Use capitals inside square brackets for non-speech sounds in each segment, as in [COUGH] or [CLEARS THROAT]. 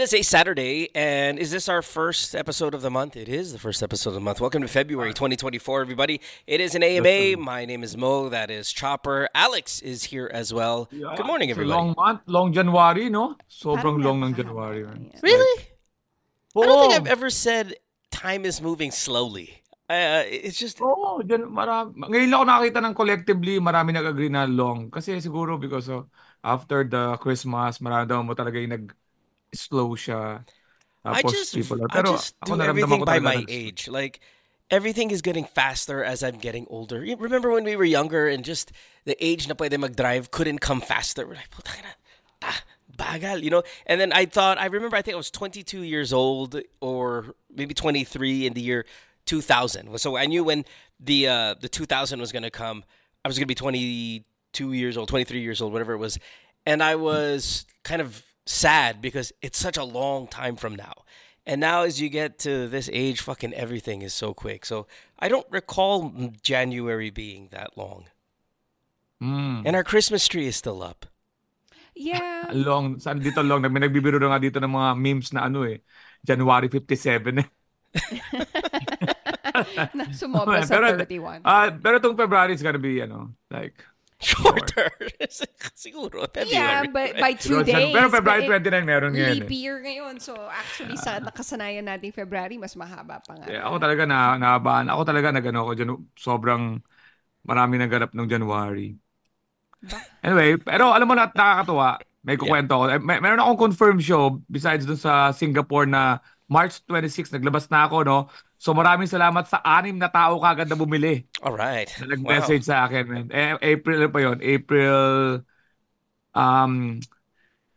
It is a Saturday, and is this our first episode of the month? It is the first episode of the month. Welcome to February 2024, everybody. It is an AMA. My name is Mo. That is Chopper. Alex is here as well. Yeah, Good morning, everybody. long month, long January, no? Sobrang Parang long ng napaka- January. man. Yeah. Really? I don't think I've ever said time is moving slowly. Uh, it's just Oo, dyan, marami. Ngayon lang ako nakakita ng collectively, marami nag-agree na long. Kasi siguro because of after the Christmas, marami daw mo talaga yung nag-slow siya. I just people are, I pero just do everything by my age. Like everything is getting faster as I'm getting older. Remember when we were younger and just the age na pwede mag-drive couldn't come faster. We're like, "Putang ina, ah, bagal, you know? And then I thought, I remember I think I was 22 years old or maybe 23 in the year 2000. So I knew when the uh, the 2000 was going to come, I was going to be 22 years old, 23 years old, whatever it was. And I was kind of sad because it's such a long time from now. And now as you get to this age, fucking everything is so quick. So I don't recall January being that long. Mm. And our Christmas tree is still up. Yeah. [LAUGHS] Long, saan dito long? May nagbibiro na nga dito ng mga memes na ano eh. January 57 eh. [LAUGHS] [LAUGHS] Na Sumobra sa Pero- 31. Ah, pero itong February is gonna be, ano, like, Shorter. [LAUGHS] Siguro. February. yeah, but by two days. Pero February but it- 29 meron ngayon Leap eh. year ngayon. So, actually, sa nakasanayan nating February, mas mahaba pa nga. Eh, ako talaga na naabaan. Ako talaga nagano ako dyan, sobrang marami naganap nung January. Anyway, pero alam mo na nakakatuwa. May kukwento ako. Eh, May, meron akong confirmed show besides dun sa Singapore na March 26 naglabas na ako, no? So maraming salamat sa anim na tao kagad na bumili. All right. Na nag-message sa akin, man. Eh, April pa yon April um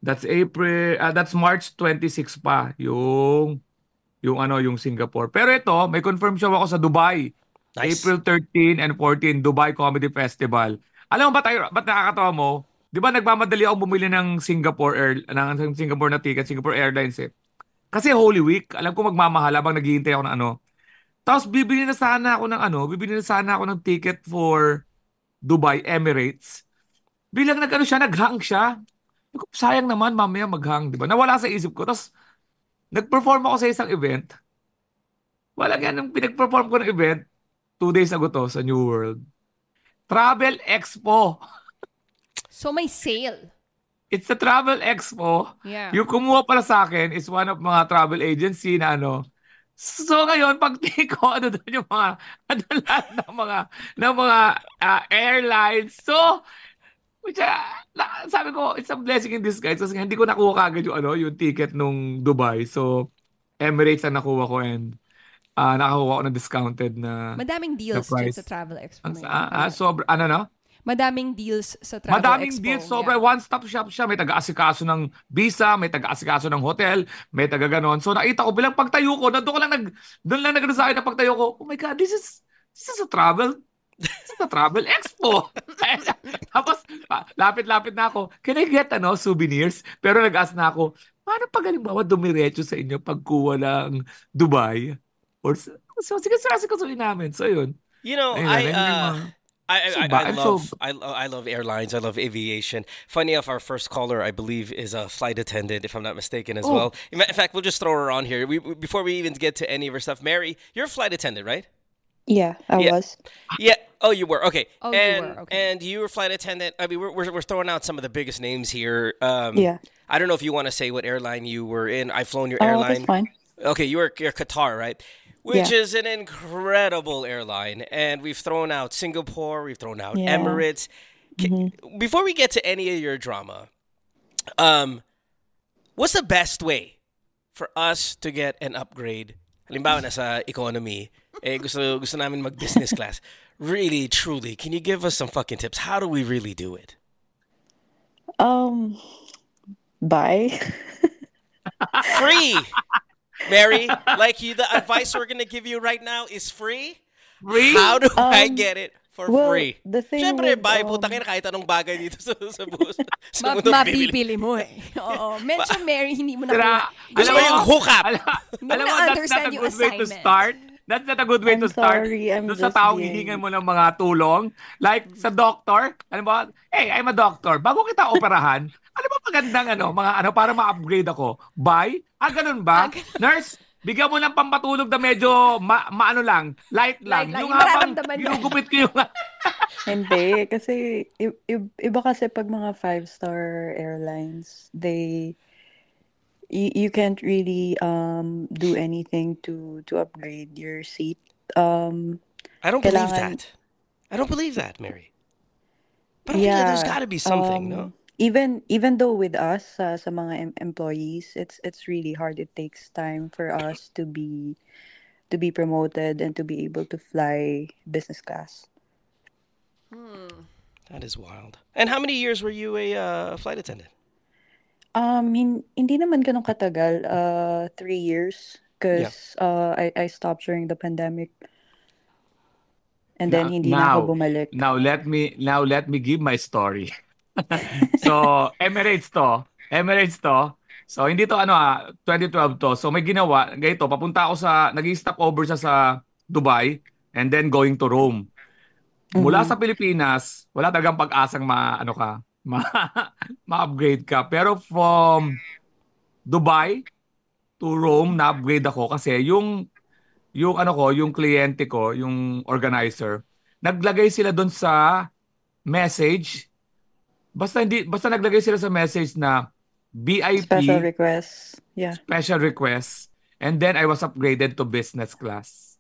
that's April ah, that's March 26 pa yung yung ano yung Singapore. Pero ito, may confirm show ako sa Dubai. Nice. April 13 and 14 Dubai Comedy Festival. Alam mo ba tayo, ba't nakakatawa mo? 'Di ba nagmamadali ako bumili ng Singapore Air ng Singapore na ticket, Singapore Airlines eh. Kasi Holy Week, alam ko magmamahal habang naghihintay ako ng ano. Tapos bibili na sana ako ng ano, bibili na sana ako ng ticket for Dubai Emirates. Bilang nag-ano siya, naghang siya. Sayang naman, mamaya maghang, di ba? Nawala sa isip ko. Tapos, nag-perform ako sa isang event. Wala nga nung pinag-perform ko ng event, two days ago to sa New World. Travel Expo. So, may sale. It's a travel expo. Yeah. Yung kumuha pala sa akin is one of mga travel agency na ano. So ngayon, pag tingin ko, [LAUGHS] ano doon yung mga, ano lahat ng mga, ng mga ah, airlines. So, which, ah, na- sabi ko, it's a blessing in disguise kasi hindi ko nakuha kagad yung, ano, yung ticket nung Dubai. So, Emirates ang nakuha ko and ah nakakuha ko ng discounted na Madaming deals dyan price. sa Travel Expo. ang, na ah, ah, sobra, ano no? Madaming deals sa Travel Madaming Expo. deals, sobra. Yeah. One-stop shop siya. May taga-asikaso ng visa, may taga-asikaso ng hotel, may taga-ganon. So nakita ko bilang pagtayo ko, ko lang nag, doon lang nagano sa akin na pagtayo ko, oh my God, this is, this is a travel, this is a travel expo. [LAUGHS] Tapos, lapit-lapit na ako, can I get, ano, souvenirs? Pero nag-ask na ako, paano pag halimbawa dumiretso sa inyo pagkuha ng Dubai? Or, so, sige, sasikusuin namin. So, yun. You know, Ayun, I uh, I, I, I, I love so- I, I love airlines. I love aviation. Funny enough, our first caller, I believe, is a flight attendant, if I'm not mistaken, as Oh. well. In fact, we'll just throw her on here. We, we- before we even get to any of her stuff, Mary, you're a flight attendant, right? Yeah, I Yeah. was. Yeah. Oh, you were okay. Oh, you were, okay. and you were flight attendant. I mean, we're, we're we're throwing out some of the biggest names here. Um, Yeah. I don't know if you want to say what airline you were in. I've flown your Oh, airline. that's fine. Okay, you were you're Qatar, right? Which Yeah. is an incredible airline, and we've thrown out Singapore, we've thrown out Yeah. Emirates. Mm-hmm. Before we get to any of your drama, um, what's the best way for us to get an upgrade? Halimbawa nasa economy, eh gusto gusto namin mag business [LAUGHS] class. Really, truly, can you give us some fucking tips? How do we really do it? Um, bye. Free, [LAUGHS] Mary. Like you, the advice we're gonna give you right now is free. Free? How do I Um, get it for well, free? the thing Siyempre, with, um, putang ina, kahit anong bagay dito sa, sa, bus, [LAUGHS] sa Ma- mundo bibili. mabibili mo eh. Oo. Mention Mary, hindi mo na Tira, Gusto mo yung hookup? Alam, mo that's not a good way to start. That's not a good way I'm to start. sorry, I'm Doon sa taong being- hihingan mo ng mga tulong. Like sa doctor, alam mo, hey, I'm a doctor. Bago kita operahan, alam mo, magandang ano, mga ano, para ma-upgrade ako? Bye? Ah, ganun ba? Nurse, bigyan mo ng pampatulog na medyo ma, maano lang, light lang. Light lang, yung yung habang ginugupit ko yung... [LAUGHS] Hindi, kasi i- i- iba kasi pag mga five-star airlines, they you, you can't really um do anything to to upgrade your seat. Um I don't believe Kailangan- that. I don't believe that, Mary. But I feel like there's yeah, got to be something, um no? Even even though with us uh, sa mga em- employees, it's it's really hard. It takes time for us to be to be promoted and to be able to fly business class. That is wild. And how many years were you a uh, flight attendant? Um, hin- hindi naman ganun katagal. Uh, three years. Yeah. Because uh, I, I stopped during the pandemic. And then, Now, hindi na ako bumalik. now let me now let me give my story. [LAUGHS] so, Emirates to. Emirates to. So, hindi to ano ah, 2012 to. So, may ginawa, ganito, papunta ako sa, nag-stop over siya sa Dubai and then going to Rome. Mula Mhm. sa Pilipinas, wala talagang pag-asang ma, ano ka, [LAUGHS] ma, ma-upgrade ka. Pero from Dubai to Rome, na-upgrade ako kasi yung yung ano ko, yung kliyente ko, yung organizer, naglagay sila doon sa message. Basta hindi basta naglagay sila sa message na VIP Special requests. Yeah. special request and then I was upgraded to business class.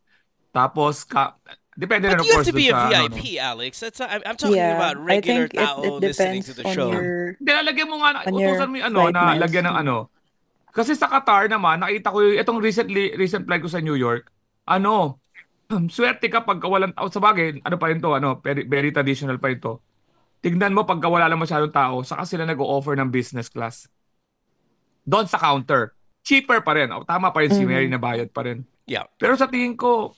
Tapos ka depende na But of you have course to be a sa ano, VIP, no? Alex. That's not, I'm, I'm talking Yeah. about I regular think it, tao it listening depends to the on show. your Hindi, lalagyan mo nga, na- on your utusan mo yung ano, na lagyan ng ano. Kasi sa Qatar naman, nakita ko yung, itong recently, recent flight ko sa New York, ano, [CLEARS THROAT] swerte ka pagka walang tao. Sa bagay, ano pa rin to, ano, very, very traditional pa rin to. Tignan mo pagka wala lang masyadong tao, saka sila nag-o-offer ng business class. Doon sa counter. Cheaper pa rin. O, tama pa rin si Mhm. Mary na bayad pa rin. Yeah. Pero sa tingin ko,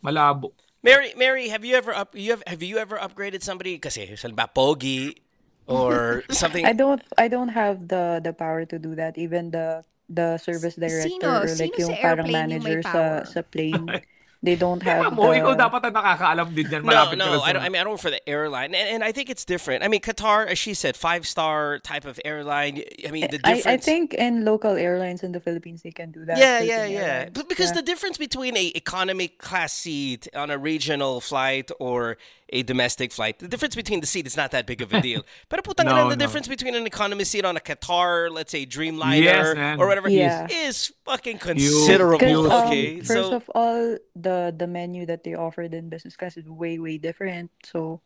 malabo. Mary, Mary, have you ever up you have have you ever upgraded somebody kasi halimbawa pogi or [LAUGHS] something? I don't I don't have the the power to do that. Even the the service director Sino? or like Sino yung sa parang yung manager sa sa plane, [LAUGHS] they don't have mo, ikaw the dapat ang nakakaalam din yan. No, no. I don't. I mean, I don't work for the airline, and, and I think it's different. I mean, Qatar, as she said, five star type of airline. I mean, the I, difference. I think in local airlines in the Philippines they can do that. Yeah, yeah, yeah. Airlines. But because Yeah. the difference between a economy class seat on a regional flight or a domestic flight, the difference between the seat is not that big of a [LAUGHS] deal. But putang No, the no. difference between an economy seat on a Qatar, let's say Dreamliner man. or whatever, Yeah. is fucking considerable. Huge. Because um, okay, first so of all, the the menu that they offered in business class is way way different. So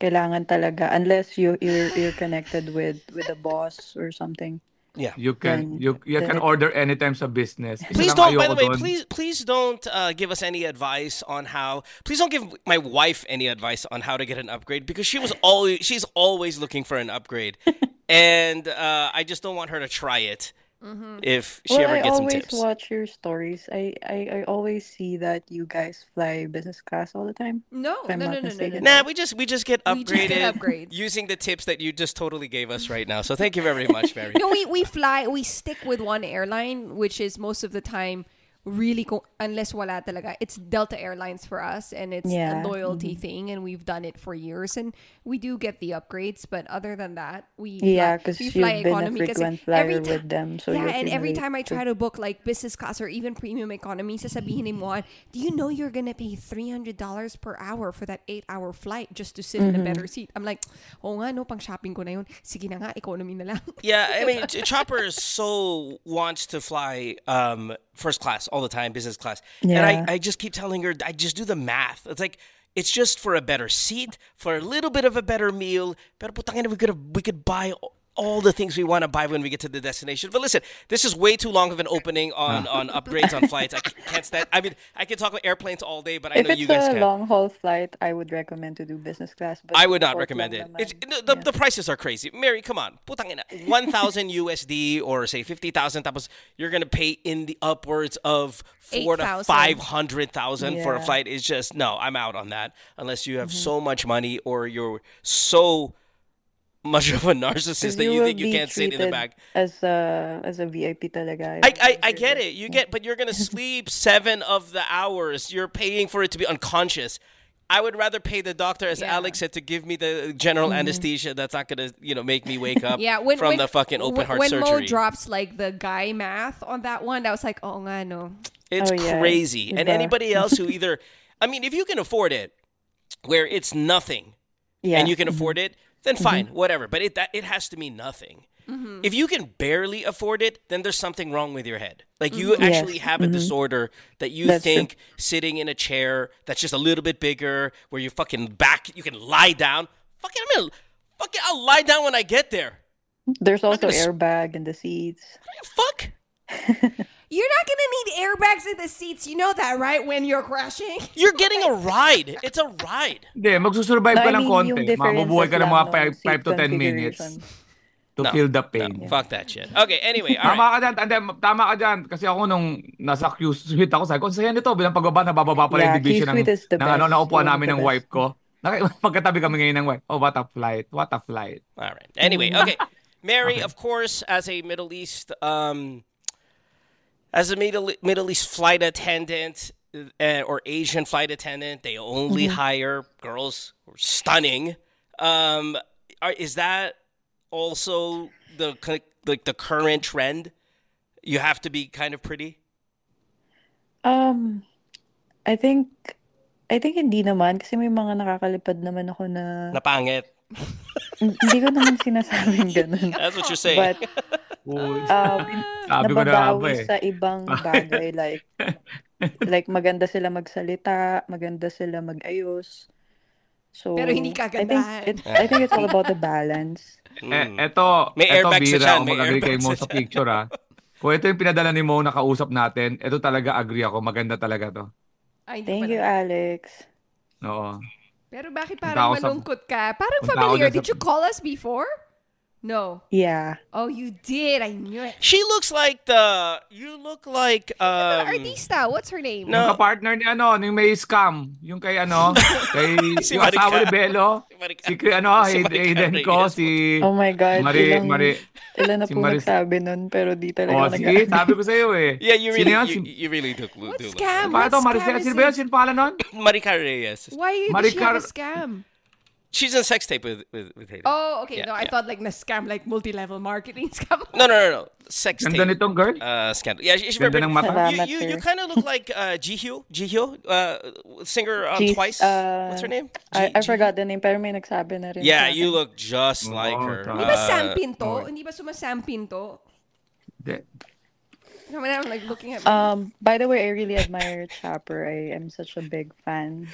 kailangan talaga unless you you're, you're connected with with a boss or something. Yeah. You can Then- you you can it- order anytime sa business. Isa Please don't. By the way, doon. please please don't uh, give us any advice on how. Please don't give my wife any advice on how to get an upgrade because she was always she's always looking for an upgrade, [LAUGHS] and uh, I just don't want her to try it Mm-hmm. if she well, ever I gets some tips. I always watch your stories. I, I I always see that you guys fly business class all the time. No, no, no, no, no, no, Nah, we just we just get We just upgraded get upgrades. using the tips that you just totally gave us right now. So thank you very much, [LAUGHS] Mary. No, we we fly. We stick with one airline, which is most of the time really kung, unless wala talaga. It's Delta Airlines for us, and it's Yeah, a loyalty thing, and we've done it for years, and we do get the upgrades. But other than that, we Yeah, because we you've fly been a economy. kasi frequent flyer every ti- with them, so yeah, and every time I try to book like business class or even premium economy, sasabihin ni Moan, do you know you're gonna pay three hundred dollars per hour for that eight hour flight just to sit in a better seat? I'm like, oh nga no, pang shopping ko na yun. Sige na nga, economy na lang. Yeah, I mean, [LAUGHS] Chopper so wants to fly um, first class all the time, business class, and Yeah. I, I just keep telling her, I just do the math. It's like it's just for a better seat, for a little bit of a better meal. Pero putang we could have, we could buy all the things we want to buy when we get to the destination. But listen, this is way too long of an opening on, on upgrades on flights. I can't stand. I mean, I can talk about airplanes all day, but I If know it's you guys can. If it's a long haul flight, I would recommend to do business class. But I would not recommend it. lang It's, the, Yeah. the prices are crazy. Mary, come on. Putang ina. 1,000 USD or say 50,000 tapos you're going to pay in the upwards of 4 to 8,000. 500,000 for a flight is just no, I'm out on that unless you have Mm-hmm. so much money or you're so much of a narcissist that you will think you can't sit in the back. as a as a VIP talaga. I, I, I get it. You get, but you're gonna [LAUGHS] sleep seven of the hours. You're paying for it to be unconscious. I would rather pay the doctor, as Yeah. Alex said, to give me the general mm-hmm. anesthesia. That's not gonna, you know, make me wake up [LAUGHS] Yeah, when, from when, the fucking open when, heart when surgery. Mo drops like the guy math on that one, I was like, oh nga no. It's Oh, yeah. crazy. And Diba? anybody else who [LAUGHS] either, I mean, if you can afford it, where it's nothing, Yeah. and you can afford it, then mm-hmm. fine, whatever. But it that it has to mean nothing. Mm-hmm. If you can barely afford it, then there's something wrong with your head. Like you mm-hmm. actually Yes. have a disorder that you That's true. think sitting in a chair that's just a little bit bigger, where you fucking back, you can lie down. Fucking, I'm gonna, fucking, I'll lie down when I get there. There's also gonna s- airbag in the seats. Fuck. [LAUGHS] You're not gonna need airbags in the seats. You know that, right? When you're crashing. You're getting a ride. It's a ride. Hindi, magsusurvive No, ka I ng mean, konti. Mabubuhay ka ng mga 5 to 10 minutes to No, feel the No, pain. Fuck that shit. Okay, anyway, all Tama right. ka dyan. Hindi, tama ka dyan. Kasi ako nung nasa Q suite ako, sabi ko, "Ang saya nito. Bilang pagbaba, nabababa pala yung Yeah, division ng, Q-suite is the ng ano, best. naupuan One namin ng best. wife ko. Naki- [LAUGHS] Magkatabi kami ngayon ng wife. Oh, what a flight. What a flight. All right. Anyway, okay. [LAUGHS] Mary, of course, as a Middle East, um, as a Middle Middle East flight attendant uh, or Asian flight attendant, they only hire girls who are stunning. Um, are, is that also the like the current trend? You have to be kind of pretty. Um, I think, I think hindi naman kasi may mga nakakalipad naman ako na Napangit. hindi ko naman sinasabing ganun. [LAUGHS] That's what you're saying. But [LAUGHS] um, [LAUGHS] sabi ko na ba eh. sa ibang [LAUGHS] bagay like like maganda sila magsalita, maganda sila magayos. So Pero hindi I think kagandahan. it, I think it's all about the balance. Mm. Eh, eto, May eto airbags na bira, ako may mag-agree kay Mo sa picture ha. Kung ito yung pinadala ni Mo na kausap natin, ito talaga agree ako. Maganda talaga to. Ay, Thank pala. you, Alex. Oo. Pero bakit parang malungkot ka? Parang familiar. sa- Did you call us before? No. Yeah. Oh, you did. I knew it. She looks like the. You look like um. Artista, what's her name? No. Yung kapartner ni ano, yung may scam. Yung kay ano, [LAUGHS] kay Si yung asawa ni Maricar. Bello. Maricar. Si Kri- ano, Si Hayden, Maricar Hayden Kho, Reyes. si Oh my God. Mari, ilang, Mari. ilan na si po Maris- nagsabi nun, pero di talaga Oh, nag si, sabi ko sa iyo eh. [LAUGHS] Yeah, you Sino really, yan? you, Si- you really do, do What look scam? Paano to, What Maricel? scam Sino is ba yun? it? Sino pangalan nun? like Maricar Reyes. Why did she Maricar- have a scam? She's in sex tape with with, with Hayden. Oh, okay. Yeah, no, I yeah. thought like na scam, like multi-level marketing [LAUGHS] scam. No, no, no, no. Sex Ganda tape. nitong girl. Uh, scandal. Yeah, she's Ganda very ng mata. You, you, you kind of look like uh, Jihyo. Jihyo, uh, singer on Jeez, Twice. uh, What's her name? I, I forgot the name, pero may nagsabi na rin Yeah, you look just Oh, like her. tama. Hindi ba Uh, sampin to? oh. Hindi ba sumasampin to? Hindi. [LAUGHS] I mean, I'm like looking at Um, by the way, I really admire Chopper. I am such a big fan.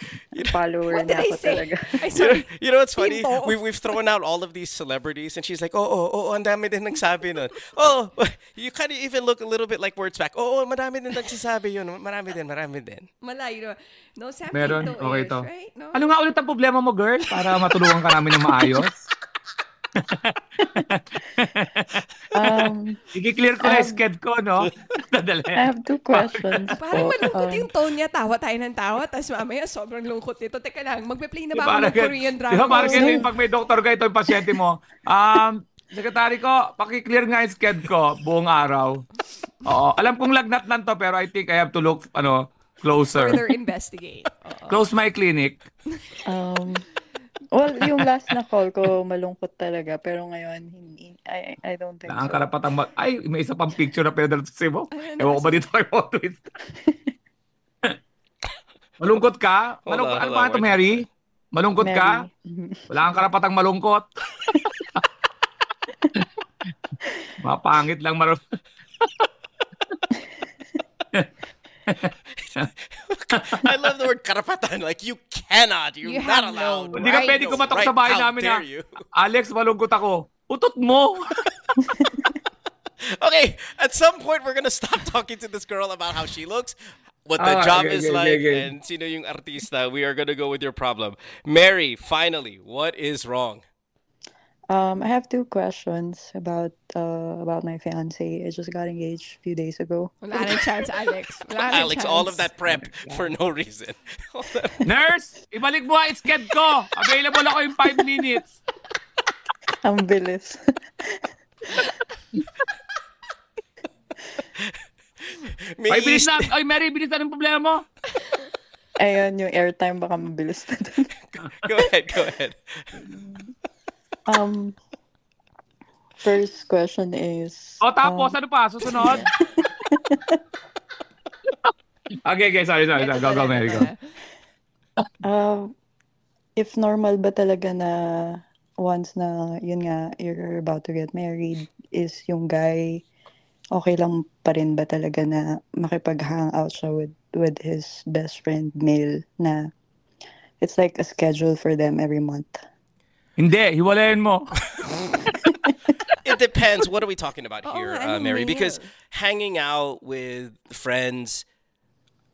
Follower What did I say? [LAUGHS] I You know, sorry. you know what's funny? Pinto. We've, we've thrown out all of these celebrities, and she's like, oh, oh, oh, ang dami din nagsabi nun. Oh, [LAUGHS] you kind of even look a little bit like words back. Oh, oh, marami din nagsasabi yun. Marami din, marami din. Malayo. No, sampin Meron? to Okay is, to. right? No? Ano nga ulit ang problema mo, girl? Para matulungan ka namin ng maayos. Um, I-clear ko na yung Um, sked ko, no? [LAUGHS] Dadali. I have two questions [LAUGHS] Parang malungkot Um, yung tone niya. Tawa tayo ng tawa. Tapos mamaya sobrang lungkot nito. Teka lang, magpe-play na ba ako ng Korean drama? Di ba parang So- ganyan, pag may doktor ka, ito yung pasyente mo. Um, sekretary ko, paki-clear nga yung sked ko buong araw. Oo, alam kong lagnat lang to, pero I think I have to look, ano, closer. Further investigate. [LAUGHS] Oo. Close my clinic. Um, well, yung last na call ko, malungkot talaga. Pero ngayon, hindi. I, I don't think ang so. karapatang ma- Ay, may isa pang picture na pwede sa mo. Ayun, Ewan ko ba dito kay Mo Twist? [LAUGHS] Malungkot ka? Malungkot. Ano ba ito. Mary? Malungkot ka? Mary. Wala kang karapatang malungkot. [LAUGHS] Mapangit lang marunong. [LAUGHS] I love the word karapatan. Like, you cannot. You're You not have allowed. no Hindi ka right. pwede kumatok sa bahay How namin dare ha. you? Alex, malungkot ako. Utot mo. [LAUGHS] Okay, at some point we're gonna stop talking to this girl about how she looks, what the Ah, job okay, is okay, like, okay, okay. and sino yung artista. We are gonna go with your problem. Mary, finally, what is wrong? Um, I have two questions about uh about my fiance. I just got engaged a few days ago. Wala nang chance, Alex. Wala nang Alex, chance. all of that prep for no reason. [LAUGHS] Nurse, ibalik mo ang sked ko. Available ako in 5 minutes. Ang bilis. May 5 minutes East- na. Ay, Mary, bilis na ng problema mo. Ayun, yung airtime baka mabilis na dun. [LAUGHS] Go ahead, go ahead. [LAUGHS] Um, first question is... O tapos, um, ano pa? Susunod? [LAUGHS] okay, okay. Sorry, sorry. sorry. Go, go, Mary, go. Uh, if normal ba talaga na once na, yun nga, you're about to get married, is yung guy, okay lang pa rin ba talaga na makipag-hang out siya with, with his best friend male na it's like a schedule for them every month. Hindi, hiwalayan mo. [LAUGHS] It depends. What are we talking about here, nga, uh, Mary? Because hanging out with friends,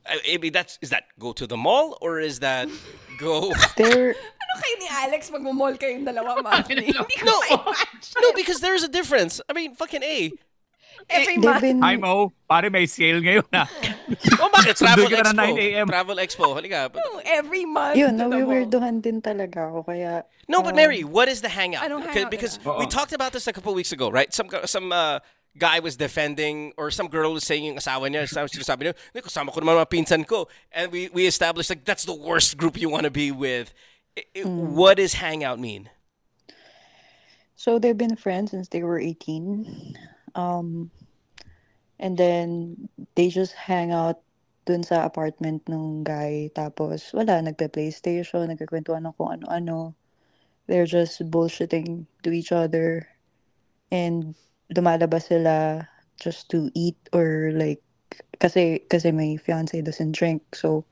I I mean, that's is that go to the mall or is that go? [LAUGHS] [LAUGHS] There, Ano kayo ni Alex magmamall kayong dalawa, Mafli? Hindi ko No. no, because there's a difference. I mean, fucking a. Every month. been... Hi, Mo. Pare, may sale ngayon ah. [LAUGHS] Oh, bakit? Travel Expo. na 9 a.m. Travel Expo. Halika. No, every month. Yun, to the mall. nawiwirduhan din talaga ako. Kaya, No, but um, Mary, what is the hangout? I don't hang Because- out because we talked about this a couple weeks ago, right? Some some uh, guy was defending or some girl was saying yung asawa niya, sabi sinasabi niya, "Hindi, kasama ko naman mga pinsan ko. And we we established like that's the worst group you want to be with. I- I- What does hangout mean? So they've been friends since they were 18. Um, and then they just hang out dun sa apartment nung guy. Tapos wala, nagpe-PlayStation, nagkakwentuhan ng kung ano-ano. They're just bullshitting to each other. And lumalabas sila just to eat or like, kasi, kasi my fiance doesn't drink. So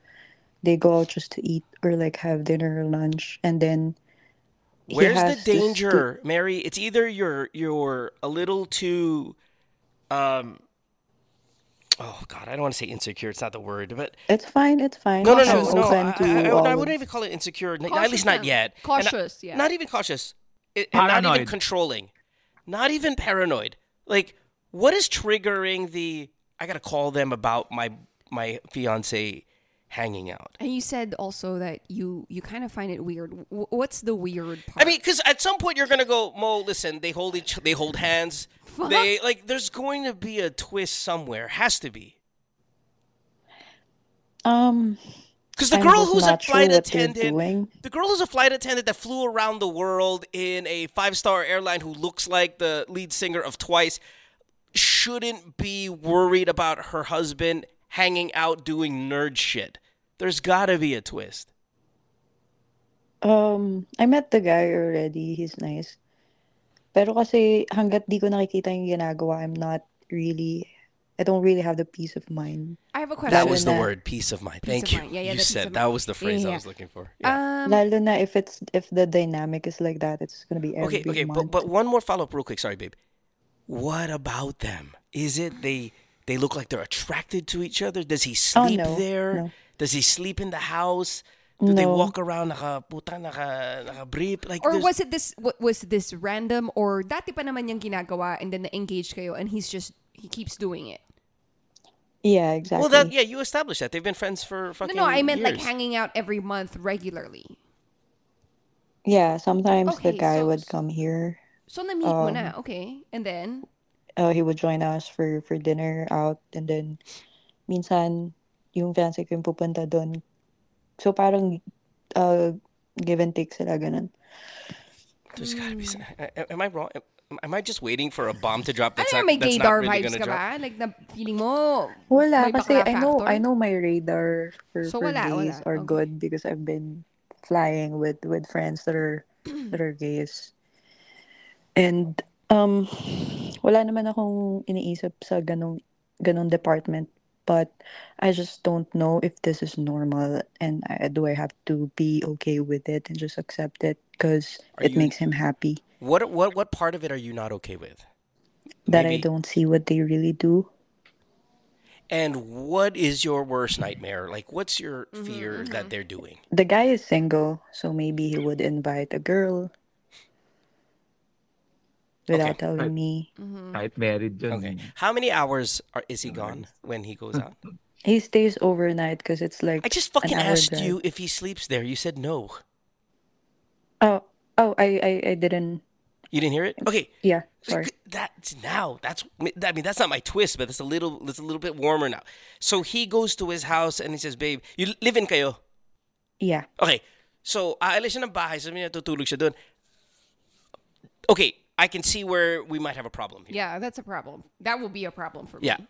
they go out just to eat or like have dinner or lunch. And then he Where's the has this stu- danger, Mary? It's either you're you're a little too um Oh God, I don't want to say insecure. It's not the word, but It's fine. It's fine. no, no, I'm no, no. I, I- I- I wouldn't even call it insecure. n- At least not lang. yet. And Cautious, yeah. Not even cautious. I- And not even controlling. Not even paranoid. Like, what is triggering the? I gotta call them about my my fiance hanging out. And you said also that you you kind of find it weird. W- what's the weird part? I mean, because at some point you're gonna go, Mo. Listen, they hold each, they hold hands. [LAUGHS] They like. There's going to be a twist somewhere. Has to be. Um, Because the girl who's a not sure flight attendant, the girl who's a flight attendant that flew around the world in a five-star airline, who looks like the lead singer of Twice, shouldn't be worried about her husband hanging out doing nerd shit. There's got to be a twist. um, I met the guy already. He's nice. Pero kasi hanggat di ko nakikita yung ginagawa, I'm not really, I don't really have the peace of mind. I have a question. That was the na- word, peace of mind. Thank of you. mind. Yeah, yeah, you said that was the phrase Yeah, I was looking for. Yeah. Um, Lalo na if it's, if the dynamic is like that, it's gonna be every okay, okay, but, month. but one more follow-up real quick. Sorry, babe. What about them? Is it they they look like they're attracted to each other? Does he sleep Oh, no, there? no. Does he sleep in the house? Do they walk around naka puta naka naka brief like or was it this was this random or dati pa naman niyang ginagawa and then na-engage kayo and he's just he keeps doing it. yeah, exactly. Well, that yeah, you established that they've been friends for No, fucking no, I meant like hanging out every month regularly. Yeah, sometimes Okay, the guy so- would come here. So na-meet mo Um, na, okay. And then uh, he would join us for for dinner out and then minsan yung fiancé ko yung pupunta doon. So parang uh, give and take sila ganun. There's gotta be. Some, am I wrong? Am, am I just waiting for a bomb to drop? ano That's yung not, may that's not gaydar really vibes ka drop. ba? Like na feeling mo Wala may kasi bakla I know factor? I know my radar for, So for wala, gays wala. are Okay. good because I've been flying with with friends that are that are gays. And um wala naman akong iniisip sa ganong ganong department but I just don't know if this is normal and I, do I have to be okay with it and just accept it because it you- makes him happy What what what part of it are you not okay with? that I don't see what they really do. And what is your worst nightmare? Like, what's your Mm-hmm, fear that they're doing? The guy is single, so maybe he would invite a girl without Okay. telling Right. me. Mm-hmm. Kahit married dyan. Okay. How many hours are, is he gone when he goes out? He stays overnight because it's like I just an fucking hour asked drive. you if he sleeps there. You said no. Oh, oh, I, I, I didn't You didn't hear it? Okay. Yeah, sorry. That's now. That's I mean that's not my twist, but it's a little it's a little bit warmer now. So he goes to his house and he says, "Babe, you live in kayo." Yeah. Okay. So aalis siya ng bahay, sabi niya tutulog siya doon. Okay, I can see where we might have a problem here. Yeah, that's a problem. That will be a problem for me. Yeah.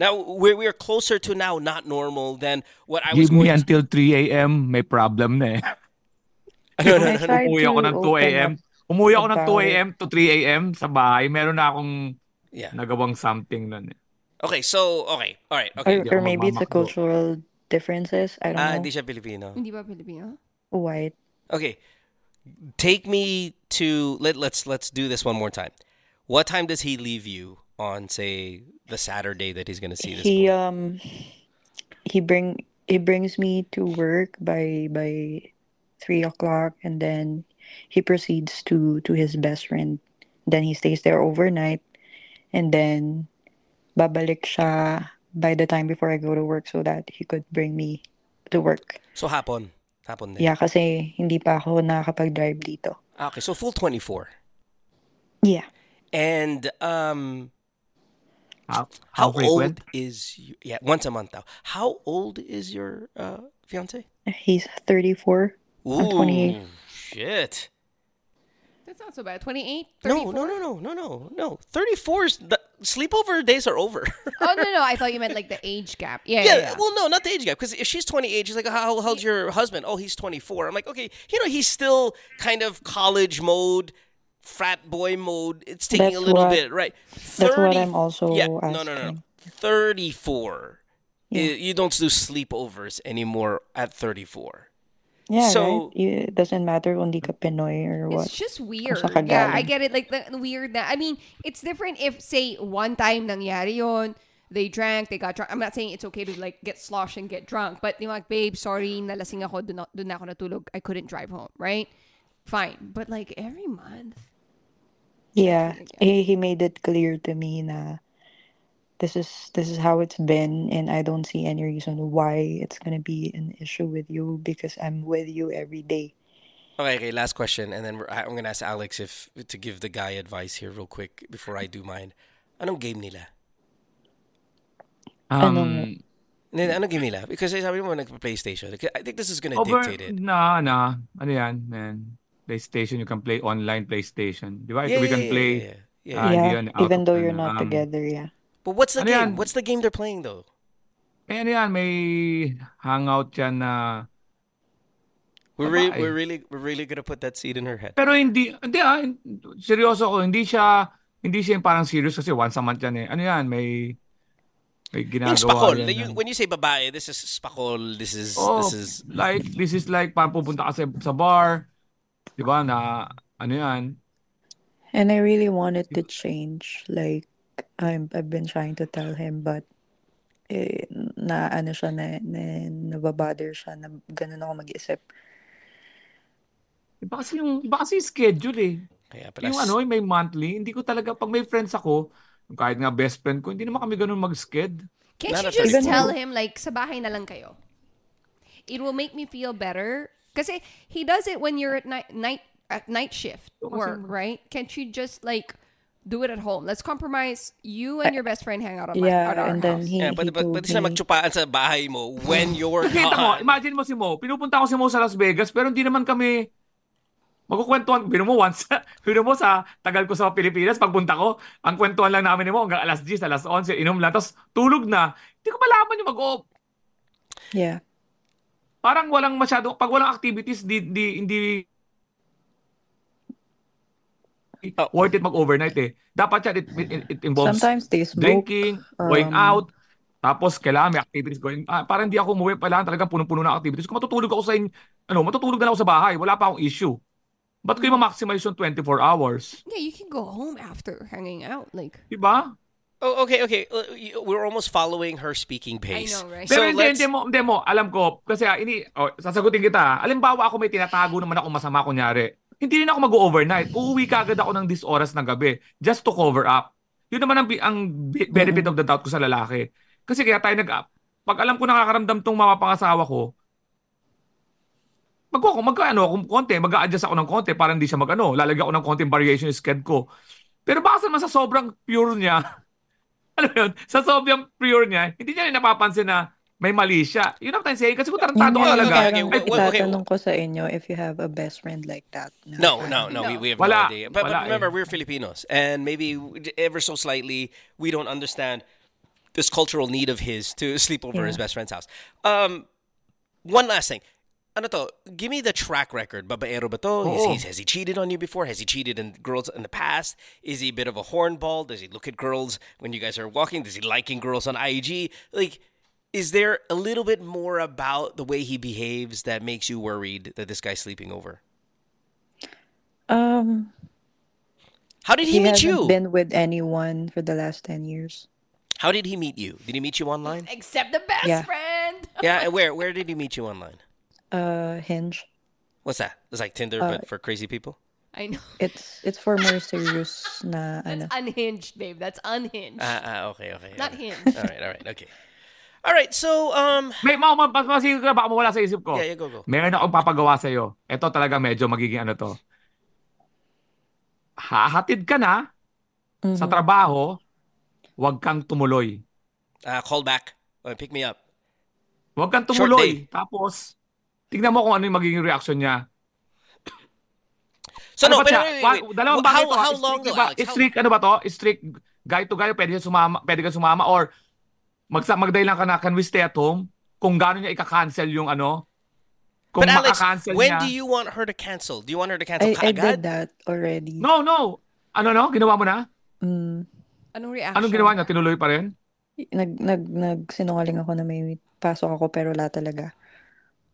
Now we're we're closer to now not normal than what I was Give me going until 3 a.m. May problem na eh. [LAUGHS] No, no, I no, no. tried Umuwi ako to ng 2 open a.m. up Umuwi ako ng 2 a.m. to 3 a.m. sa bahay. Meron na akong Yeah. nagawang something nun eh. Okay, so okay. All right. Okay. Or, or maybe it's the cultural differences. I don't Ah, know. hindi siya Pilipino. Hindi ba Filipino? White. Okay. Take me to let let's let's do this one more time. What time does he leave you on say the Saturday that he's going to see this He um he bring he brings me to work by by three o'clock and then he proceeds to to his best friend. Then he stays there overnight and then babalik siya by the time before I go to work so that he could bring me to work. So hapon. Hapon din. Yeah, kasi hindi pa ako nakakapag-drive dito. Okay, so full 24. Yeah. And um How, how how old is you, yeah, once a month though. How old is your uh fiance? He's 34. I'm 28. Shit. That's not so bad. 28? No, no, no, no, no, no, no. 34 is the sleepover days are over. [LAUGHS] Oh, no, no. I thought you meant like the age gap. Yeah, yeah, Yeah, yeah. well, no, not the age gap. Because if she's 28, she's like, how old's your husband? Oh, he's 24. I'm like, okay, you know, he's still kind of college mode, frat boy mode. It's taking That's a little what- bit, right? That's what I'm also yeah, no, no, no, no. 34. Yeah. You, you don't do sleepovers anymore at 34. Yeah, So- right? You- It doesn't matter kung di ka Pinoy or what. It's just weird. sa. Yeah, I get it. Like the, the weird that I mean, it's different if say one time nangyari yon, they drank, they got drunk. I'm not saying it's okay to like get sloshed and get drunk, but yung like, babe, sorry, nalasing ako, dun, na- dun na ako natulog. I couldn't drive home, right? Fine. But like every month. Yeah, Yeah. he he made it clear to me na this is this is how it's been, and I don't see any reason why it's gonna be an issue with you because I'm with you every day. Okay, okay, last question. And then I- I'm going to ask Alex if to give the guy advice here real quick before I do mine. Anong game nila? Um, Hindi, Anong game nila? Because sabi mo nagpa-PlayStation. I think this is going to over, dictate it. na, na, ano yan, man. PlayStation, you can play online PlayStation. Di ba? Yeah, we can yeah, play. yeah, yeah. Ah, hindi yeah, even though you're not um, together, yeah. But what's the Ano game? yan? What's the game they're playing though? Eh, ano yan, may hangout yan na... We're really, we're really, we're really gonna put that seed in her head. Pero hindi, hindi ah, hin- seryoso ko, hindi siya, hindi siya yung parang serious kasi once a month yan eh. Ano yan, may, may Yung ginagawa spakol. yan. like, when you say babae, this is spakol. This is, Oh, this is. like, this is like, parang pupunta ka sa, sa bar, di ba, na, ano yan, And I really wanted to change. Like I'm I've been trying to tell him, but eh, na ano siya na, na nababother siya na ganun ako mag-isip. iba kasi yung, iba kasi yung schedule eh. Kaya Yung ano, yung may monthly, hindi ko talaga, pag may friends ako, kahit nga best friend ko, hindi naman kami ganun mag-sked. Can't you just Even tell him like sa bahay na lang kayo? It will make me feel better. Kasi he does it when you're at night night at night shift work, right? Can't you just like do it at home? Let's compromise. You and your best friend hang out at, my, Yeah, at our and house. then he, Yeah, he sila me, magtsupaan sa bahay mo when [LAUGHS] you're Kita mo, imagine mo si Mo, pinupunta ko si Mo sa Las Vegas, pero hindi naman kami magkukwentuhan. Bino mo once, [LAUGHS] bino mo sa tagal ko sa Pilipinas, pagpunta ko, ang kwentuhan lang namin ni Mo hanggang alas 10, alas 11, inom lang, tapos tulog na. Hindi ko malaman yung mag-off. yeah, Parang walang masyado, pag walang activities, di, di, hindi Oh. worth it mag-overnight eh. Dapat yan, it, it, it involves sometimes they smoke. drinking, going um, out, tapos kailangan may activities going. Ah, parang hindi ako umuwi, kailangan talagang punong-puno ng activities. Kung matutulog ako sa in, ano, matutulog na ako sa bahay, wala pa akong issue. Ba't ko yung ma-maximize yung 24 hours? Yeah, you can go home after hanging out. Like Diba? Oh, okay, okay. Uh, We're almost following her speaking pace. know, right? So Pero hindi, let's. hindi mo, hindi mo, alam ko, kasi ah, ini, oh, sasagutin kita. Alimbawa ako may tinatago naman ako masama, kunyari. Hindi rin ako mag-overnight. Uuwi ka agad ako ng this oras ng gabi just to cover up. Yun naman ang, ang bi- benefit of the doubt ko sa lalaki. Kasi kaya tayo nag Pag alam ko nakakaramdam tong mga pangasawa ko, magko magkaano kung konti, mag-a-adjust ako ng konti para hindi siya magano. Lalagyan ko ng konting variation yung sked ko. Pero baka naman sa sobrang pure niya, [LAUGHS] alam mo yun, sa sobrang pure niya, hindi niya rin napapansin na may mali siya. Yun ang saying. Kasi kung Yun tarantado ka nga talaga, okay, yung okay, parang wait, wait, itatanong ko sa inyo if you have a best friend like that. na No, parang- no, no. We, we have Wala. no idea. But, but Wala eh. remember, we're Filipinos, and maybe ever so slightly, we don't understand this cultural need of his to [LAUGHS] sleep over his Yeah. best friend's house. Um, one last thing. Ano to? Give me the track record. Babaero ba to? Is Oo. he, has he cheated on you before? Has he cheated in girls in the past? Is he a bit of a hornball? Does he look at girls when you guys are walking? Does he liking girls on IG? Like, is there a little bit more about the way he behaves that makes you worried that this guy's sleeping over? Um, How did he, he meet hasn't you? been with anyone for the last 10 years. How did he meet you? Did he meet you online? Except the best Yeah. friend. [LAUGHS] yeah, where where did he meet you online? Uh, Hinge. What's that? It's like Tinder Uh, but for crazy people. I know. [LAUGHS] It's it's for more serious na ano. That's unhinged, babe. That's unhinged. Ah, ah, okay, okay. Not okay. hinged. All right, all right, okay. All right, so um may mga ma, mas masig ka, baka mawala sa isip ko. yeah, yeah, go go. Meron akong papagawa sa iyo. Ito talaga medyo magiging ano to. Hahatid ka na Mm-hmm. sa trabaho, huwag kang tumuloy. Uh, call back. Uh, pick me up. Huwag kang tumuloy. Tapos, tignan mo kung ano yung magiging reaction niya. So no, ano ba but siya? wait, wait, Wa- wait. Dalawang How, bagay to. how Strict long though, ba? Alex? How- Strict, ano ba to? Strict guy to guy, pwede sumama, pwede ka sumama or magsa magday lang ka na, can we stay at home? Kung gaano niya ika-cancel yung ano? Kung But Alex, when niya. do you want her to cancel? Do you want her to cancel I, I kaagad? did that already. No, no. Ano no? Ginawa mo na? Mm, Anong reaction? Anong ginawa niya? Tinuloy pa rin? nag, nag, nagsinungaling ako na may pasok ako pero wala talaga.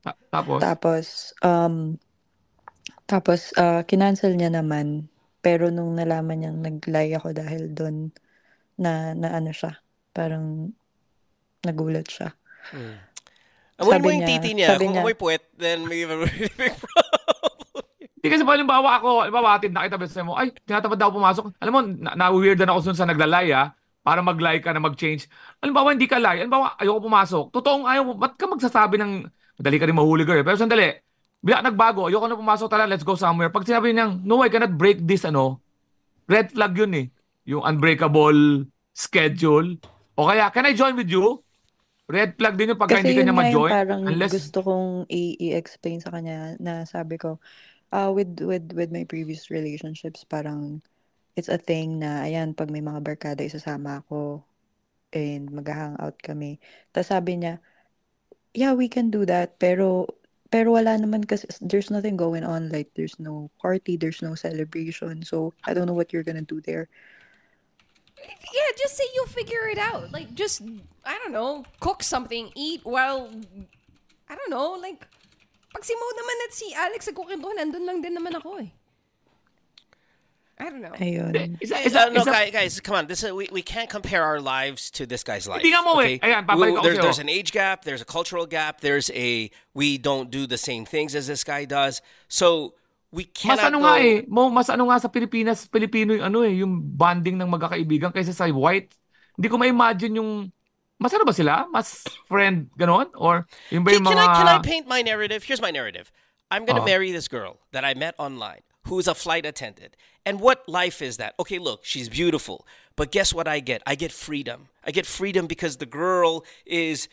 Ta- Tapos? Tapos, um, tapos, uh, kinancel niya naman. Pero nung nalaman niyang nag-lie ako dahil doon, na, na ano siya, parang nagulat siya. Amoy Sabi mo yung niya- titi niya. Kung niya- amoy puwet, then we have a really big problem. Hindi kasi pa halimbawa ako, halimbawa atid nakita ba mo, ay, tinatamad daw pumasok. Alam mo, na- na-weirdan ako dun sa naglalay ah, para mag-lie ka na mag-change. Halimbawa, hindi ka lie. Halimbawa, ayoko pumasok. Totoong ayaw mo, ba't ka magsasabi ng, madali ka rin mahuli girl. Pero sandali, bila nagbago, ayoko na pumasok talaga, let's go somewhere. Pag sinabi niyang, no, I cannot break this, ano, red flag yun eh. Yung unbreakable schedule. O kaya, can I join with you? Red flag din yung pagka Kasi hindi ka niya ma-join. parang Unless, gusto kong i- i-explain sa kanya na sabi ko, uh, with, with, with my previous relationships, parang it's a thing na, ayan, pag may mga barkada, isasama ako and mag-hangout kami. Tapos sabi niya, yeah, we can do that, pero pero wala naman kasi there's nothing going on like there's no party there's no celebration so I don't know what you're gonna do there Yeah, just say you'll figure it out. Like, just, I don't know, cook something, eat while, I don't know, like, pag si Mo naman at si Alex nagkukwento, nandun lang din naman ako eh. I don't know. ayun isa, Is isa, that, no, isa, guys, guys, come on. This is, we, we can't compare our lives to this guy's life. Hindi nga mo eh. Ayan, We- there's, there's an age gap. There's a cultural gap. There's a we don't do the same things as this guy does. So we Mas cannot ano go. nga eh, mo mas ano nga sa Pilipinas, Pilipino yung ano eh, yung bonding ng magkakaibigan kaysa sa white. Hindi ko ma-imagine yung mas ano ba sila? Mas friend ganon or yung ba Can, yung can mga I can I paint my narrative? Here's my narrative. I'm gonna Oh. marry this girl that I met online who's a flight attendant. And what life is that? Okay, look, she's beautiful. But guess what I get? I get freedom. I get freedom because the girl is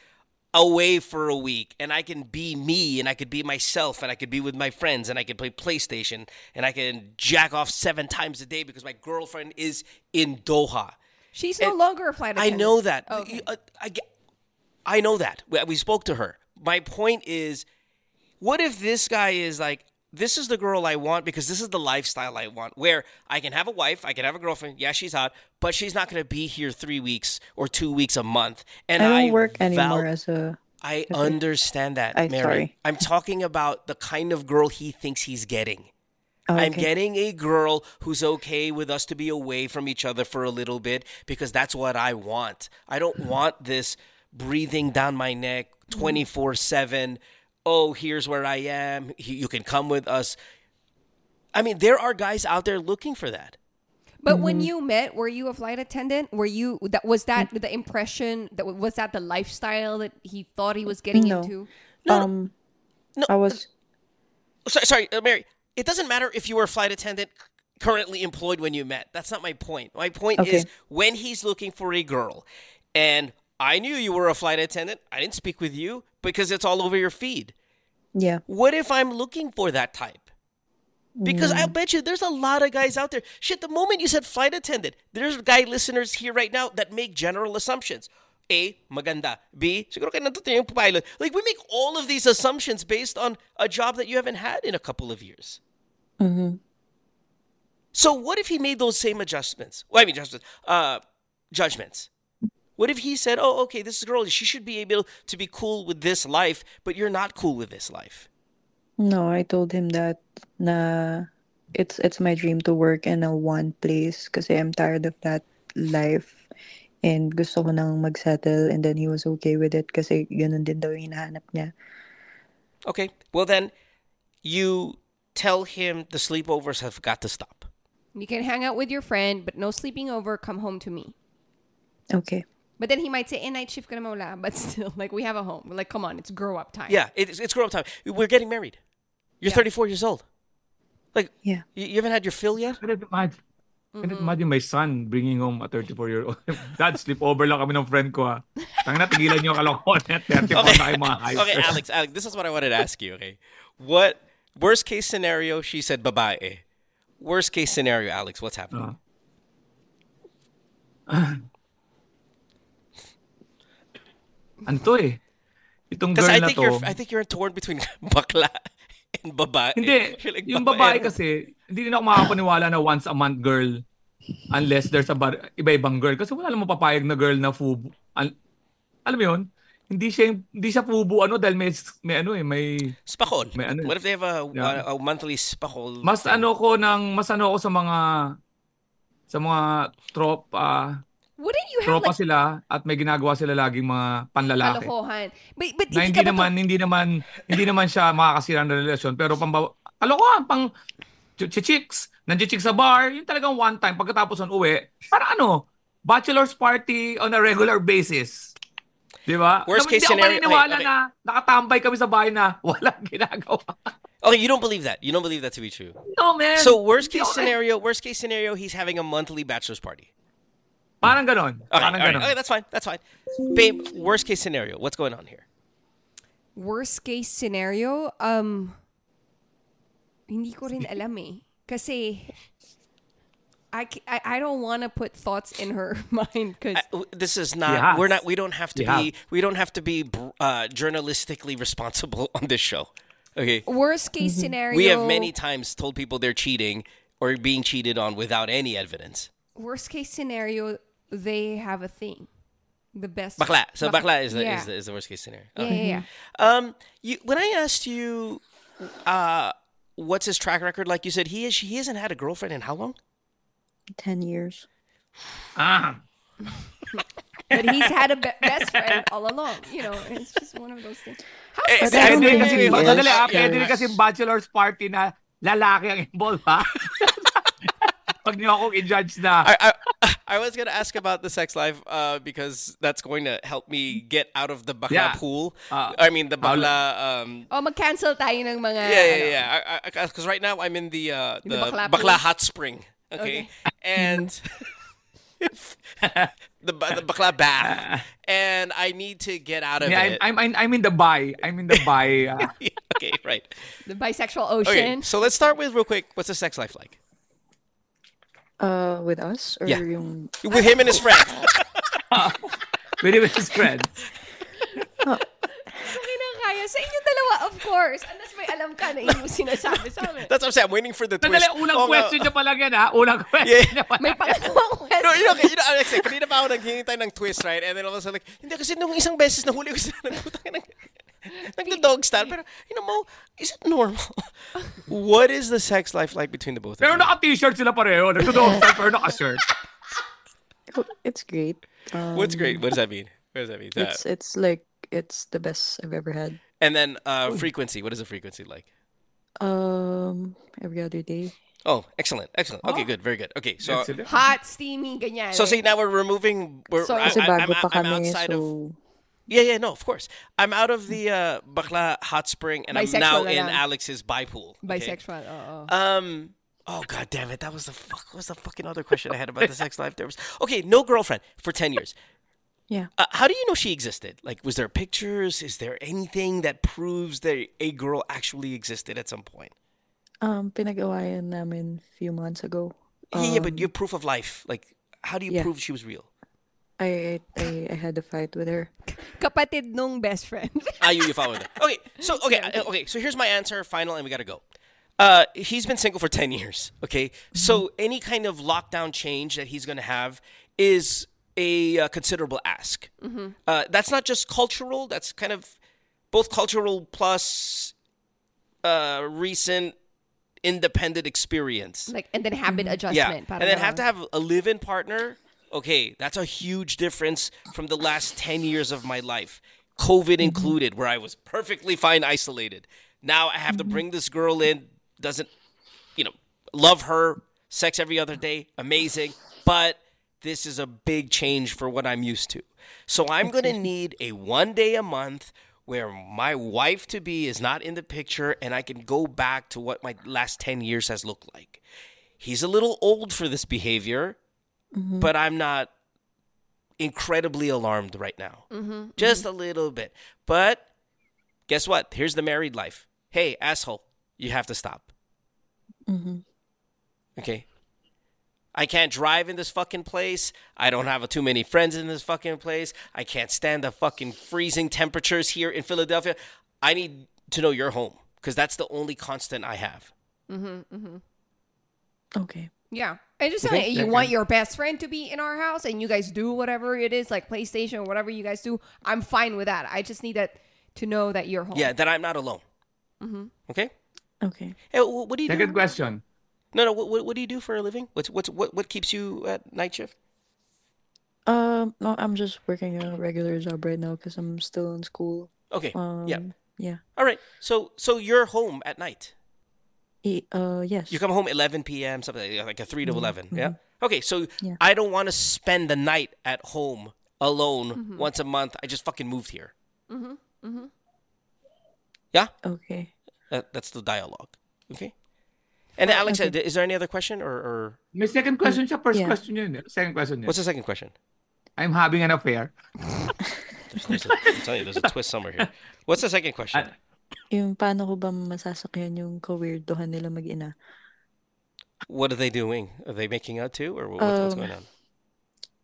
away for a week and I can be me and I could be myself and I could be with my friends and I could play PlayStation and I can jack off seven times a day because my girlfriend is in Doha. She's no longer a flight attendant. I know that. Okay. Uh, I, get- I know that. We, we spoke to her. My point is, what if this guy is like, this is the girl I want because this is the lifestyle I want, where I can have a wife, I can have a girlfriend. Yeah, she's hot, but she's not going to be here three weeks or two weeks a month. And I don't I work val- anymore as a I understand that, Ay, Mary. sorry. I'm talking about the kind of girl he thinks he's getting. Oh, I'm getting a girl who's okay with us to be away from each other for a little bit because that's what I want. I don't want this breathing down my neck mm-hmm. 24 7. Oh, here's where I am. You can come with us. I mean, there are guys out there looking for that. But when you met, were you a flight attendant? Were you that was that the impression that was that the lifestyle that he thought he was getting No. into? No, no. um No, I was sorry, sorry, uh, Mary. It doesn't matter if you were a flight attendant currently employed when you met. That's not my point. My point Okay. is when he's looking for a girl, and I knew you were a flight attendant. I didn't speak with you because it's all over your feed. Yeah. What if I'm looking for that type? Because I'll bet you there's a lot of guys out there. Shit, the moment you said flight attendant, there's guy listeners here right now that make general assumptions. A, maganda. B, siguro natuto yung pilot. Like, we make all of these assumptions based on a job that you haven't had in a couple of years. So what if he made those same adjustments? Well, I mean, adjustments, uh, judgments. What if he said, "Oh, okay, this girl, she should be able to be cool with this life, but you're not cool with this life." No, I told him that na it's it's my dream to work in a one place because I'm tired of that life and gusto ko nang mag-settle and then he was okay with it kasi eh, ganun din daw yung hinahanap niya. Okay. Well, then you tell him the sleepovers have got to stop. You can hang out with your friend, but no sleeping over. Come home to me. Okay. But then he might say, eh, night shift ka naman wala. But [LAUGHS] still, like, we have a home. Like, come on, it's grow up time. Yeah, it's, it's grown up time. We're getting married. You're Yeah. 34 years old. Like, Yeah. you, you haven't had your fill yet? Can you imagine? Can you imagine my son bringing home a 34-year-old? [LAUGHS] Dad, sleepover lang kami ng friend ko ha. Tangina, tigilan niyo ang kalokohan. 34 na kayo mga high Okay, Alex, Alex, this is what I wanted to ask you, okay? What worst case scenario, she said babae. Worst case scenario, Alex, what's happening? Ano to eh? Itong Because girl I na think to. you're I think you're torn between [LAUGHS] bakla and babae. Hindi. [LAUGHS] Like, yung babae kasi, hindi din ako makapaniwala na once a month girl unless there's a bar, iba-ibang girl. Kasi wala namang papayag na girl na fubu. Al- alam mo yun? Hindi siya, hindi siya fubu ano dahil may, may ano eh, may... Spakol. May ano eh. What if they have a, Yeah. a, a monthly spakol? Mas ano ko ng, mas ano ako sa mga, sa mga tropa, Wouldn't you have, tropa like, sila at may ginagawa sila laging mga panlalaki. kalokohan? But, but na hindi ba to- naman hindi naman hindi naman siya makakasira ng relasyon pero pang kalokohan pang ch- chicks nandiyo sa bar yung talagang one time pagkatapos ng uwi para ano bachelor's party on a regular basis di ba Worst Na- case hindi ako scenario- maniniwala okay, okay. na nakatambay kami sa bahay na [LAUGHS] walang ginagawa Okay, you don't believe that. You don't believe that to be true. no man So worst case scenario, worst case scenario, he's having a monthly bachelor's party. Parang ganon Okay, parang all right. ganon okay, that's fine. That's fine. Babe, worst case scenario, what's going on here? worst case scenario, um, hindi ko rin alam eh. Kasi, I, I, I don't want to put thoughts in her [LAUGHS] mind because Uh, This is not. have. We're not. We don't have to You be. We don't have to be uh, journalistically responsible [LAUGHS] on this show. Okay. worst case scenario. We have many times told people they're cheating or being cheated on without any evidence. Worst case scenario, they have a thing. The best. Bakla. So Bak- bakla is the, yeah. is the is the worst case scenario. Yeah, yeah, yeah. Um, you when I asked you, uh, what's his track record? Like you said, he is he hasn't had a girlfriend in how long? 10 years. ah [LAUGHS] But he's had a be- best friend all along. You know, it's just one of those things. How's Eh, the eh, Pwede don't rin think kasi, he is. madali ah, Yeah. pwede rin kasi bachelor's party na lalaki ang involved ha. [LAUGHS] Pag niyo akong i-judge na. I, I [LAUGHS] I was gonna ask about the sex life uh, because that's going to help me get out of the bakla Yeah. pool. Uh, I mean the I'll- bakla. Um, Oh, mag-cancel tayo ng mga... yeah, yeah, ano. yeah. Because right now I'm in the uh, In the the, bakla bakla, hot spring. Okay, [LAUGHS] and [LAUGHS] the ba- the bakla bath, and I need to get out of Yeah, it. I'm, I'm, I'm in the buy. I'm in the buy. ah. okay, right. The bisexual ocean. Okay, ocean. so let's start with real quick. What's the sex life like Uh, with us? Or Yeah. yung... with him and his friend? [LAUGHS] [LAUGHS] with his friend. Na kaya. Sa inyo dalawa, of course. Unless may alam ka na yung sinasabi sa amin. That's what I'm saying. I'm waiting for the twist. Sandali, unang Oh, question niya pa lang yan ha. Unang question Yeah. niya pa May pangalawang question. No, you know, you know, Alex, eh, kanina pa ako naghihintay ng twist, right? And then all of a sudden, like, hindi kasi nung isang beses nahuli ko sila [LAUGHS] ng putang ng nagda-dog style. Pero, you know, Mo, is it normal? [LAUGHS] what is the sex life like between the both of Pero you? naka-t-shirt sila pareho. Nagtudog style [LAUGHS] pero naka-shirt. It's great. Um, What's great? What does that mean? What does that mean? Uh, It's, it's like, it's the best I've ever had. and then uh, frequency. What is the frequency like? Um, every other day. Oh, excellent, excellent. Okay, good, very good. Okay, so Hot, steamy, ganyan. so see now we're removing. We're, So- I, Kasi I, bago I'm, pa I'm kami, outside of. so... Yeah, yeah, no, of course. I'm out of the uh, bakla hot spring, and I'm now in lang. Alex's bi pool. okay? Bisexual. Oo. Um. Oh god damn it! That was the fuck. What was the fucking other question I had about the sex life? There was okay. No girlfriend for ten years. Yeah. Uh, how do you know she existed? Like, was there pictures? Is there anything that proves that a girl actually existed at some point? Um, pinag-awayan namin few months ago. yeah, yeah, but your proof of life. Like, how do you yeah. prove she was real? I, I I had a fight with her. Kapatid nung best friend. [LAUGHS] Ah, you, you follow that. Okay, so okay, uh, okay. So here's my answer, final, and we gotta go. Uh, he's been single for ten years. Okay, so any kind of lockdown change that he's gonna have is a uh, considerable ask. Uh, that's not just cultural. That's kind of both cultural plus uh, recent independent experience. like, and then habit Yeah, adjustment. and then have to have a live-in partner. Okay, that's a huge difference from the last ten years of my life, COVID mm-hmm. included, where I was perfectly fine isolated. Now I have to mm-hmm. bring this girl in. Doesn't, you know, love her, sex every other day, amazing, but this is a big change for what I'm used to. So I'm going to need a one day a month where my wife to be is not in the picture and I can go back to what my last 10 years has looked like. He's a little old for this behavior, but I'm not incredibly alarmed right now. Just a little bit. But guess what? Here's the married life. Hey, asshole, you have to stop. Okay. I can't drive in this fucking place. I don't have too many friends in this fucking place. I can't stand the fucking freezing temperatures here in Philadelphia. I need to know your home because that's the only constant I have. Mm-hmm, mm-hmm. Okay. Yeah. And just saying, you want your best friend to be in our house and you guys do whatever it is, like PlayStation or whatever you guys do. I'm fine with that. I just need that to know that you're home. Yeah, that I'm not alone. Mm-hmm. Okay. Okay. Hey, what do you Second do? question. No, no. What, what, what do you do for a living? What's what's what what keeps you at night shift? Um, no, I'm just working a regular job right now because I'm still in school. Okay. Um, yeah. Yeah. All right. So so you're home at night. Uh, yes. You come home 11 p.m. something like, like a 3 to 11. Yeah. Okay. So Yeah. I don't want to spend the night at home alone once a month. I just fucking moved here. Mm-hmm. Mm-hmm. Yeah. Okay. That, that's the dialogue. Okay. And then Alex, is there any other question or, or May second question siya. First Yeah. question yun. eh. Second question yun. what's the second question? I'm having an affair. There's, [LAUGHS] there's a, I'm telling you, there's a [LAUGHS] twist somewhere here. What's the second question? Yung paano ko ba masasakyan yung ka-weirdohan nila mag-ina? What are they doing? Are they making out too, or what, what's Um, going on?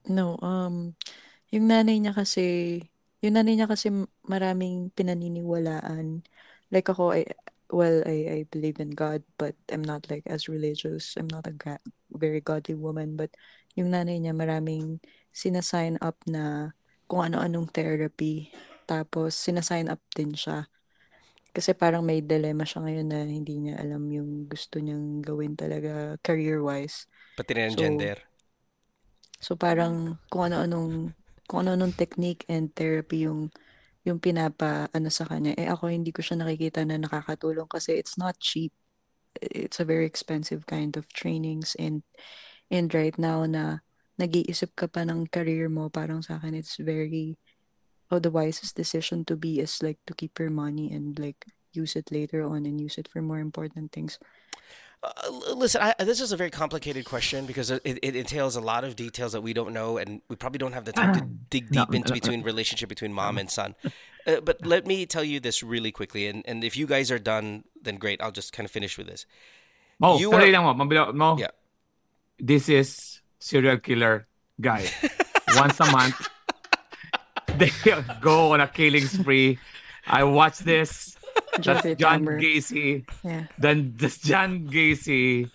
No, um, yung nanay niya kasi, yung nanay niya kasi maraming pinaniniwalaan. Like ako, I, well, I, I believe in God, but I'm not like as religious. I'm not a ga- very godly woman, but yung nanay niya maraming sinasign up na kung ano-anong therapy. Tapos, sinasign up din siya. Kasi parang may dilemma siya ngayon na hindi niya alam yung gusto niyang gawin talaga career-wise. Pati rin ang so, gender. So parang kung ano-anong kung ano-anong technique and therapy yung yung pinapa ano sa kanya eh ako hindi ko siya nakikita na nakakatulong kasi it's not cheap. It's a very expensive kind of trainings and and right now na nag-iisip ka pa ng career mo parang sa akin it's very oh the wisest decision to be is like to keep your money and like use it later on and use it for more important things. Uh, listen, I, this is a very complicated question because it, it entails a lot of details that we don't know, and we probably don't have the time to [CLEARS THROAT] dig deep into no, no. between relationship between mom and son. Uh, but let me tell you this really quickly, and, and if you guys are done, then great. I'll just kind of finish with this. Mo, You are- lang mo. Mabila, mo. Yeah. This is serial killer guy. [LAUGHS] Once a month, [LAUGHS] they go on a killing spree. I watch this. That's Jeffrey John Dahmer. Gacy. Yeah. Then this John Gacy,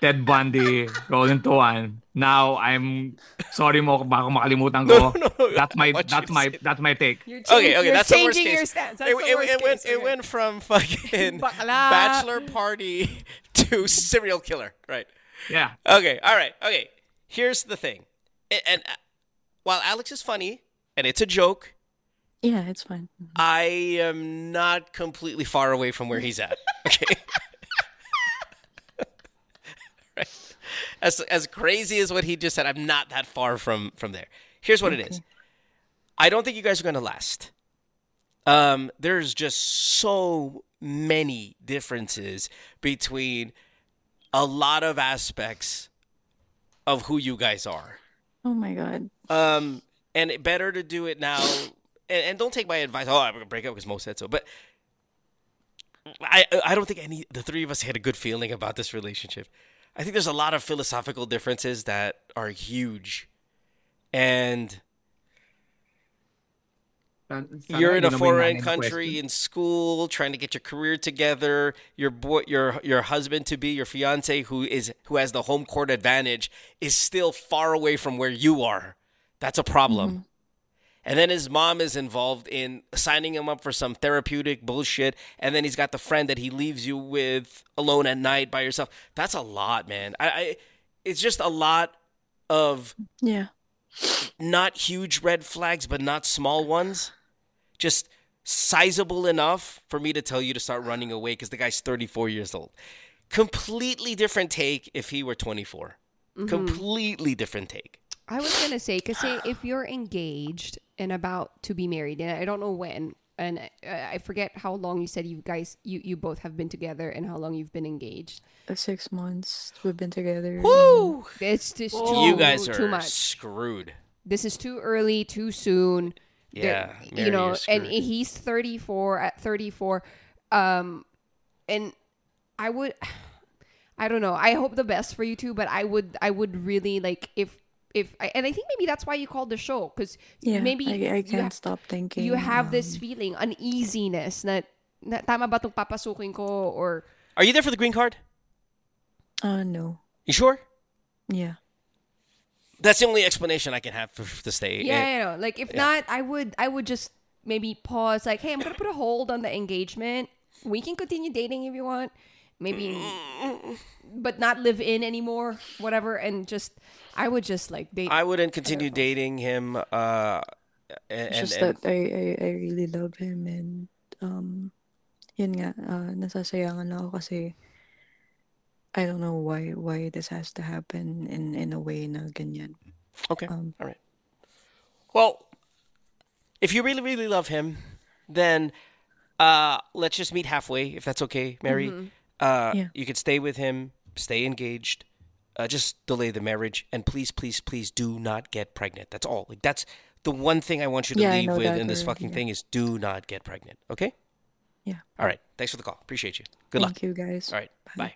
Ted Bundy, roll into one. Now I'm sorry mo kung baka makalimutan ko. No, no, no. That's my I want you that's my that's my take. You're Okay, okay, you're that's the worst changing case. your stance. That's it, the it- worst it went case. it Okay. went from fucking [LAUGHS] Bakla. bachelor party [LAUGHS] to serial killer, right? Yeah. Okay, all right, okay. Here's the thing, A- and, uh, while Alex is funny and it's a joke, Yeah, it's fine. I am not completely far away from where he's at. [LAUGHS] Okay. [LAUGHS] right. As as crazy as what he just said, I'm not that far from from there. Here's what it is. I don't think you guys are going to last. Um, there's just so many differences between a lot of aspects of who you guys are. Oh my god. Um, and it better to do it now. And, and don't take my advice. Oh, I'm gonna break up because Mo said so. But I I don't think any the three of us had a good feeling about this relationship. I think there's a lot of philosophical differences that are huge, and you're in a foreign country in school trying to get your career together your boy your your husband to be your fiance who is who has the home court advantage is still far away from where you are that's a problem mm-hmm. and then his mom is involved in signing him up for some therapeutic bullshit and then he's got the friend that he leaves you with alone at night by yourself that's a lot man i, I it's just a lot of Yeah. not huge red flags, but not small ones. Just sizable enough for me to tell you to start running away because the guy's 34 years old. Completely different take if he were 24. Mm-hmm. Completely different take. I was gonna say, cause say if you're engaged and about to be married, and I don't know when, and I, I forget how long you said you guys, you you both have been together, and how long you've been engaged. Uh, Six months we've been together. Woo! It's just too You guys are too much. screwed. This is too early, too soon. There- Yeah, you Mary, know, you're and screwed. he's 34 at 34, um, and I would, [SIGHS] I don't know. I hope the best for you two, but I would, I would really like if. If and I think maybe that's why you called the show because Yeah. maybe I, I you can't ha- stop thinking. you have this um, feeling uneasiness na, na tama ba tong papasukin ko or Are you there for the green card? Uh no. You sure? Yeah. That's the only explanation I can have for, the stay. yeah, Eh, you know, like if yeah. not I would I would just maybe pause like hey I'm gonna put a hold on the engagement we can continue dating if you want maybe but not live in anymore whatever and just I would just like date I wouldn't continue dating him. Uh, and, It's just and- that I, I I really love him and um yun nga uh, nasasayangan lang ako kasi I don't know why why this has to happen in in a way na ganyan. okay. Um All right. Well, if you really, really love him, then uh, let's just meet halfway, if that's okay, Mary. Uh, Yeah. You could stay with him, stay engaged, uh, just delay the marriage, and please, please, please do not get pregnant. That's all. Like that's the one thing I want you to Yeah, leave with in this fucking yeah. thing is do not get pregnant. Okay. Yeah. All right. Thanks for the call. Appreciate you. Good luck. thank you guys. All right. Bye.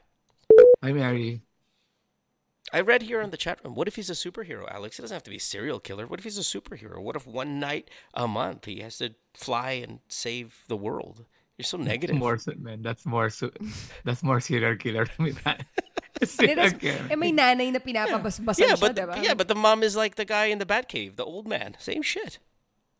Hi, Mary. I read here in the chat room. What if he's a superhero, Alex? It doesn't have to be a serial killer. What if he's a superhero? What if one night a month he has to fly and save the world? You're so negative. More, su- man, that's more, su- that's more serial killer to me than [LAUGHS] Hindi, serial tas- killer. eh, may nanay na pinapabasbasan yeah, siya, but diba? yeah, but the mom is like the guy in the Batcave, the old man. Same shit.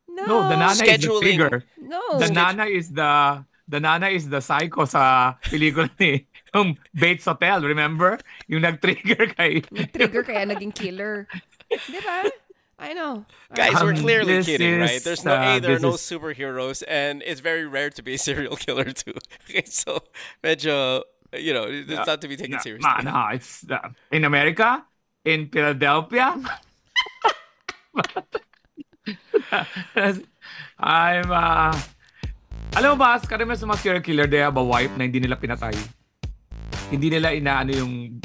no, No, the nana is the Scheduling. trigger. no. The nana is the the nana is the psycho sa pelikula ni yung Bates Hotel, remember? Yung nag-trigger kay trigger kaya naging killer. Di ba? I know. Guys, we're Um, clearly this kidding, right? There's no uh, A, there are no is- superheroes, and it's very rare to be a serial [LAUGHS] killer too. [LAUGHS] Okay, so medyo, you know, it's not to be taken Yeah, seriously. Man, ha, it's uh, in America, in Philadelphia. [LAUGHS] I'm uh, alam mo ba, karamihan sa mga serial killer, they have a wife na hindi nila pinatay. Hindi nila inaano yung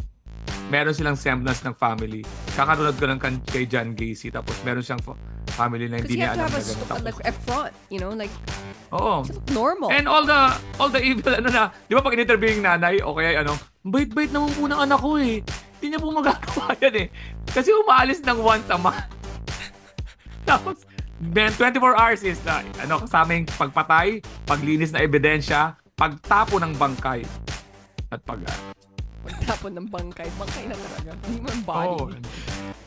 meron silang semblance ng family. Kakarunod ko lang kan- kay John Gacy tapos meron siyang fa- family na hindi niya alam na ganun. st- like, Tapos, a front, you know, like, oo. look normal. And all the all the evil ano na, 'di ba pag in-interview yung nanay o kaya ano, bait-bait naman po ng anak ko eh. Hindi niya po magagawa [LAUGHS] yan eh. Kasi umaalis ng once a month. [LAUGHS] Tapos, then 24 hours is na, ano, kasama yung pagpatay, paglinis na ebidensya, pagtapo ng bangkay. At pag, Magtapon ng bangkay. Bangkay na talaga. Hindi mo yung oh.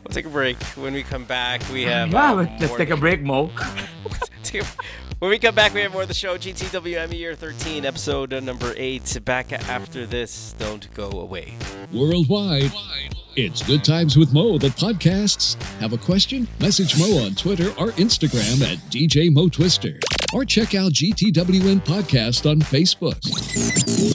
We'll take a break. When we come back, we have. yeah, uh, let's more take a break, Mo. [LAUGHS] When we come back, we have more of the show. GTWM Year 13, episode number 8. Back after this. Don't go away. Worldwide, it's Good Times with Mo, the podcasts. Have a question? Message Mo on Twitter or Instagram at DJ Mo Twister. Or check out GTWM Podcast on Facebook.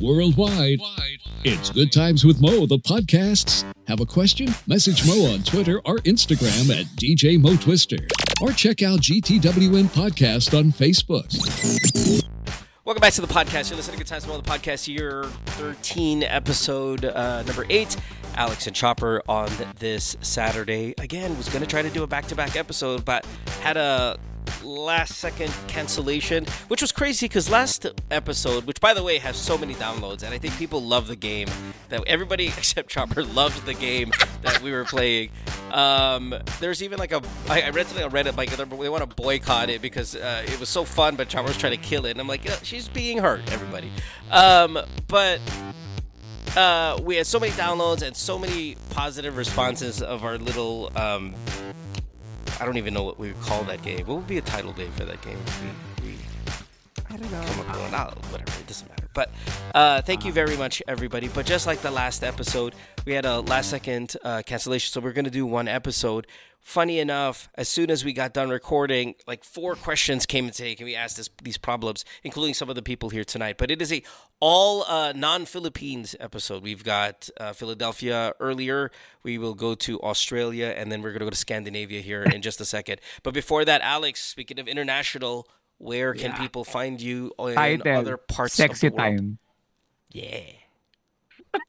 Worldwide, it's Good Times with Mo, the podcasts. Have a question? Message Mo on Twitter or Instagram at DJ Mo Twister. Or check out GTWM Podcast on Facebook. Welcome back to the podcast. You're listening to Good Times with Mo, the podcast, year 13, episode uh, number 8. Alex and Chopper on this Saturday. Again, was going to try to do a back to back episode, but had a last second cancellation, which was crazy because last episode, which by the way has so many downloads, and I think people love the game, that everybody [LAUGHS] except Chopper loved the game that we were playing. Um, there's even like a, I, I read something on Reddit, like they want to boycott it because uh, it was so fun, but Chopper was trying to kill it. And I'm like, yeah, she's being hurt, everybody. Um, but uh, we had so many downloads and so many positive responses of our little um, I don't even know what we would call that game. What would be a title name for that game? We, we I don't know. come up with whatever, it doesn't matter. But uh, thank you very much, everybody. But just like the last episode, we had a last second uh, cancellation, so we're gonna do one episode. Funny enough, as soon as we got done recording, like four questions came and say, "Can we ask this, these problems?" Including some of the people here tonight. But it is a all uh, non-Philippines episode. We've got uh, Philadelphia earlier. We will go to Australia, and then we're gonna go to Scandinavia here in just a second. But before that, Alex, speaking of international, where can Yeah. people find you in Title, other parts Sexy of the world? Time. Yeah. [LAUGHS]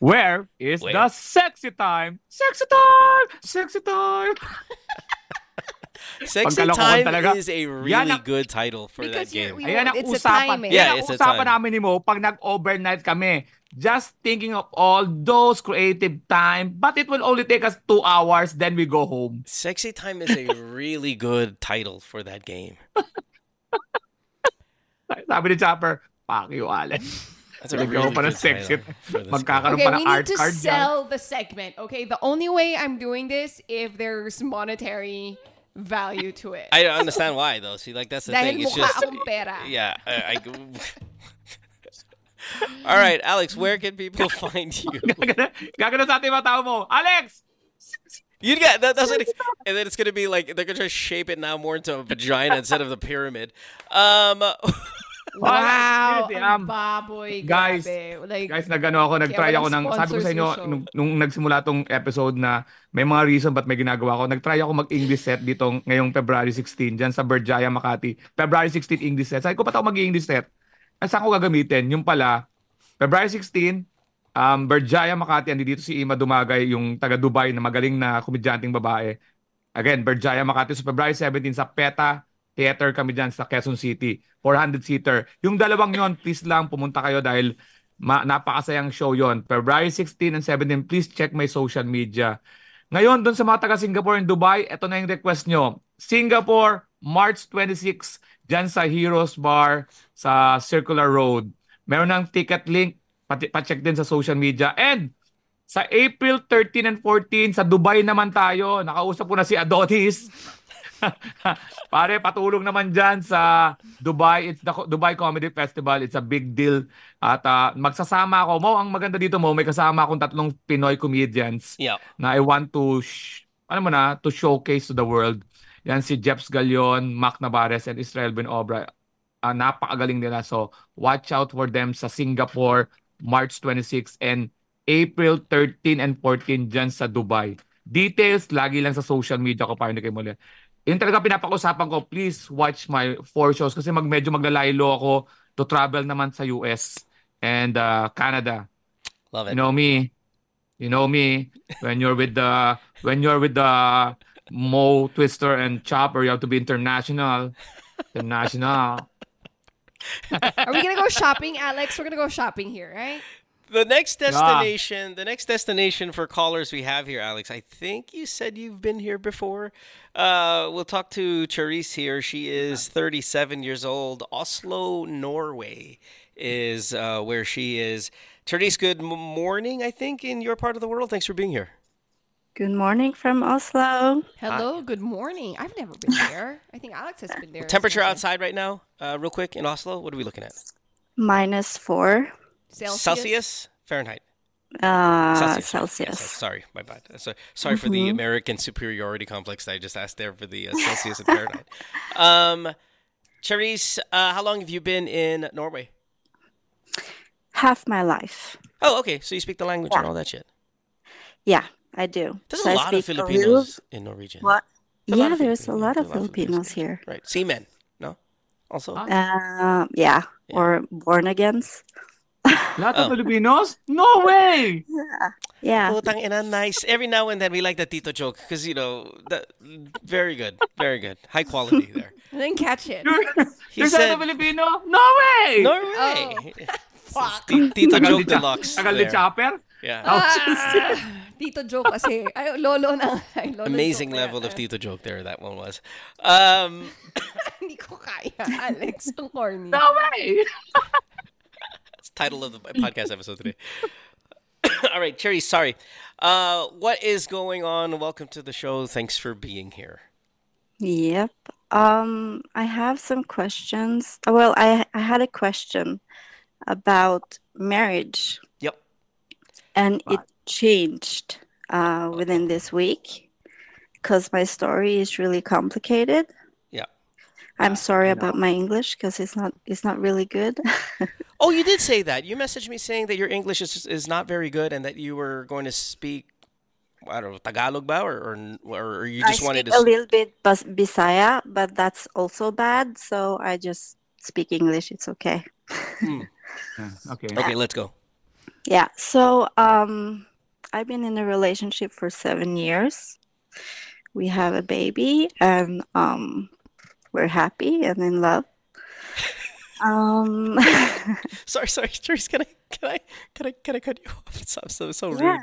Where is Where? the sexy time? Sexy time! Sexy time! [LAUGHS] Sexy Pagkalokohan Time talaga. is a really Yan ang- good title for Because that you're- game. we Ayan want- ang it's a usapan. time eh. Yeah, Yan ang it's a usapan time. namin ni Mo pag nag-overnight kami. Just thinking of all those creative time, but it will only take us two hours, then we go home. Sexy Time is a really good title for that game. [LAUGHS] Sabi ni Chopper, fuck you, Allen. That's a Nagawa really pa ng good sexy. title for this Magkakaroon Okay, pa we ng need art to card yan. sell the segment. Okay, the only way I'm doing this if there's monetary value to it. I don't understand why though. See, like that's the thing. It's just yeah. I, I- [LAUGHS] All right, Alex, where can people [LAUGHS] find you? [LAUGHS] Gagana, gagana sa ating mga mo. Alex! You get that, that's what it, and then it's gonna be like they're gonna try to shape it now more into a vagina instead of the pyramid. Um, Wow, Seriously, ang baboy, guys, grabe. Like, Guys, nagano ako, nag-try ako ng, sabi ko sa inyo, nung, nung nagsimula tong episode na may mga reason ba't may ginagawa ako, nag-try ako mag-English set dito ngayong February 16, dyan sa Berjaya, Makati. February 16 English set. Sabi ko, ba't ako mag-English set? At saan ko gagamitin? Yung pala, February 16, um, Berjaya, Makati, andi dito si Ima Dumagay, yung taga Dubai na magaling na komedyanteng babae. Again, Berjaya, Makati. So, February 17 sa PETA Theater kami dyan sa Quezon City. 400-seater. Yung dalawang yon please lang pumunta kayo dahil ma- napakasayang show yon. February 16 and 17, please check my social media. Ngayon, doon sa mga taga Singapore and Dubai, ito na yung request nyo. Singapore, March 26, dyan sa Heroes Bar sa Circular Road. Meron ng ticket link, pati- pa-check din sa social media. And sa April 13 and 14, sa Dubai naman tayo. Nakausap ko na si Adonis. [LAUGHS] Pare, patulong naman dyan sa Dubai. It's the Dubai Comedy Festival. It's a big deal. At ah, magsasama ako. Mo, ang maganda dito mo, may kasama akong tatlong Pinoy comedians yeah. na I want to, sh- ano mo na, to showcase to the world. Yan si Jeps Galion, Mac Navarez, and Israel Ben Obra. Ah, napakagaling nila. So, watch out for them sa Singapore, March 26 and April 13 and 14 dyan sa Dubai. Details, lagi lang sa social media ko hindi kayo muli. Yun talaga pinapag-usapan ko, please watch my four shows kasi mag medyo maglalaylo ako to travel naman sa US and uh, Canada. Love it. You know me. You know me. When you're with the when you're with the Mo Twister and Chopper, you have to be international. International. are we gonna go shopping, Alex? We're gonna go shopping here, right? The next destination, the next destination for callers we have here, Alex. I think you said you've been here before. Uh, we'll talk to Charisse here. She is 37 years old. Oslo, Norway is uh, where she is. Charisse, good morning, I think, in your part of the world. Thanks for being here. Good morning from Oslo. Hello, good morning. I've never been there. I think Alex has been there. Temperature outside right now, uh, real quick, in Oslo, what are we looking at? Minus four. Celsius. Celsius? Fahrenheit? Uh, Celsius. Celsius. Yes, sorry, my bad. So, sorry for Mm-hmm. the American superiority complex that I just asked there for the uh, Celsius and Fahrenheit. [LAUGHS] Um, Charisse, uh, how long have you been in Norway? Half my life. Oh, okay. So you speak the language and all that shit. Yeah, I do. There's So a I lot of speak a little- Filipinos in Norwegian. What? There's a Yeah, there's a lot of Filipinos here. Right. Seamen. No? Also? Uh, yeah, or born agains. Lahat Oh. ng Filipinos? No way! Yeah. yeah. Putang ina, nice. Every now and then we like the Tito joke because, you know, that, very good. Very good. High quality there. [LAUGHS] I didn't catch it. He You're said- not a Filipino? No way! Norway. [LAUGHS] Fuck. Ti- Tito joke deluxe. Tagal ni. Chopper? Yeah. Ah, Tito joke kasi. Ay, lolo na. Ay, lolo Amazing joke level yan. of Tito joke there, that one was. Um, [LAUGHS] Hindi ko kaya, Alex. Ang corny. No way! Title of the [LAUGHS] podcast episode today. [COUGHS] All right, Cherry, sorry. Uh, what is going on? Welcome to the show. Thanks for being here. Yep. Um, I have some questions. Well, I I had a question about marriage, Yep. and it changed uh, within this week because my story is really complicated. Yeah. I'm sorry about my English because it's not it's not really good. [LAUGHS] Oh, you did say that. You messaged me saying that your English is, is not very good and that you were going to speak, I don't know, Tagalog ba? Or, or, or you I just wanted speak to. a little bit Bas- Bisaya, but that's also bad. So I just speak English. It's okay. [LAUGHS] Okay. Okay, let's go. Yeah. So um, I've been in a relationship for seven years. We have a baby, and um, we're happy and in love. Um, [LAUGHS] Sorry, sorry, Charisse, can I, can I, can I, can I cut you [LAUGHS] off? It's so, so, so rude. Yeah.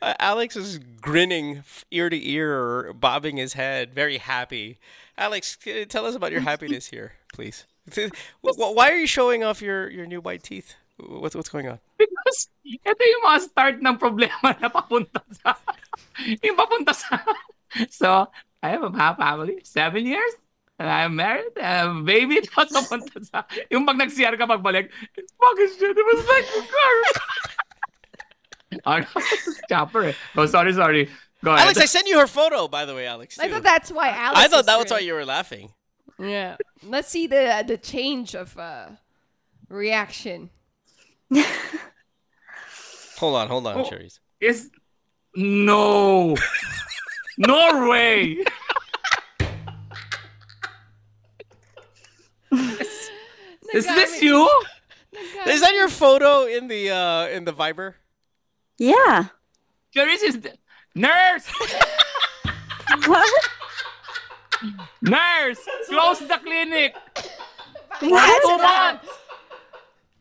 Uh, Alex is grinning ear to ear, bobbing his head, very happy. Alex, c- tell us about your happiness here, please. [LAUGHS] Wh- wh- Why are you showing off your, your new white teeth? What's, what's going on? Because ito yung mga start ng problema na papunta sa... yung papunta sa... So, I have a ha- family, seven years, and I'm married, I have a baby, [LAUGHS] tapos papunta sa... Yung pag nag-CR ka pagbalik, fucking shit, it was like a car. [LAUGHS] Ano? [LAUGHS] Chopper eh. Oh, sorry, sorry. Go ahead. Alex, I sent you her photo, by the way, Alex. I thought that's why Alex I thought is that was why you were laughing. Yeah. Let's see the the change of uh, reaction. Hold on, hold on, Oh. Cherries. is no Norway. Is this Nagamit- you? [LAUGHS] Is that your photo in the uh, in the Viber? yeah. Clarice is the- nurse. [LAUGHS] What? Nurse, close the clinic. [LAUGHS] What? For two cancel months.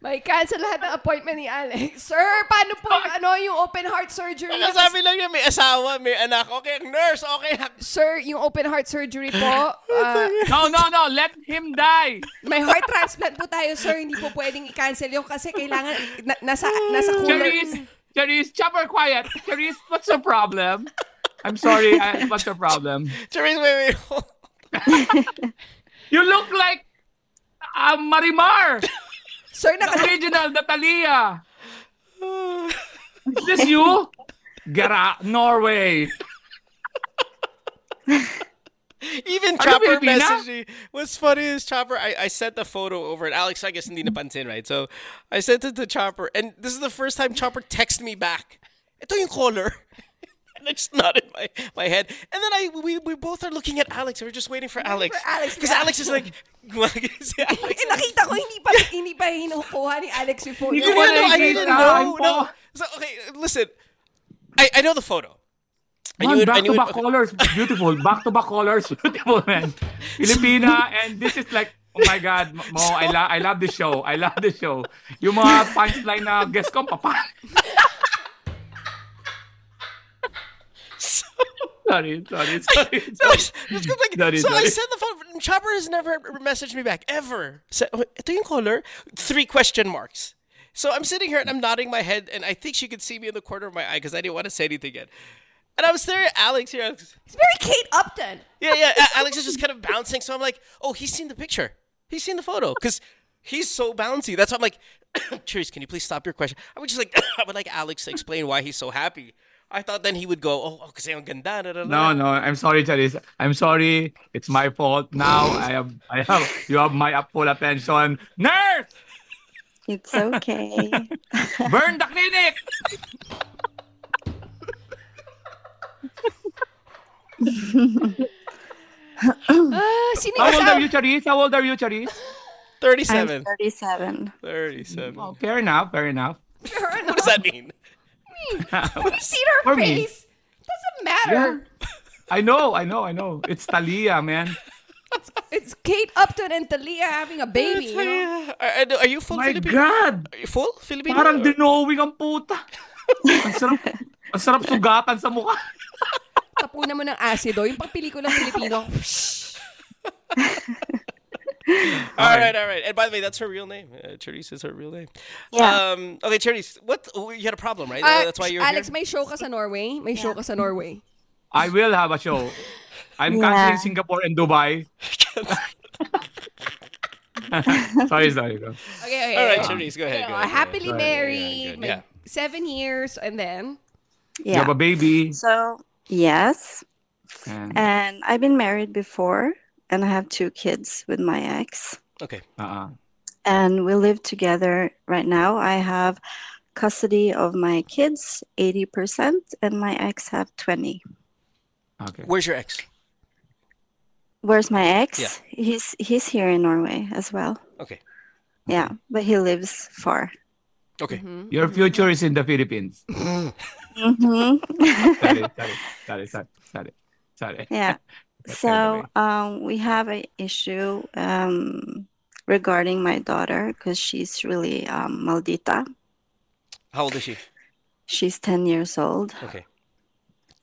May cancel lahat ng appointment ni Alex. [LAUGHS] Sir, paano po yung, ano, yung open heart surgery? Ano sabi lang niya, may asawa, may anak. Okay, nurse, okay. Sir, yung open heart surgery po, [LAUGHS] uh, No, no, no. Let him die. may heart transplant po tayo, sir. Hindi po pwedeng i-cancel yung kasi kailangan na, nasa, nasa cooler. Clarice, Clarice, chopper quiet. Clarice, what's the problem? I'm sorry. I, what's the problem? Cherries, wait, wait. [LAUGHS] You look like uh, Marimar, Sir, the naka, original Natalia. [LAUGHS] Is this you? Gara, Norway. Even Are Chopper Filipina? messaged me. What's funny is Chopper, I, I sent the photo over and Alex, I guess, hindi napansin, right? So, I sent it to Chopper, and this is the first time Chopper texted me back. Ito yung caller. And I just nodded my, my head. And then I we, we both are looking at Alex, we're just waiting for Alex. Alex Because Alex is like, si Alex eh, nakita ko, hindi pa, hindi pa hinukuha ni Alex yung phone. Hindi No, ko no, pa no, I didn't know. No. So, okay, listen. I, I know the photo. I Man, knew it- I back knew to it- back colors, beautiful. Back to back colors, beautiful, man. Filipina, and this is like, oh my God, Mo, I, lo- I love the show. I love the show. Yung mga punchline na guess ko, papa. sorry, sorry, sorry. No, sorry. it's, it's like, Sorry, so I sorry. sent the phone. Chopper has never messaged me back ever. Sa, ito yung caller. Three question marks. So I'm sitting here and I'm nodding my head, and I think she could see me in the corner of my eye because I didn't want to say anything yet. And I was staring at Alex here. I was- It's very Kate Upton. yeah, yeah. Alex is just kind of bouncing. So I'm like, oh, he's seen the picture. He's seen the photo because he's so bouncy. That's why I'm like, [COUGHS] Charisse, can you please stop your question? I would just like, [COUGHS] I would like Alex to explain why he's so happy. I thought then he would go, oh, oh because ang ganda. da, da, da." No, no, I'm sorry, Charisse. I'm sorry. It's my fault. Now I have, I have, you have my full attention. Nurse, It's okay. [LAUGHS] burn the clinic. Ah, sino How old are you, Charisse? How old are you, Charisse? 37. I'm 37. 37. Oh, fair enough, fair enough. [LAUGHS] What does that mean? [LAUGHS] We've seen her For me. face. Doesn't matter. I know, I know, I know. It's Talia, man. [LAUGHS] It's Kate Upton and Talia having a baby. You know? Yeah. Are, are you full My Filipino? God! Are you full Filipino? Parang Or- dinowing ang puta. Ang sarap, [LAUGHS] ang sarap sugatan sa mukha. Tapunan mo ng acido. Yung pang pelikulang Filipino. [LAUGHS] All right, all right. And by the way, that's her real name. Uh, Charisse is her real name. Yeah. Um, okay, Charisse, what? oh, You had a problem, right? Ah, that's why you're Alex, here. may show ka sa Norway? May show ka sa Norway? I will have a show. I'm Yeah. canceling Singapore and Dubai. [LAUGHS] sorry, sorry. Bro. Okay, okay. All right, okay. Charisse, go ahead. You Go know, ahead, go happily ahead. married. Yeah, good, may yeah. Seven years, and then... You have a baby. So, yes. And, And I've been married before, and I have two kids with my ex. Okay. uh-uh. And we live together right now. I have custody of my kids, 80%, and my ex have 20. Okay. Where's your ex? Where's my ex? Yeah. He's he's here in Norway as well. Okay. Yeah, but he lives far. Okay. Mm-hmm. Your future is in the Philippines. [LAUGHS] mm-hmm. Sorry, sorry, [LAUGHS] sorry, sorry, sorry, sorry. yeah. So um, we have an issue um, regarding my daughter because she's really um, maldita. How old is she? She's 10 years old, Okay.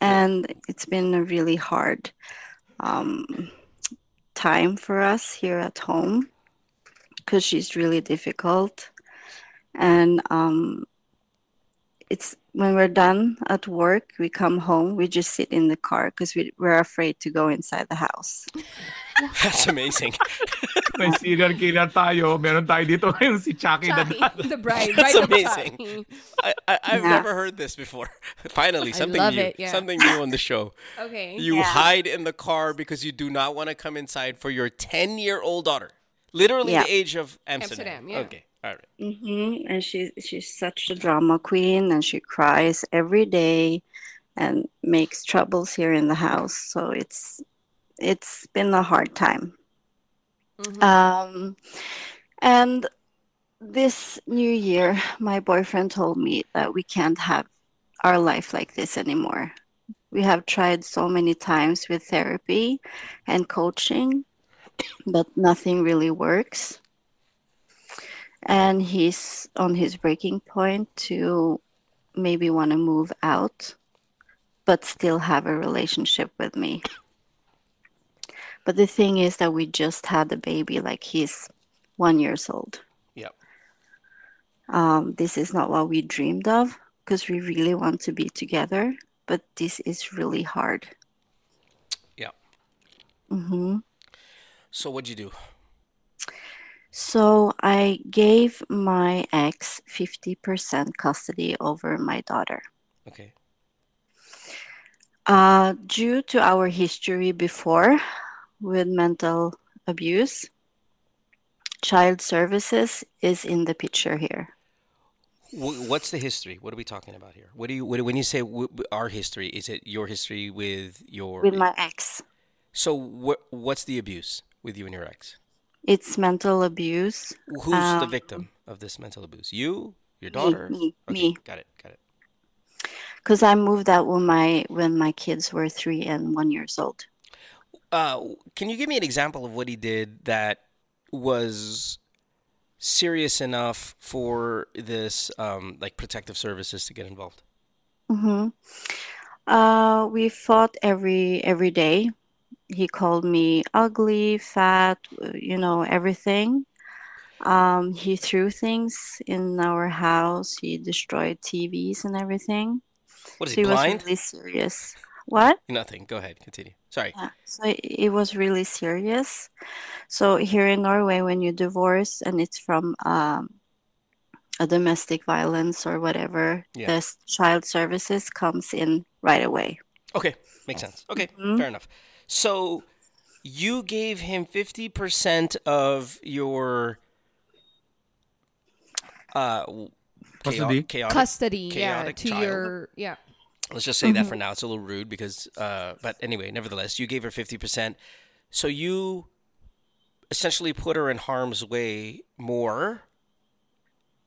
and it's been a really hard um, time for us here at home because she's really difficult. And um, it's when we're done at work, we come home, we just sit in the car because we, we're afraid to go inside the house. [LAUGHS] That's amazing. May serial killer tayo. Meron tayo dito [LAUGHS] ngayon si Chucky the Chucky, Dad. [LAUGHS] the bride. That's bride amazing. I, I, I've Yeah. never heard this before. Finally, something new. it, yeah. Something new on the show. Okay. You Yeah. hide in the car because you do not want to come inside for your 10 year old daughter. Literally Yeah. the age of Amsterdam. Amsterdam, yeah. Okay. Right. hmm And she's she's such a drama queen, and she cries every day, and makes troubles here in the house. So it's it's been a hard time. Mhm. Um, and this new year, my boyfriend told me that we can't have our life like this anymore. We have tried so many times with therapy and coaching, but nothing really works. And he's on his breaking point to maybe want to move out, but still have a relationship with me. But the thing is that we just had a baby, like he's one years old. Yep. Um, this is not what we dreamed of because we really want to be together, but this is really hard. Yeah. hmm So what'd you do? So I gave my ex 50% custody over my daughter. Okay. Uh, due to our history before with mental abuse, child services is in the picture here. What's the history? What are we talking about here? What do you what, when you say our history? Is it your history with your? With my ex, so what what's the abuse with you and your ex? It's mental abuse. Who's the Um, victim of this mental abuse? You, your daughter? me, Okay, me. Got it. Got it. Because I moved out when my when my kids were three and one years old. Uh, can you give me an example of what he did that was serious enough for this, um, like protective services to get involved? hmm Uh, we fought every every day. He called me ugly, fat, uh, you know, everything. Um, he threw things in our house. He destroyed TVs and everything. What is So he he was really serious. What? Nothing. Go ahead. Continue. Sorry. Yeah, so it, it was really serious. So here in Norway, when you divorce and it's from um, a domestic violence or whatever, Yeah. the child services comes in right away. Okay, makes sense. Okay, Mhm. fair enough. So you gave him 50% of your uh Custody? chao- chaotic, Custody, yeah, chaotic to child. your yeah. Let's just say that for now. It's a little rude because uh but anyway, nevertheless, you gave her 50%. So you essentially put her in harm's way more.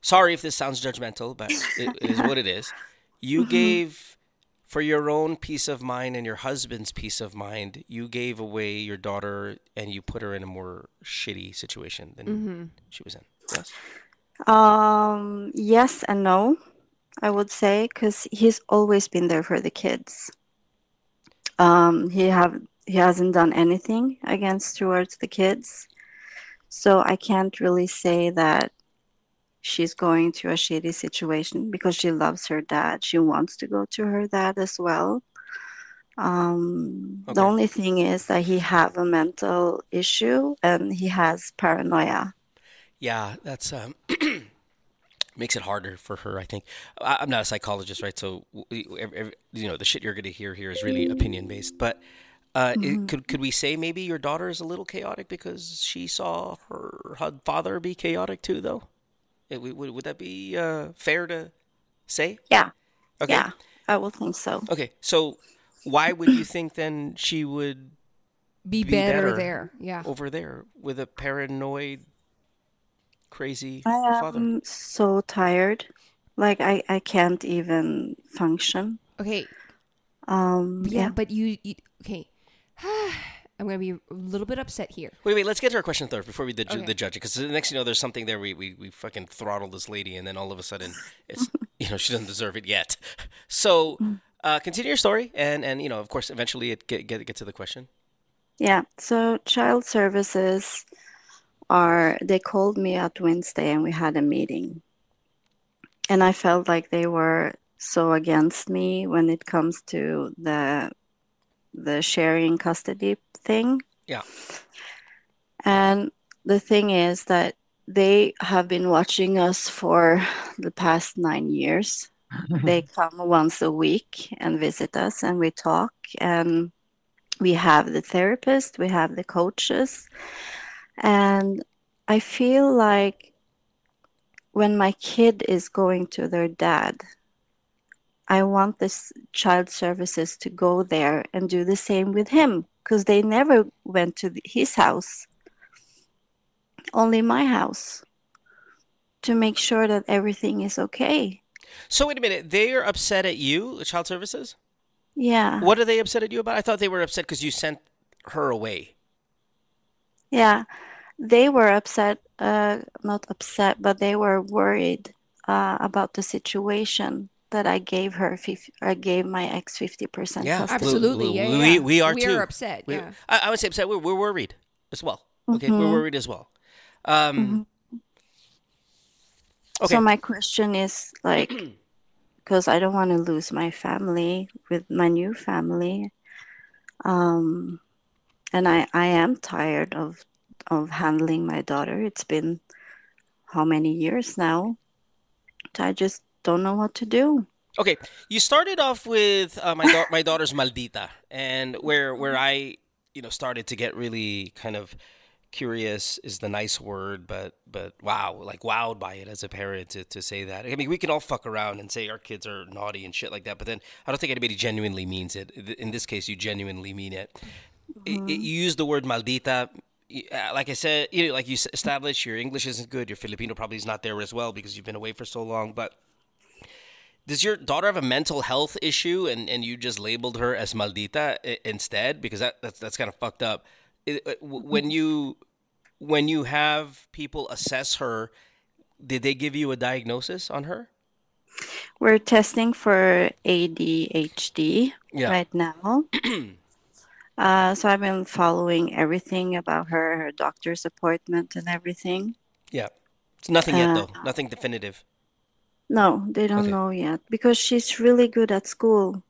Sorry if this sounds judgmental, but it, it is what it is. You [LAUGHS] gave for your own peace of mind and your husband's peace of mind, you gave away your daughter and you put her in a more shitty situation than she was in. Yes. Um, yes and no, I would say, because he's always been there for the kids. Um, he have he hasn't done anything against towards the kids, so I can't really say that she's going to a shitty situation because she loves her dad. She wants to go to her dad as well. Um, Okay. the only thing is that he have a mental issue and he has paranoia. Yeah, that's um, [CLEARS THROAT] makes it harder for her. I think I, I'm not a psychologist, right? So we- ev- ev- you know the shit you're going to hear here is really opinion based. But uh, it, could could we say maybe your daughter is a little chaotic because she saw her, her father be chaotic too, though? It, would, would would that be uh, fair to say? Yeah. Okay. Yeah, I will think so. Okay. So why would you think then she would Be, Be better, better. there. Yeah. over there with a paranoid, crazy I father? am so tired. Like I, I can't even function. Okay. Um, Yeah, yeah. but you, you okay. [SIGHS] I'm gonna be a little bit upset here. Wait, wait. Let's get to our question third before we the, Okay. the judge because the next you know there's something there we, we we fucking throttled this lady and then all of a sudden it's [LAUGHS] you know she doesn't deserve it yet. So uh, continue your story and and you know of course eventually it get get get to the question. Yeah. So child services are they called me at Wednesday and we had a meeting. And I felt like they were so against me when it comes to the the sharing custody thing. Yeah. And the thing is that they have been watching us for the past nine years. [LAUGHS] they come once a week and visit us and we talk and we have the therapist we have the coaches and i feel like when my kid is going to their dad i want this child services to go there and do the same with him because they never went to the- his house only my house to make sure that everything is okay So wait a minute. They are upset at you, the child services. yeah What are they upset at you about? I thought they were upset because you sent her away. Yeah, they were upset, uh, not upset, but they were worried uh, about the situation that I gave her. 50, I gave my ex fifty percent Yeah, custody. Absolutely. we- Yeah, we- yeah. we are we too. are upset. We- yeah. I, I would say upset. We're, we're worried as well. Okay, we're Mhm. worried as well. Um, Okay. So my question is like, [CLEARS THROAT] because I don't want to lose my family with my new family, um, and I I am tired of of handling my daughter. It's been how many years now? I just don't know what to do. Okay, you started off with uh, my da- my daughter's maldita, and where where I you know started to get really kind of curious is the nice word, but but wow, like wowed by it as a parent to, to say that. I mean, we can all fuck around and say our kids are naughty and shit like that, but then I don't think anybody genuinely means it. In this case, you genuinely mean it. It- it- you use the word maldita. uh, Like I said, you know, like you established, your English isn't good. Your Filipino probably is not there as well because you've been away for so long. But does your daughter have a mental health issue and, and you just labeled her as maldita instead because that that's, that's kind of fucked up uh, w- when you when you have people assess her did they give you a diagnosis on her We're testing for ADHD Yeah. right now. [CLEARS THROAT] uh, so I've been following everything about her, her doctor's appointment and everything. yeah It's nothing yet Uh, though. Nothing definitive. No, they don't Okay. know yet because she's really good at school.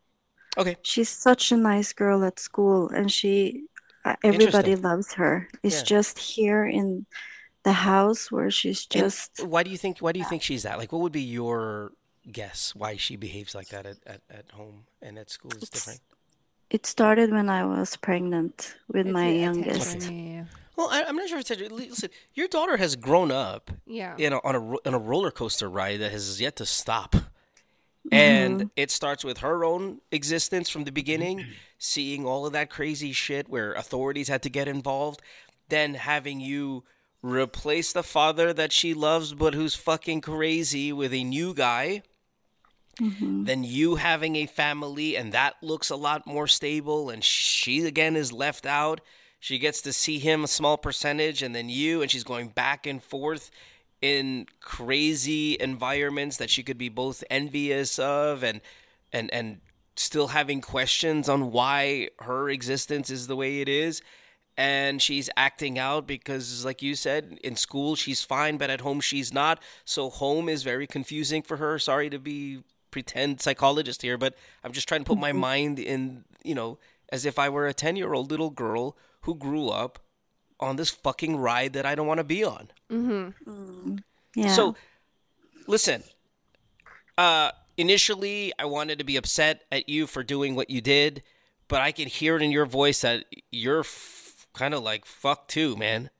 Okay. She's such a nice girl at school, and she uh, everybody loves her. It's Yeah. just here in the house where she's And just why do you think? Why do you think she's that? Like, what would be your guess why she behaves like that at, at, at home and at school is It's- different? It started when I was pregnant with It's my youngest. attention, Yeah. Well, I, I'm not sure if it's listen. Your daughter has grown up Yeah. you know, on a on a roller coaster ride that has yet to stop. Mm-hmm. And it starts with her own existence from the beginning, seeing all of that crazy shit where authorities had to get involved, then having you replace the father that she loves but who's fucking crazy with a new guy. Mm-hmm. Then you having a family and that looks a lot more stable and she again is left out. She gets to see him a small percentage and then you and she's going back and forth in crazy environments that she could be both envious of and and and still having questions on why her existence is the way it is. And she's acting out because like you said in school she's fine but at home she's not. So home is very confusing for her. Sorry to be pretend psychologist here but i'm just trying to put my mm-hmm. mind in you know as if i were a 10 year old little girl who grew up on this fucking ride that i don't want to be on Mm-hmm. Yeah. so, listen. Uh, initially, I wanted to be upset at you for doing what you did, but I can hear it in your voice that you're f- kind of like fuck too, man.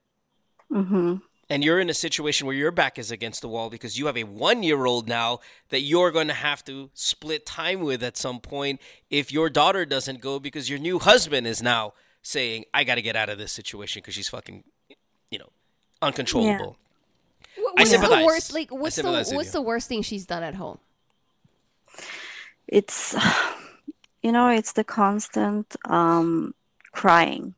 Mm-hmm. And you're in a situation where your back is against the wall because you have a one-year-old now that you're going to have to split time with at some point if your daughter doesn't go because your new husband is now saying, "I got to get out of this situation because she's fucking, you know, uncontrollable." What- I What's the worst? Like, what's the what's the worst thing she's done at home? it's [SIGHS] you know it's the constant um crying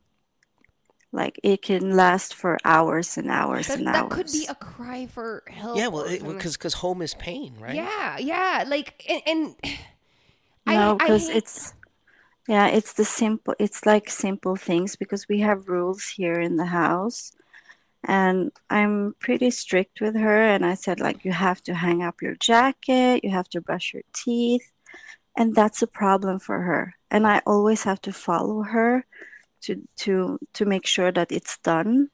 like it can last for hours and hours That, and that hours could be a cry for help. Yeah, well, because because home is pain, right? yeah, yeah, like and, and [SIGHS] no because it's yeah it's the simple it's like simple things because we have rules here in the house and i'm pretty strict with her and i said like you have to hang up your jacket you have to brush your teeth and that's a problem for her and i always have to follow her to to to make sure that it's done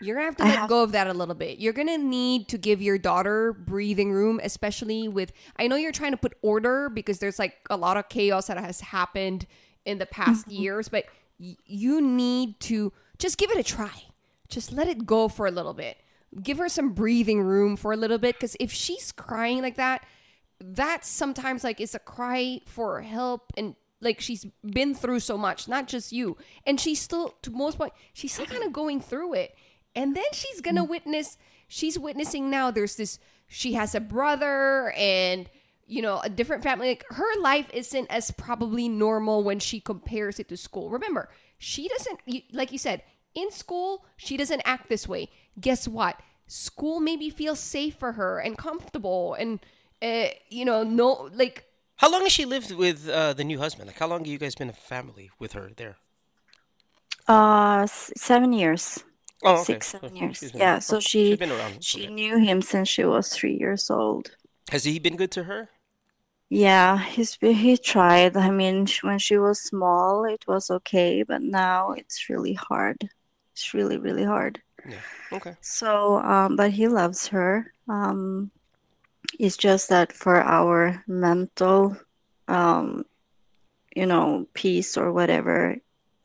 You're gonna have to I let have- go of that a little bit. You're gonna need to give your daughter breathing room, especially with. I know you're trying to put order because there's like a lot of chaos that has happened in the past Mm-hmm. years, but y- you need to just give it a try. Just let it go for a little bit. Give her some breathing room for a little bit because if she's crying like that, that's sometimes like it's a cry for help and like she's been through so much not just you and she's still to most point she's still kind of going through it and then she's gonna witness she's witnessing now there's this she has a brother and you know a different family like her life isn't as probably normal when she compares it to school remember she doesn't like you said in school she doesn't act this way guess what school maybe feels safe for her and comfortable and uh, you know no like How long has she lived with uh, the new husband? Like, how long have you guys been a family with her there? uh s- seven years Oh, okay. six seven Oh, years she's been- yeah so she she's been around. she Okay. knew him since she was three years old Has he been good to her? Yeah, he's he tried. I mean, when she was small, it was okay, but now it's really hard. It's really, really hard. Yeah. Okay. So, um, but he loves her. Um, it's just that for our mental, um, you know, peace or whatever,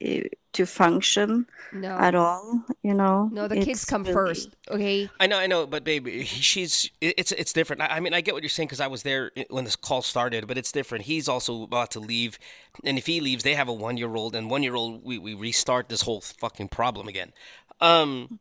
i to function no at all, you know, no the kids come really- first okay I know, I know, but baby, she's it's it's different. I I mean, I get what you're saying because I was there when this call started, but it's different. He's also about to leave, and if he leaves, they have a one year old, and one year old, we, we restart this whole fucking problem again. Um,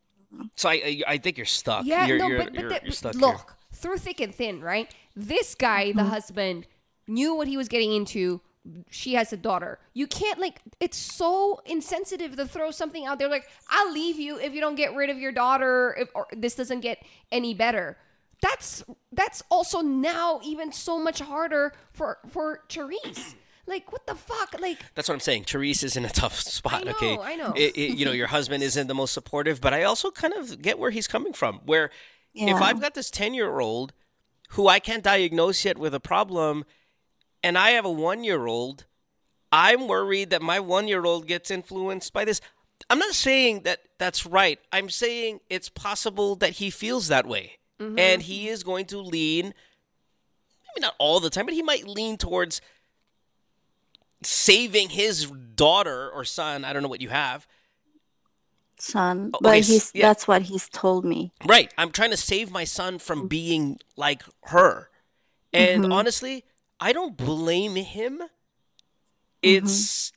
so I I, I think you're stuck. Yeah, you're, no, you're, but, but you're, the- you're stuck look, here. through thick and thin, right? This guy, Mm-hmm. the husband, knew what he was getting into. She has a daughter. You can't like. It's so insensitive to throw something out there like, "I'll leave you if you don't get rid of your daughter," if or this doesn't get any better. That's that's also now even so much harder for for Therese. Like, what the fuck? Like, That's what I'm saying. Therese is in a tough [LAUGHS] spot. I know, okay, I know. It- it- you know, your husband [LAUGHS] isn't the most supportive, but I also kind of get where he's coming from. Where if I've got this 10 year old who I can't diagnose yet with a problem, and I have a one year old, I'm worried that my one year old gets influenced by this. I'm not saying that that's right. I'm saying it's possible that he feels that way. Mm-hmm. And he is going to lean, maybe not all the time, but he might lean towards saving his daughter or son. I don't know what you have. son. Oh, But he's yeah. that's what he's told me. Right. I'm trying to save my son from being like her. And mm-hmm. honestly, I don't blame him. Mm-hmm. It's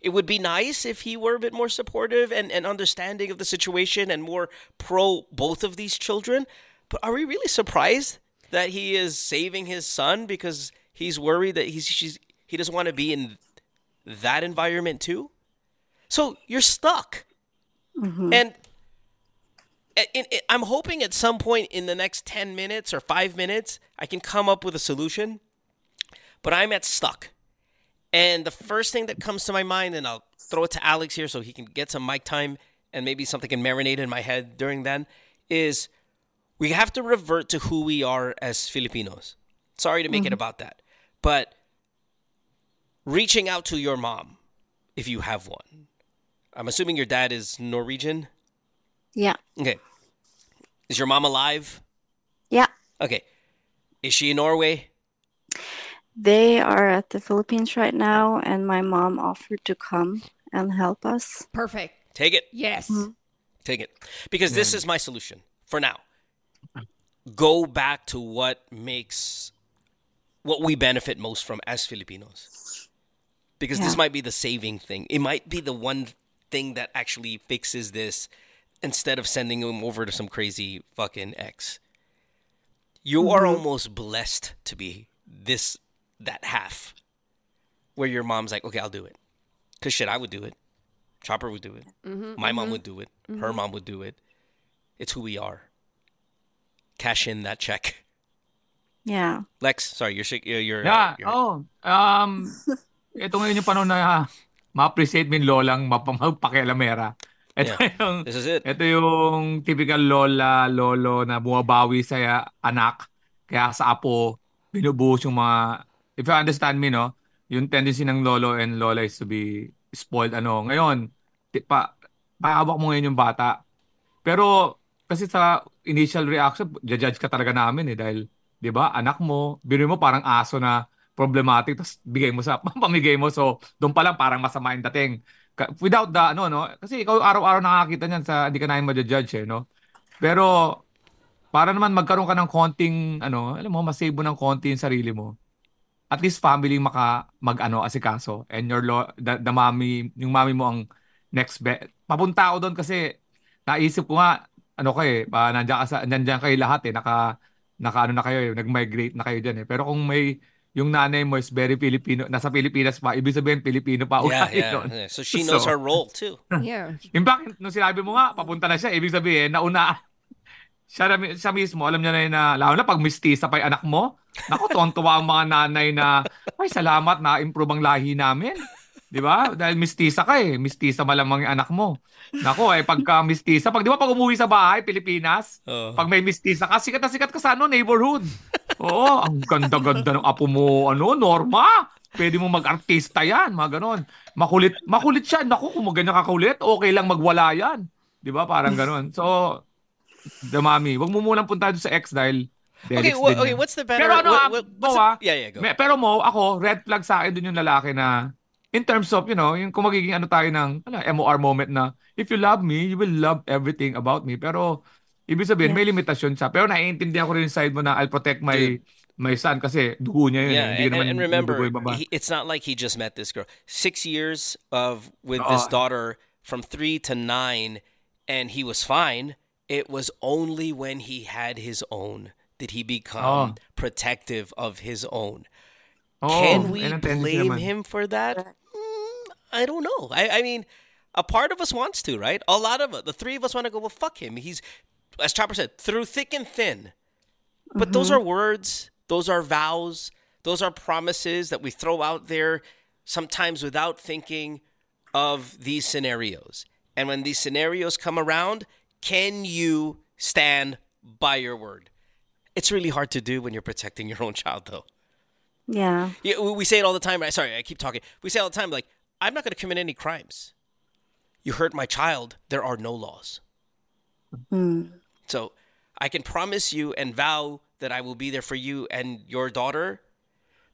it would be nice if he were a bit more supportive and, and understanding of the situation and more pro both of these children. But are we really surprised that he is saving his son because he's worried that he's she's, he doesn't want to be in that environment too? So you're stuck. Mm-hmm. And in- I- I'm hoping at some point in the next 10 minutes or five minutes, I can come up with a solution. But I'm at stuck. And the first thing that comes to my mind, and I'll throw it to Alex here so he can get some mic time and maybe something can marinate in my head during then, is we have to revert to who we are as Filipinos. Sorry to make it mm-hmm. about that. But reaching out to your mom, if you have one. I'm assuming your dad is Norwegian. Yeah. Okay. Is your mom alive? Yeah. Okay. Is she in Norway? They are at the Philippines right now, and my mom offered to come and help us. Perfect. Take it. Yes. Mm-hmm. Take it. Because this mm-hmm. is my solution for now. Go back to what makes what we benefit most from as Filipinos. Because this might be the saving thing. It might be the one thing that actually fixes this instead of sending him over to some crazy fucking ex. You mm-hmm. are almost blessed to be this that half where your mom's like, okay, I'll do it. Cause shit, I would do it. Chopper would do it. Mm-hmm, My mom mm-hmm. would do it. Her mom would do it. It's who we are. Cash in that check. Yeah. Lex, sorry, you're shak- you're, you're Yeah, you're- oh. Um, [LAUGHS] ito ngayon yung panahon na ma-appreciate mo yung lolang mapamapakialamera. Ito yung, This is it. ito yung typical lola, lolo na bumabawi sa anak. Kaya sa apo, binubuhos yung mga, if you understand me, no? Yung tendency ng lolo and lola is to be spoiled. Ano, ngayon, pa, paawak mo ngayon yung bata. Pero, kasi sa initial reaction, judge ka talaga namin eh. Dahil, di ba, anak mo, biro mo parang aso na problematic, tapos bigay mo sa, [LAUGHS] pamigay mo. So, doon pa lang parang masama yung dating. Without the, ano, no? Kasi ikaw araw-araw nakakita niyan sa, hindi ka namin ma-judge eh, no? Pero, para naman magkaroon ka ng konting, ano, alam mo, masave mo ng konti yung sarili mo. At least family maka mag-ano, asikaso. And your, lo, the, the mommy, yung mommy mo ang next bet. Papunta ako doon kasi naisip ko nga, ano ka eh, pa, nandiyan, ka sa, nandiyan kayo lahat eh, naka, naka ano na kayo eh, nag-migrate na kayo dyan eh. Pero kung may, yung nanay mo is very Filipino, nasa Pilipinas pa, ibig sabihin Pilipino pa Yeah, yeah, nun. yeah. So she knows So- her role too. [LAUGHS] Yeah. In fact, nung sinabi mo nga, papunta na siya, ibig sabihin, nauna, siya, siya mismo, alam niya na yun na, lalo na pag mistisa pa yung anak mo, naku, tuwang-tuwa ang mga nanay na, ay, salamat na improve ang lahi namin. Di ba? Dahil mistisa ka eh. Mistisa malamang yung anak mo. Naku, eh, pagka mistisa, pag di ba pag umuwi sa bahay, Pilipinas, Oo. pag may mistisa ka, sikat na sikat ka sa ano, neighborhood. Oo, ang ganda-ganda ng apo mo, ano, Norma. Pwede mo mag-artista yan, mga ganon. Makulit, makulit siya. Naku, kung ganyan kakulit, okay lang magwala yan. Di ba? Parang ganon. So, the mommy, wag mo munang punta doon sa ex dahil Okay, Delix okay, yan. what's the better Pero ano, what- ah, what- Mo, ah, Yeah, yeah, go. Me- pero mo, ako, red flag sa akin dun yung lalaki na in terms of, you know, yung kung magiging ano tayo ng ano, MOR moment na if you love me, you will love everything about me. Pero ibig sabihin, may limitasyon siya. Pero naiintindihan ko rin side mo na I'll protect my Dude. my son kasi dugo niya yun. eh. Yeah, Hindi and, naman and remember, he, it's not like he just met this girl. Six years of with Oo. this daughter from three to nine, and he was fine. It was only when he had his own did he become Oh. protective of his own. Oo, Can we yan ang tendency blame him for that? Mm, I don't know. I, I mean, a part of us wants to, right? A lot of us, the three of us want to go, well, fuck him. He's, as Chopper said, through thick and thin. But those mm-hmm. are words, those are vows, those are promises that we throw out there sometimes without thinking of these scenarios. And when these scenarios come around, can you stand by your word. It's really hard to do when you're protecting your own child, though. Yeah. Yeah, we say it all the time. Right? Sorry, I keep talking. We say all the time, like, I'm not going to commit any crimes. You hurt my child, there are no laws. Hmm. So I can promise you and vow that I will be there for you and your daughter.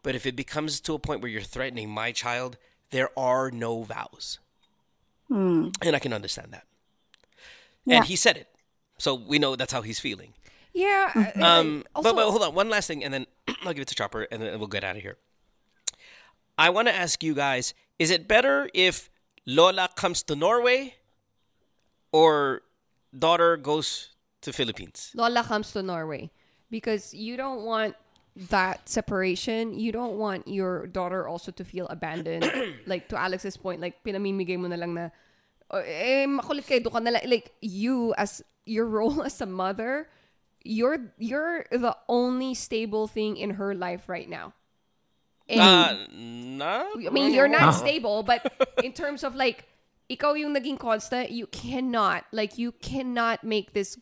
But if it becomes to a point where you're threatening my child, there are no vows. And I can understand that. Yeah. And he said it. So we know that's how he's feeling. Yeah. uh, Um, also, but, but hold on, one last thing, and then [CLEARS THROAT] I'll give it to Chopper, and then we'll get out of here. I want to ask you guys: Is it better if Lola comes to Norway, or daughter goes to Philippines? Lola comes to Norway because you don't want that separation. You don't want your daughter also to feel abandoned. [COUGHS] like to Alex's point, like pinamimigay mo na lang na "Oh, eh makulit kayo doon ka na lang." like you as your [LAUGHS] role as a mother, you're you're the only stable thing in her life right now. And- Uh, no. I mean, you're not [LAUGHS] stable, but in terms of like, ikaw yung naging constant, you cannot, like, you cannot make this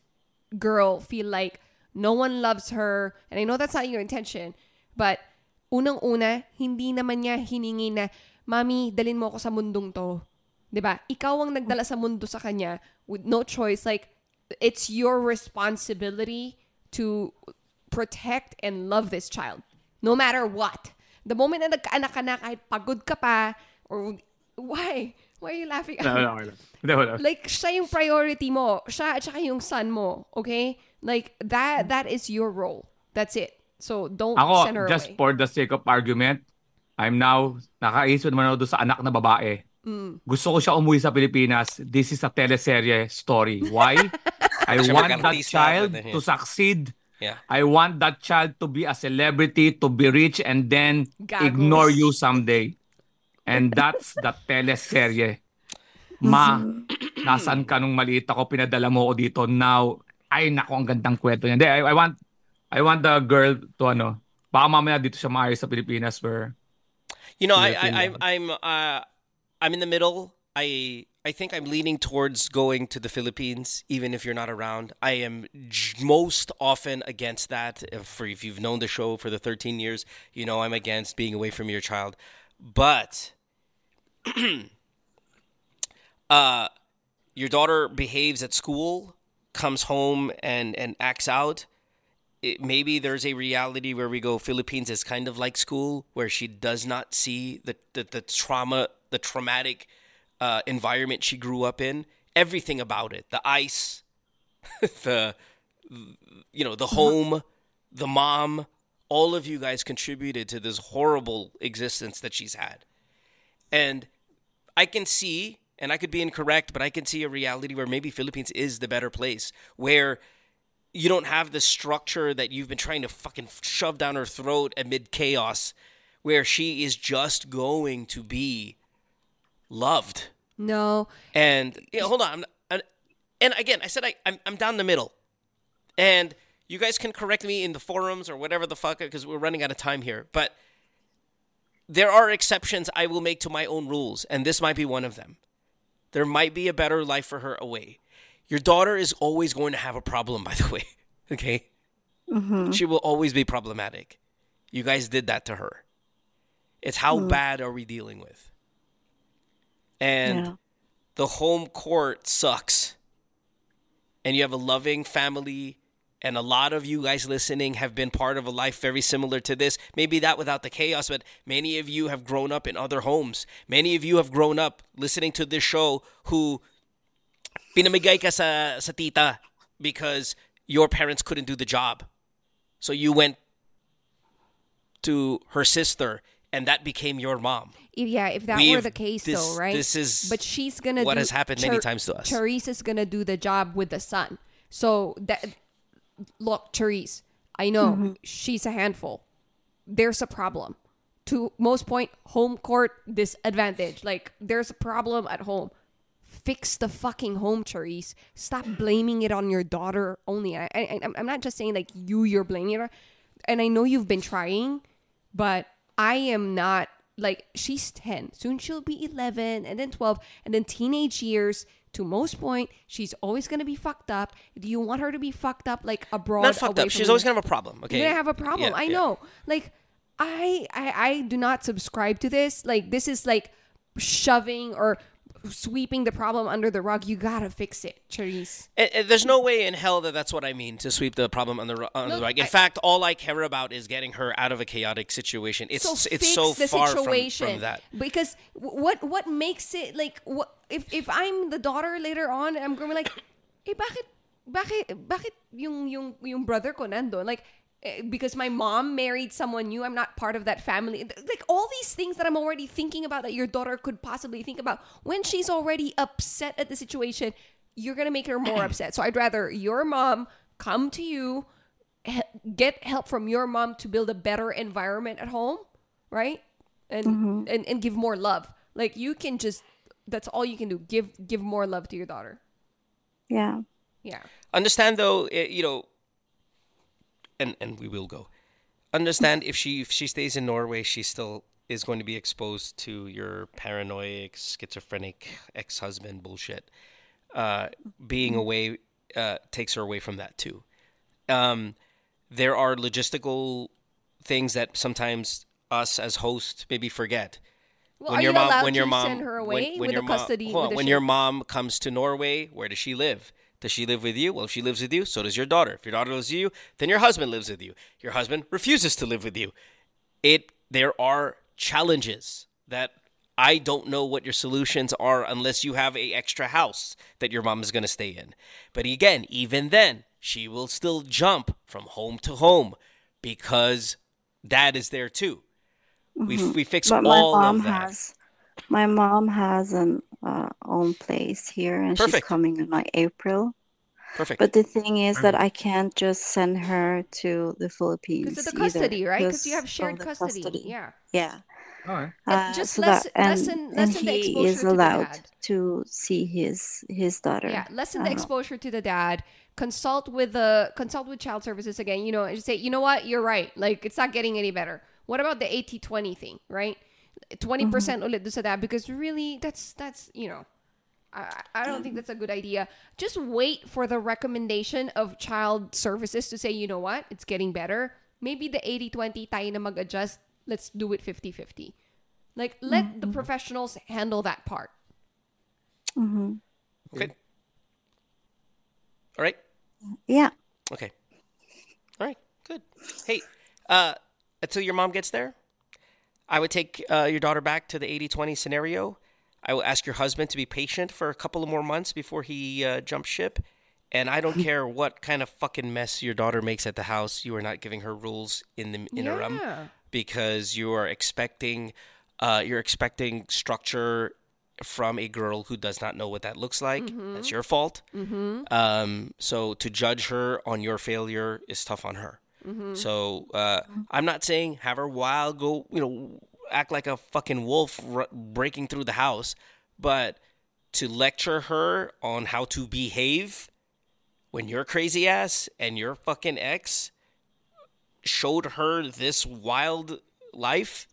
girl feel like no one loves her. And I know that's not your intention, but unang-una, hindi naman niya hiningi na, Mami, dalin mo ako sa mundong to. 'Di ba? Ikaw ang nagdala sa mundo sa kanya with no choice. Like, it's your responsibility to protect and love this child. No matter what. The moment na nagkaanak ka na, kahit pagod ka pa, or why? Why are you laughing? No, no, no. Hindi, wala. like, siya yung priority mo. Siya at saka yung son mo. Okay? Like, that that is your role. That's it. So, don't send her just away. for the sake of argument, I'm now, nakaisip naman ako doon sa anak na babae. Mm. Gusto ko siya umuwi sa Pilipinas. This is a teleserye story. Why? [LAUGHS] I want that child to succeed. Yeah. I want that child to be a celebrity, to be rich, and then Gagos. ignore you someday. And that's the teleserye. Ma, nasaan ka nung maliit ako, pinadala mo ako dito. Now, ay nako, ang gandang kwento niya. Hindi, I, I want, I want the girl to ano, baka mamaya dito siya maayos sa Pilipinas where, You know, I, Philippine I, I'm, I'm, uh, I'm in the middle. I, I think I'm leaning towards going to the Philippines, even if you're not around. I am most often against that. If, for if you've known the show for the 13 years, you know I'm against being away from your child. But, [CLEARS THROAT] uh, your daughter behaves at school, comes home and and acts out. It, maybe there's a reality where we go Philippines is kind of like school where she does not see the the, the trauma the traumatic uh, environment she grew up in. Everything about it the ice [LAUGHS] the you know the home the mom all of you guys contributed to this horrible existence that she's had. And I can see, and I could be incorrect, but I can see a reality where maybe Philippines is the better place, where you don't have the structure that you've been trying to fucking shove down her throat amid chaos, where she is just going to be loved. No. And yeah, hold on, I'm, I'm, and again, I said I, I'm I'm down the middle, and you guys can correct me in the forums or whatever the fuck because we're running out of time here, but there are exceptions I will make to my own rules, and this might be one of them. There might be a better life for her away. Your daughter is always going to have a problem, by the way. [LAUGHS] Okay? Mm-hmm. She will always be problematic. You guys did that to her. It's how mm-hmm. bad are we dealing with? And Yeah. the home court sucks. And you have a loving family, and a lot of you guys listening have been part of a life very similar to this. Maybe that without the chaos, but many of you have grown up in other homes. Many of you have grown up listening to this show who pinamigay ka sa, sa tita because your parents couldn't do the job. So you went to her sister, and that became your mom. Yeah, if that were We've- the case, this- though, right? this is but she's gonna what do, has happened many times to us. Charisse is gonna do the job with the son. So that look, Charisse, I know Mm-hmm. she's a handful. There's a problem. To most point, home court disadvantage. Like there's a problem at home. Fix the fucking home, Charisse. Stop blaming it on your daughter only. I, I, I'm- I'm not just saying like you, you're blaming her. And I know you've been trying, but I am not like she's 10 soon she'll be 11 and then 12 and then teenage years to most point she's always gonna be fucked up do you want her to be fucked up like abroad Not fucked up. She's you? always gonna have a problem. Okay. You're gonna have a problem. Yeah, I yeah. know. Like, I, I, I do not subscribe to this. Like, this is like shoving or sweeping the problem under the rug. You gotta fix it, Charisse. And- and there's no way in hell that that's what I mean to sweep the problem on the under No, the rug. In I- fact, all I care about is getting her out of a chaotic situation. It's so it's so far from, from that. because what what makes it like what if if I'm the daughter later on, I'm gonna be like, eh, bakit bakit bakit yung yung yung brother ko nandun like. Eh, Because my mom married someone new, I'm not part of that family. Like all these things that I'm already thinking about that your daughter could possibly think about when she's already upset at the situation, you're gonna make her more [CLEARS THROAT] upset. So I'd rather your mom come to you, he- get help from your mom to build a better environment at home, right? And and and give more love. Like you can just that's all you can do. Give give more love to your daughter. Yeah. Yeah. Understand though, eh, you know, and and we will go. Understand if she if she stays in Norway, she still is going to be exposed to your paranoid, schizophrenic ex-husband bullshit. Uh, being away uh, takes her away from that too. Um, there are logistical things that sometimes us as hosts maybe forget. Well, are you allowed to send her when- away when with your mom- custody? hold on, with when ship? your mom comes to Norway, where does she live? Does she live with you? Well, if she lives with you, so does your daughter. If your daughter lives with you, then your husband lives with you. Your husband refuses to live with you. It there are challenges that I don't know what your solutions are unless you have a extra house that your mom is going to stay in. But again, even then, she will still jump from home to home because dad is there too. We we fix Mm-hmm. But my mom of that. has my mom has an uh, own place here and she's coming in like April. Perfect. But the thing is that I can't just send her to the Philippines because of the either, custody, right? Because you have shared the custody. Yeah. Yeah. Okay. Uh, Uh, just so lessen- that, and, lessen- lessen the he exposure is to allowed dad. to see his his daughter. Yeah, lessen the don't know. exposure to the dad. Consult with the consult with child services again. You know, and just say, you know what, you're right. Like it's not getting any better. What about the 80-20 thing, right? 20% ulit do sa dad because really that's that's you know. I, I don't think that's a good idea. Just wait for the recommendation of child services to say, you know what, it's getting better. Maybe the 80-20 tayo na mag-adjust. Let's do it 50-50. Like, let the professionals handle that part. Mm-hmm. Okay. All right. Yeah. Okay. All right. Good. Hey, uh, until your mom gets there, I would take uh, your daughter back to the 80-20 scenario. I will ask your husband to be patient for a couple of more months before he uh, jumps ship. And I don't [LAUGHS] care what kind of fucking mess your daughter makes at the house. You are not giving her rules in the interim Yeah. because you are expecting, uh, you're expecting structure from a girl who does not know what that looks like. That's your fault. Um, so to judge her on your failure is tough on her. So uh, I'm not saying have her wild, go, you know, act like a fucking wolf r- breaking through the house, but to lecture her on how to behave when your crazy ass and your fucking ex showed her this wild life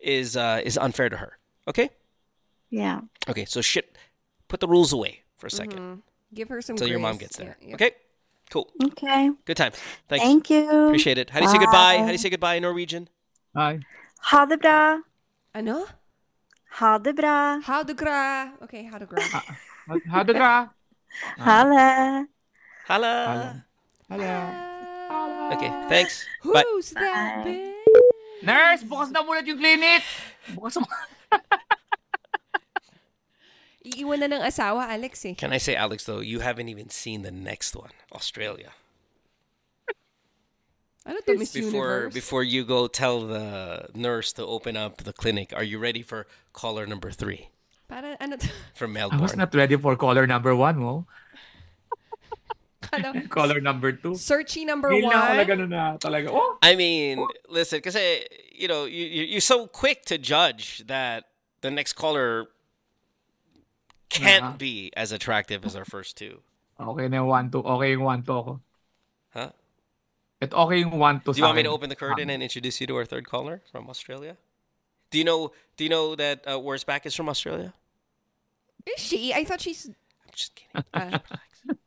is uh, is unfair to her. Okay. Yeah. Okay. So shit. Put the rules away for a 2nd Give her some until your mom gets there. Yeah, yeah. Okay. Cool. Okay. Good time. Thanks. Thank you. Appreciate it. How do you say goodbye? How do you say goodbye in Norwegian? Hi. Ha det bra. Ano? [LAUGHS] Ha det bra. How to gra? Okay, how to gra. How do ka? Hala. Hala. Hello. Okay. Thanks. Bye. Who's that bitch? Nurse, bukas na muna yung clinic. Bukas mo. [LAUGHS] Iiwan na ng asawa, Alex eh. Can I say, Alex, though, you haven't even seen the next one, Australia. Ano to, Miss Before Universe? before you go tell the nurse to open up the clinic, are you ready for caller number three Para, ano to? [LAUGHS] from I Melbourne? was not ready for caller number one [LAUGHS] [LAUGHS] mo. Ano? Caller number two. Searchy number Hindi na na one. ganun na talaga. Oh! I mean, listen, because you know you you- you're so quick to judge that the next caller can't Uh-huh. be as attractive as our first two. Okay na yung one to. Okay yung one to ako. Huh? At okay yung one to Do you want me to open the curtain and introduce you to our third caller from Australia? Do you know? Do you know that uh, Wurtzbach is from Australia? Is she? I thought she's. I'm just kidding. Uh,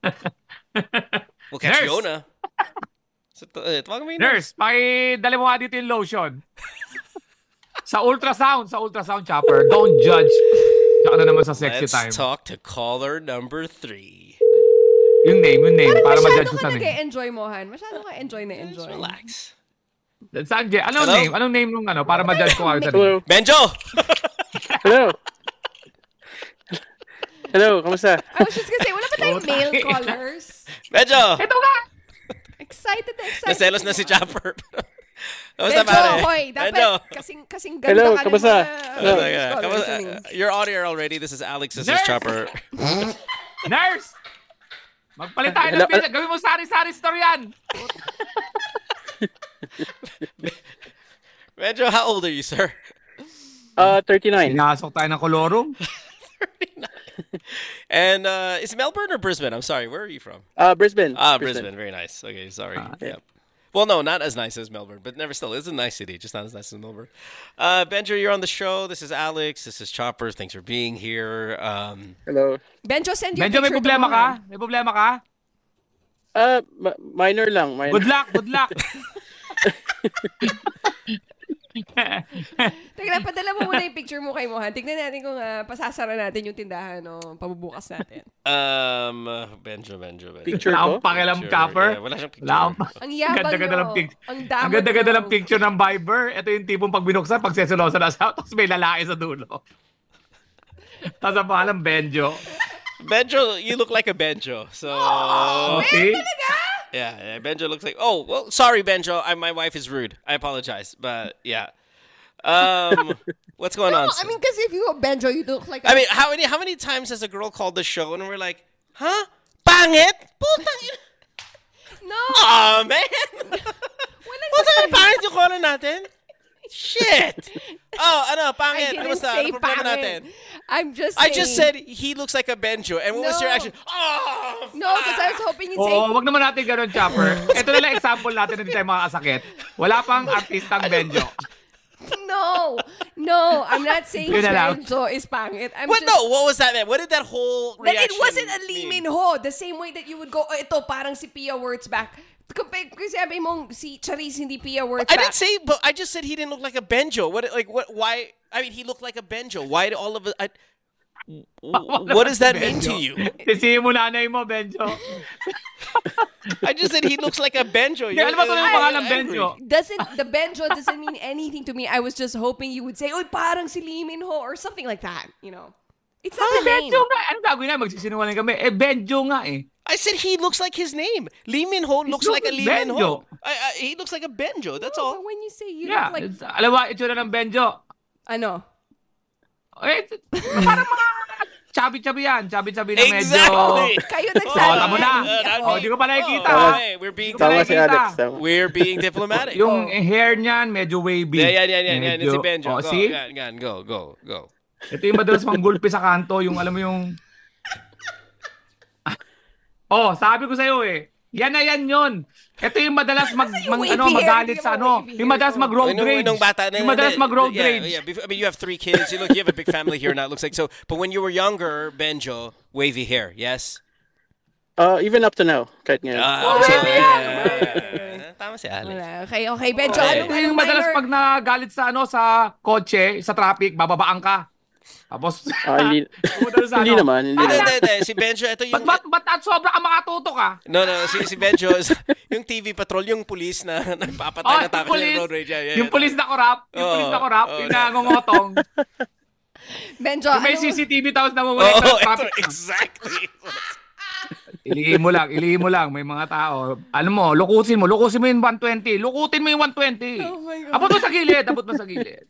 [LAUGHS] [LAUGHS] We'll catch Nurse! Fiona. So, uh, tawagan mo yung nurse. Nurse, pakidali mo nga dito yung lotion. [LAUGHS] sa ultrasound, sa ultrasound chopper, don't judge. Tsaka na naman sa sexy Let's time. talk to caller number three. Yung name, yung name, para masyado ma-judge ko ka sa name. nag-enjoy mo, Han. Masyado ka enjoy na Just enjoy. relax. Sanjay, anong Hello? name? Anong name nung ano, para ma-judge ko kayo sa name? Hello. Benjo! Hello. Hello, kamusta? I was just gonna say, wala ba tayong male callers? Benjo! Ito nga! Excited na excited. Naselos na si Chopper. [LAUGHS] Benjo, Kamusta pare? hoy, dapat Benjo! kasing, kasing ganda Hello, ka kamusta? Hello. Oh my God. scholars Kamusta- and uh, You're on air already. This is Alex. This is Nurse! Chopper. [LAUGHS] Nurse! Magpalit tayo Hello? ng bill. Gawin mo sari-sari store yan. [LAUGHS] Benjo, how old are you, sir? Uh, 39. Pinasok tayo ng kolorum. [LAUGHS] And uh, is Melbourne or Brisbane? I'm sorry. Where are you from? Uh, Brisbane. Ah, Brisbane. Very nice. Okay, sorry. Ah, yeah. Well, no, not as nice as Melbourne, but never still. It's a nice city, just not as nice as Melbourne. Uh, Benjo, you're on the show. This is Alex. This is Chopper. Thanks for being here. Um, Hello. Benjo, send your Medyo may picture to problema ka? Mohan. May problema ka? Uh, ma- minor lang. Minor. Good luck, good luck. [LAUGHS] [LAUGHS] [LAUGHS] Teka lang, padala mo muna yung picture mo kay Mohan. Tignan natin kung ah, pasasara natin yung tindahan o pabubukas natin. um, uh, Benjo, Benjo, Benjo. Picture ko? akong pakialam, Copper. yeah, wala siyang picture. Wala akong Ang yabang Ganda-ganda nyo. ng pic- Ang Ang damot ganda-ganda ng picture ng Viber. Ito yung tipong pag binuksan, pag seselosa na sa [LAUGHS] tapos may lalaki sa dulo. Tapos ang pangalan, Benjo. Benjo, you look like a Benjo. So, Oh, see? yeah, yeah, Benjo looks like. Oh, well, sorry, Benjo. I, my wife is rude. I apologize, but yeah. Um, [LAUGHS] what's going on? No, I mean, because if you go Benjo, you look like a... I mean, how many how many times has a girl called the show and we're like, huh? Putang ina. no! Aw, man. [LAUGHS] Putang ina, sasabi- pangit yung call natin? Shit. Oh, ano, I pangit. didn't Kamusta? say Ano problema pangit. natin? I'm just I just said he looks like a Benjo. And what was your No. action? Oh, No, because I was hoping you'd oh, say... Oo, wag naman natin ganun, Chopper. [LAUGHS] Ito na lang example natin na hindi tayo makakasakit. Wala pang artistang Benjo. No! No, I'm not [LAUGHS] saying Yun na lang. Benjo is pangit. I'm What? just... No, what was that, man? What did that whole That reaction it wasn't a Lee mean? Min Ho. The same way that you would go, oh, ito parang si Pia Wurtzbach. Kapag kasi sabi mong si Charisse hindi Pia Wurtzbach. I didn't say, but I just said he didn't look like a Benjo. What, like, what, why? I mean, he looked like a Benjo. Why do all of it? I, what does that mean to you? Sisihin mo nanay mo, Benjo. I just said he looks like a Benjo. Hindi, alam mo kung ano yung pangalan. Benjo? doesn't the Benjo doesn't mean anything to me. I was just hoping you would say, "Oy, parang si Lee Min Ho" or something like that. You know, it's not a name. Benjo nga. Ano gagawin na? Magsisinungaling kami. Eh, Benjo nga eh. I said he looks like his name. Lee Min Ho looks looks like a like Lee Min Ho. Benjo. I, I, he looks like a Benjo. That's No, all. but when you say you Yeah. look like it's- alam mo, itsura ng Benjo. ano, Eh, parang mga chubby-chubby yan. Chubby-chubby na medyo... Exactly. kayo Oh, nagsabi. tamo na. hindi ako. Oh, di ko pa nakikita. Oh, ha? hey, we're being Tama si. Alex. We're being diplomatic. Yung hair niyan, medyo wavy. yeah, yeah, yeah, yeah, yeah. It's a Medyo- Benjo. Oh, go, see? Gan, gan, go, go, go. Ito yung madalas manggulpi sa kanto, yung alam mo yung... [LAUGHS] oh, sabi ko sa'yo eh. Yan na yan yun. Ito yung madalas mag, wavy ano, magalit sa ano. Yung madalas ko. mag-road Nung- rage. nung bata, Yung madalas mag-road yeah, rage. Yeah, I mean, you have three kids. You look, you have a big family here now. It looks like so. But when you were younger, Benjo, wavy hair, yes. Uh, even up to now. Kahit ngayon. Ah, so, yeah, yeah, yeah. Tama si Alex. Wala. Okay, okay, Benjo. Okay. Anong, Yung madalas pag nagalit sa ano sa kotse, sa traffic, bababaan ka. Tapos, [LAUGHS] Ah, hindi, [LAUGHS] na sa hindi ano. naman. Hindi Hindi, naman. hindi, hindi. Si Benjo, ito Ba't, yung... ba't, ba't at sobra ka makatuto ka? No, no, si, si Benjo, is, [LAUGHS] yung TV patrol, yung police na nagpapatay Oh, na yung takot police, ng road rage. Yeah, yeah, yung yeah. police na korap, yung Oo, police na korap, oo, yung yeah. nangongotong. Benjo, Yung may anong- CCTV tapos Oo, namumulay oh, sa traffic. ito, exactly. Ilihin mo lang, ilihin mo lang. May mga tao. Ano mo, lukusin mo. Lukusin mo yung 120. Lukutin mo yung 120. Oh my God. Abot mo sa gilid. Abot mo sa gilid.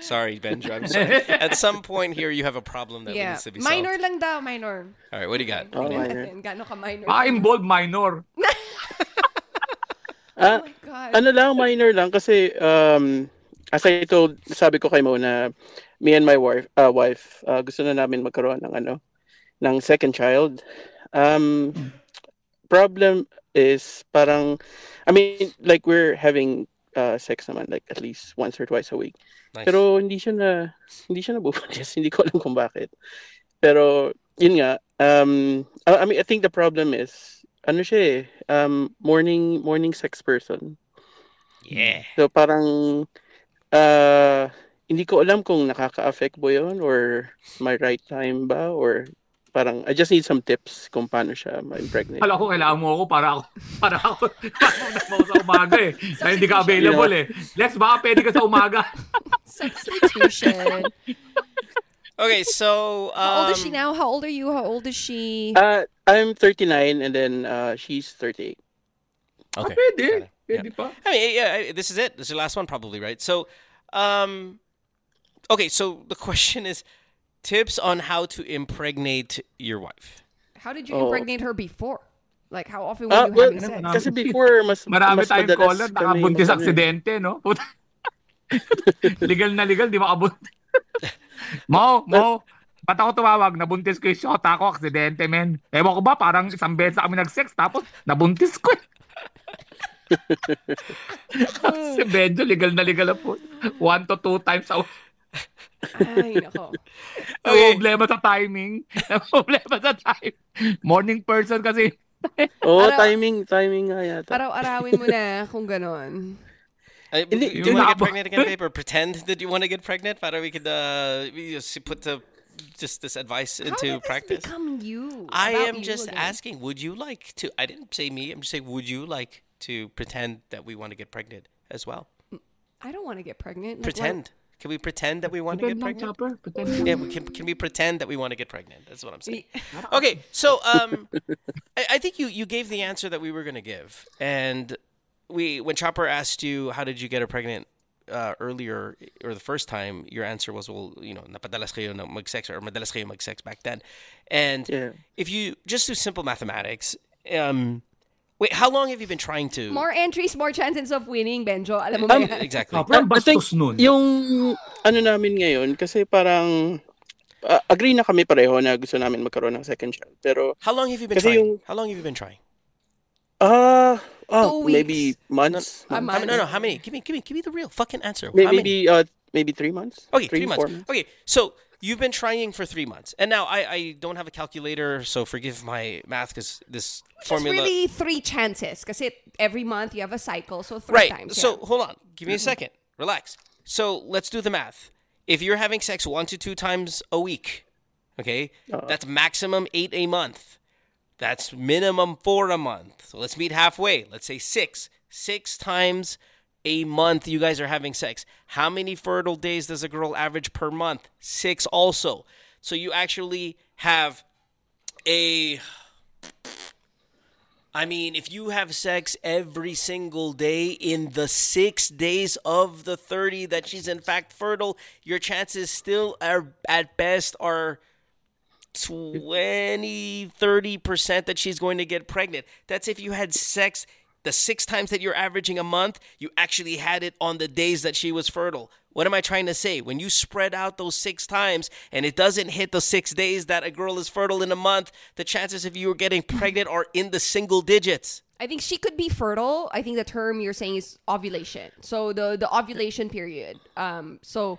Sorry, Benjo. I'm sorry. [LAUGHS] At some point here, you have a problem that Yeah. needs to be solved. Minor solved. lang daw, minor. All right, what do you got? Oh, Tingnan minor. natin, ka minor? Baka involved minor. [LAUGHS] Ah, Oh my God. ano lang, minor lang. Kasi, um, as I told, sabi ko kay Mo na me and my wife, uh, wife uh, gusto na namin magkaroon ng ano, ng second child. Um, problem is parang, I mean, like we're having uh, sex naman like at least once or twice a week. Nice. Pero hindi siya na hindi siya nabubuntis. [LAUGHS] hindi ko alam kung bakit. Pero yun nga, um I, I mean I think the problem is ano siya eh, um morning morning sex person. yeah. So parang uh hindi ko alam kung nakaka-affect ba yun or my right time ba or parang I just need some tips kung paano siya ma-impregnate. Kala ko kailangan mo ako para ako para ako para ako sa umaga eh. Dahil hindi ka available eh. Lex, baka pwede ka sa umaga. [LAUGHS] Substitution. Okay, so um, How old is she now? How old are you? How old is she? Uh, I'm 39 and then uh, she's 38. Okay. Pwede. got it. Pwede pa. I mean, yeah, this is it. This is the last one, probably, right? So, um, okay. So the [LAUGHS] question is, tips on how to impregnate your wife. How did you Oh. impregnate her before? Like, how often were Ah, you well, having sex? Marami- Kasi before, mas, [LAUGHS] Marami mas tayong madalas caller, kami nakabuntis mag- aksidente, no? [LAUGHS] Legal na legal, di makabuntis. [LAUGHS] Mo, Mo, ba't ako tumawag? Nabuntis ko yung shota ko, aksidente, men. Ewan ko ba, parang isang beses kami nag-sex, tapos nabuntis ko. eh. si Benjo, legal na legal na po. One to two times a Ay, nako. [LAUGHS] Ang Okay. problema sa timing. Ang [LAUGHS] problema sa time. Morning person kasi. Oo, Araw- timing, timing nga yata. Araw-arawin mo na kung ganon. Do you yung want to get pregnant again, babe, or pretend that you want to get pregnant? Para we could uh, we just put the just this advice How into did this practice. become you? I am you just again? asking. Would you like to? I didn't say me. I'm just saying. Would you like to pretend that we want to get pregnant as well? I don't want to get pregnant. Like, what- Pretend. Can we pretend that we want to get pregnant? Chopper. Pretend Yeah, we can. Can we pretend that we want to get pregnant? That's what I'm saying. Okay, so um, I, I think you you gave the answer that we were gonna give, and we when Chopper asked you how did you get her pregnant uh, earlier or the first time, your answer was well, you know, napadalas kayo na mag-sex or madalas kayo mag-sex back then, and Yeah. if you just do simple mathematics, um, wait, how long have you been trying to? More entries, more chances of winning, Benjo. Alam mo ba Um, yan? exactly. Chopper, ang I think bastos nun. Yung ano namin ngayon, kasi parang uh, agree na kami pareho na gusto namin magkaroon ng second child. Pero, How long have you been Kasi trying? yung- How long have you been trying? ah, Two oh, weeks. maybe months. A How month. many- no, no. How many? Give me, give me, give me the real fucking answer. May- how many? maybe, uh, maybe three months. Okay, three, months. four Okay, so you've been trying for three months, and now I, I don't have a calculator, so forgive my math because this It's formula. It's really three chances. because every month you have a cycle, so three right. times. So yeah. hold on, give me a mm-hmm. second. Relax. So let's do the math. If you're having sex one to two times a week, okay, uh-huh. that's maximum eight a month. That's minimum four a month. So let's meet halfway. Let's say six. Six times a month you guys are having sex. How many fertile days does a girl average per month? Six also. So you actually have a I mean, if you have sex every single day in the six days of the 30 that she's in fact fertile, your chances still are at best are 20, 30% that she's going to get pregnant. That's if you had sex the six times that you're averaging a month, you actually had it on the days that she was fertile. What am I trying to say? When you spread out those six times and it doesn't hit the six days that a girl is fertile in a month, the chances of you getting pregnant are in the single digits. I think she could be fertile. I think the term you're saying is ovulation. So the the ovulation period. Um. So,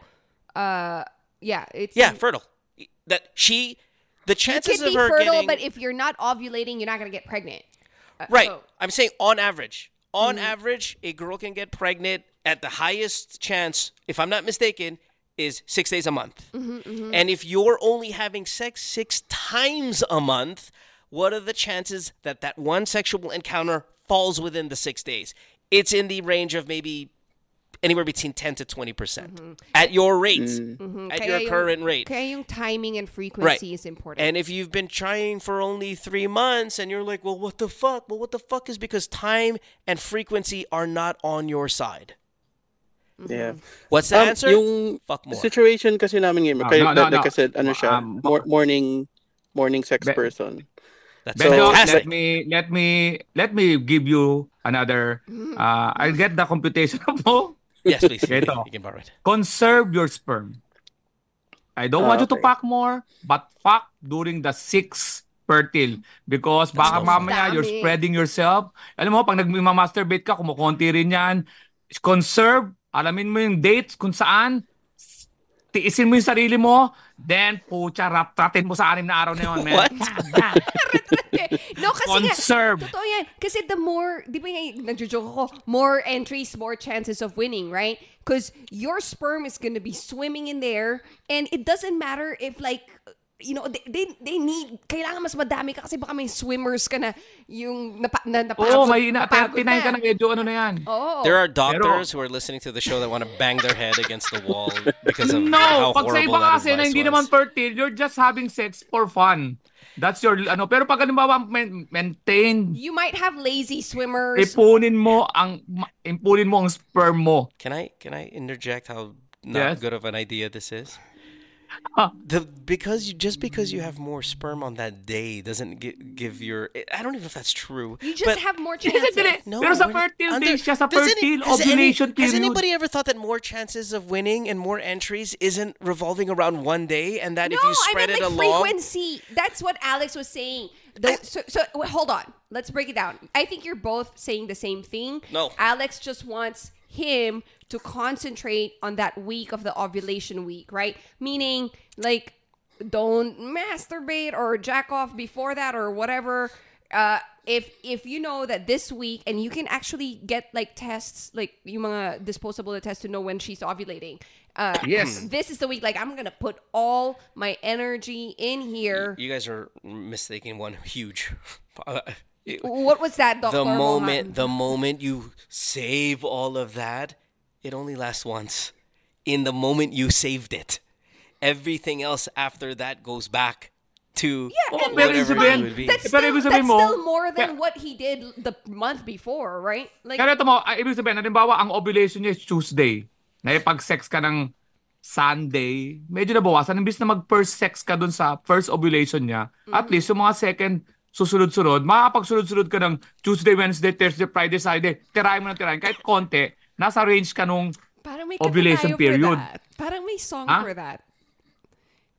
uh, yeah, it's Yeah, fertile. That she, the chances could of be her fertile, getting but if you're not ovulating, you're not gonna get pregnant. Uh, right. I'm saying on average. On Mm-hmm. average, a girl can get pregnant at the highest chance, if I'm not mistaken, is six days a month. Mm-hmm, And if you're only having sex six times a month, what are the chances that that one sexual encounter falls within the six days? It's in the range of maybe anywhere between 10 to 20% at your rate, at Mm-hmm. Kaya your yung- current rate. Kaya yung timing and frequency is important. And if you've been trying for only three months and you're like, well, what the fuck? Well, what the fuck is because time and frequency are not on your side. Yeah. What's the Um, answer? Yung Fuck more. situation kasi namin ngayon, No, kaya, no, no, like no. I said, ano siya, Um, mor- morning, morning sex Be- person. That's Benjo, fantastic. let me let me let me give you another uh I'll get the computation [LAUGHS] mo. Yes, please. Ito. You can borrow it. Conserve your sperm. I don't want you to Okay. fuck more, but fuck during the six fertile because baka so mamaya you're Dami. spreading yourself. Alam mo, pag nagmamasturbate ka, kumukonti rin yan. conserve, alamin mo yung dates kung saan, tiisin mo yung sarili mo, then, pucha, rap-tratin mo sa anim na araw na yun, man. What? [LAUGHS] no, kasi nga, Conserve. totoo yan. Kasi the more, di ba nga, nagjo-joke ako, more entries, more chances of winning, right? Because your sperm is gonna be swimming in there, and it doesn't matter if like, you know, they, they, they need, kailangan mas madami ka kasi baka may swimmers ka na yung napa, na, Oo, napagod, may na, napagod 39 ka na, medyo ano na yan. Oo. There are doctors who are listening to the show that want to bang their head against the wall because of No, how pag sa horrible iba kasi na hindi was. naman fertile, you're just having sex for fun. That's your, ano, pero pag halimbawa, main- maintain, You might have lazy swimmers. ipunin mo ang, ipunin mo ang sperm mo. Can I can I interject how not Yes. good of an idea this is? [LAUGHS] The because you just because you have more sperm on that day doesn't gi- give your eh, I don't even know if that's true. You just but have more chances. hindi. no, Pero sa we're- fertile under- days siya, sa does fertile has ovulation any, Has anybody ever thought that more chances of winning and more entries isn't revolving around one day, and that no, if you spread I mean, meant like along, frequency. That's what Alex was saying. The, so, so wait, hold on. Let's break it down. I think you're both saying the same thing. No. Alex just wants him to concentrate on that week of the ovulation week, right? Meaning, like, don't masturbate or jack off before that or whatever. Uh, if if you know that this week and you can actually get like tests like yung mga disposable tests to know when she's ovulating. Uh, Yes. [CLEARS THROAT] this is the week like I'm gonna put all my energy in here. you guys are mistaking one huge. [LAUGHS] What was that, Doctor? the moment Mohan? the moment you save all of that it only lasts once in the moment you saved it everything else after that goes back to yeah, and pero that's ibig whatever sabihin- it would be That's still, that's mo, still more than kaya- what he did the month before, right? Like, Kaya ito mo, ay, ibig sabihin, halimbawa, ang ovulation niya is Tuesday. Nakipag-sex ka ng Sunday, medyo nabawasan. Imbis na mag-first sex ka dun sa first ovulation niya, at mm-hmm. least yung mga second susunod-sunod, makakapagsunod-sunod ka ng Tuesday, Wednesday, Thursday, Friday, Saturday, tirahin mo na tirahin. Kahit konti, nasa range ka nung parang may ovulation period. Parang may song Ha? for that.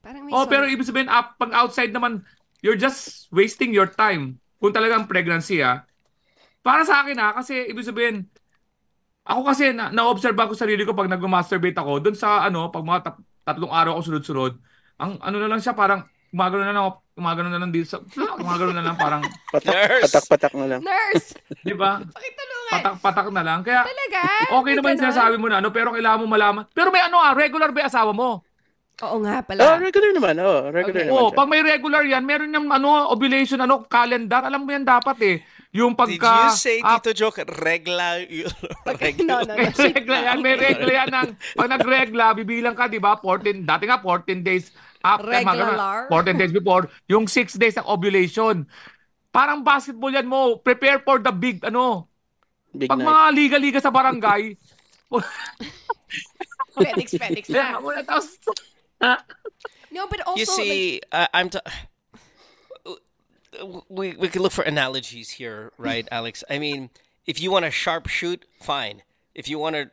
Parang may Oh, song. pero ibig sabihin, up, pag outside naman, you're just wasting your time. Kung talagang pregnancy, ah. Para sa akin, ah, kasi ibig sabihin, ako kasi, na, na-observe ko sarili ko pag nag-masturbate ako, dun sa, ano, pag mga tat- tatlong araw ako sunod-sunod, ang ano na lang siya, parang, gumagano na lang, ako- gumagano na lang dito sa, [LAUGHS] gumagano na lang, parang, Patak, Nurse! patak-patak na lang. Nurse! [LAUGHS] di ba? Pakitulungan! Patak-patak na lang. Kaya, Talaga? okay naman yung sinasabi mo na, ano, pero kailangan mo malaman. Pero may ano ah, regular ba yung asawa mo? Oo nga Oh, pala. regular naman. Oh, regular Okay. naman siya. pag may regular yan, meron yung ano, ovulation, ano, calendar. Alam mo yan dapat eh. Yung did pagka... you say Tito Joke regla [LAUGHS] No, no, may no. regla yan, may regla yan. Ng, pag nagregla, bibilang ka, di ba? 14, dati nga 14 days after, mga ganun, Regular. 14 days before, yung 6 days ng ovulation. Parang basketball yan mo. Prepare for the big, ano, Big pag night. mga liga-liga sa barangay, Fedix, Fedix yeah, wala, tapos, [LAUGHS] No, but also, you like, see, uh, I'm. T- [SIGHS] we we can look for analogies here, right, Alex? I mean, if you want to sharp shoot, fine. If you want to,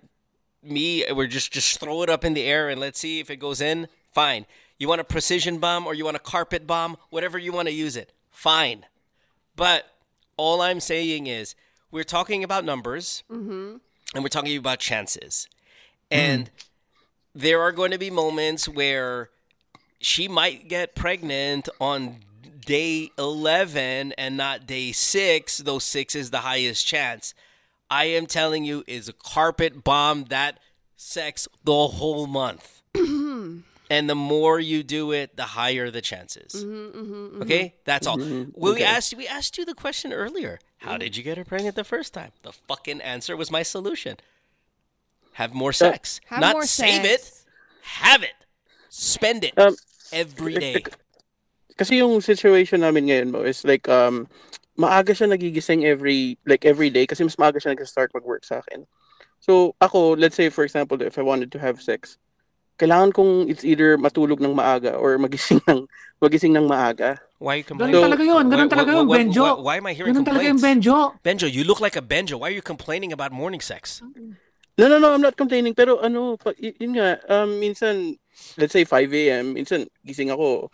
me, we're just just throw it up in the air and let's see if it goes in. Fine. You want a precision bomb or you want a carpet bomb, whatever you want to use it. Fine. But all I'm saying is we're talking about numbers mm-hmm. and we're talking about chances. Hmm. And there are going to be moments where she might get pregnant on day 11 and not day 6 though 6 is the highest chance i am telling you is a carpet bomb that sex the whole month [CLEARS THROAT] and the more you do it the higher the chances. Mm-hmm, mm-hmm, okay? Mm-hmm. that's all. Well, we asked we asked you the question earlier. How did you get her pregnant the first time? The fucking answer was my solution. Have more sex. Have not more save sex. it have it. Spend it. Um, every eh, eh, day. Kasi yung situation namin ngayon mo is like um maaga siya nagigising every like every day kasi mas maaga siya nag-start mag-work sa akin. So ako, let's say for example, if I wanted to have sex, kailangan kong it's either matulog ng maaga or magising ng magising ng maaga. Why are you ganun complaining? talaga yun, ganun Why- talaga why- yung why- Benjo. why- why am I hearing Ganun talaga yung complaints? Benjo. Benjo, you look like a Benjo. Why are you complaining about morning sex? No, no, no, I'm not complaining pero ano, yun nga, um, minsan let's say 5 a.m., minsan gising ako,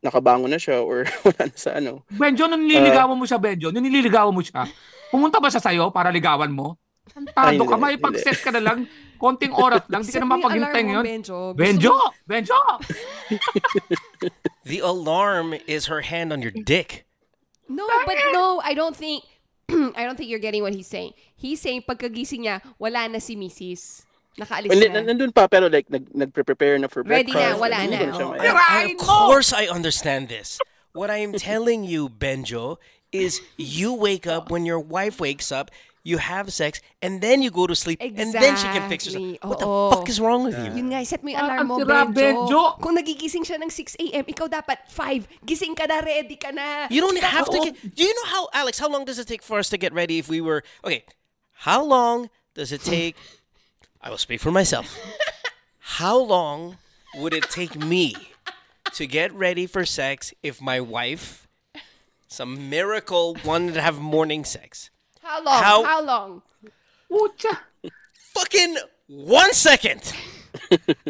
nakabangon na siya or [LAUGHS] wala na sa ano. Benjo, nung nililigawan mo siya, Benjo, nung nililigawan mo siya, pumunta ba siya sa'yo para ligawan mo? Tado ka, may hindi. pag-set ka na lang. Konting oras lang, di ka na mapaghintay ngayon. Benjo. Benjo! Benjo! [LAUGHS] The alarm is her hand on your dick. No, but no, I don't think [CLEARS THROAT] I don't think you're getting what he's saying. He's saying pagkagising niya, wala na si Mrs. Nakaalis Hindi, na. nandun pa, pero like, nag, nag-prepare na for Ready breakfast. na, wala na, oh. and of course I understand this. What I am telling you, Benjo, is you wake up when your wife wakes up, you have sex, and then you go to sleep, and then she can fix herself. Exactly. What the Oo. fuck is wrong with you? Yun nga, set mo yung alarm mo, ang sira, Benjo. Benjo. Kung nagigising siya ng 6 a.m., ikaw dapat 5. Gising ka na, ready ka na. You don't have to get. Do you know how, Alex? How long does it take for us to get ready if we were okay? How long does it take? I will speak for myself. [LAUGHS] How long would it take me to get ready for sex if my wife, some miracle, wanted to have morning sex? How long? How- How, long? Pucha! Fucking one second.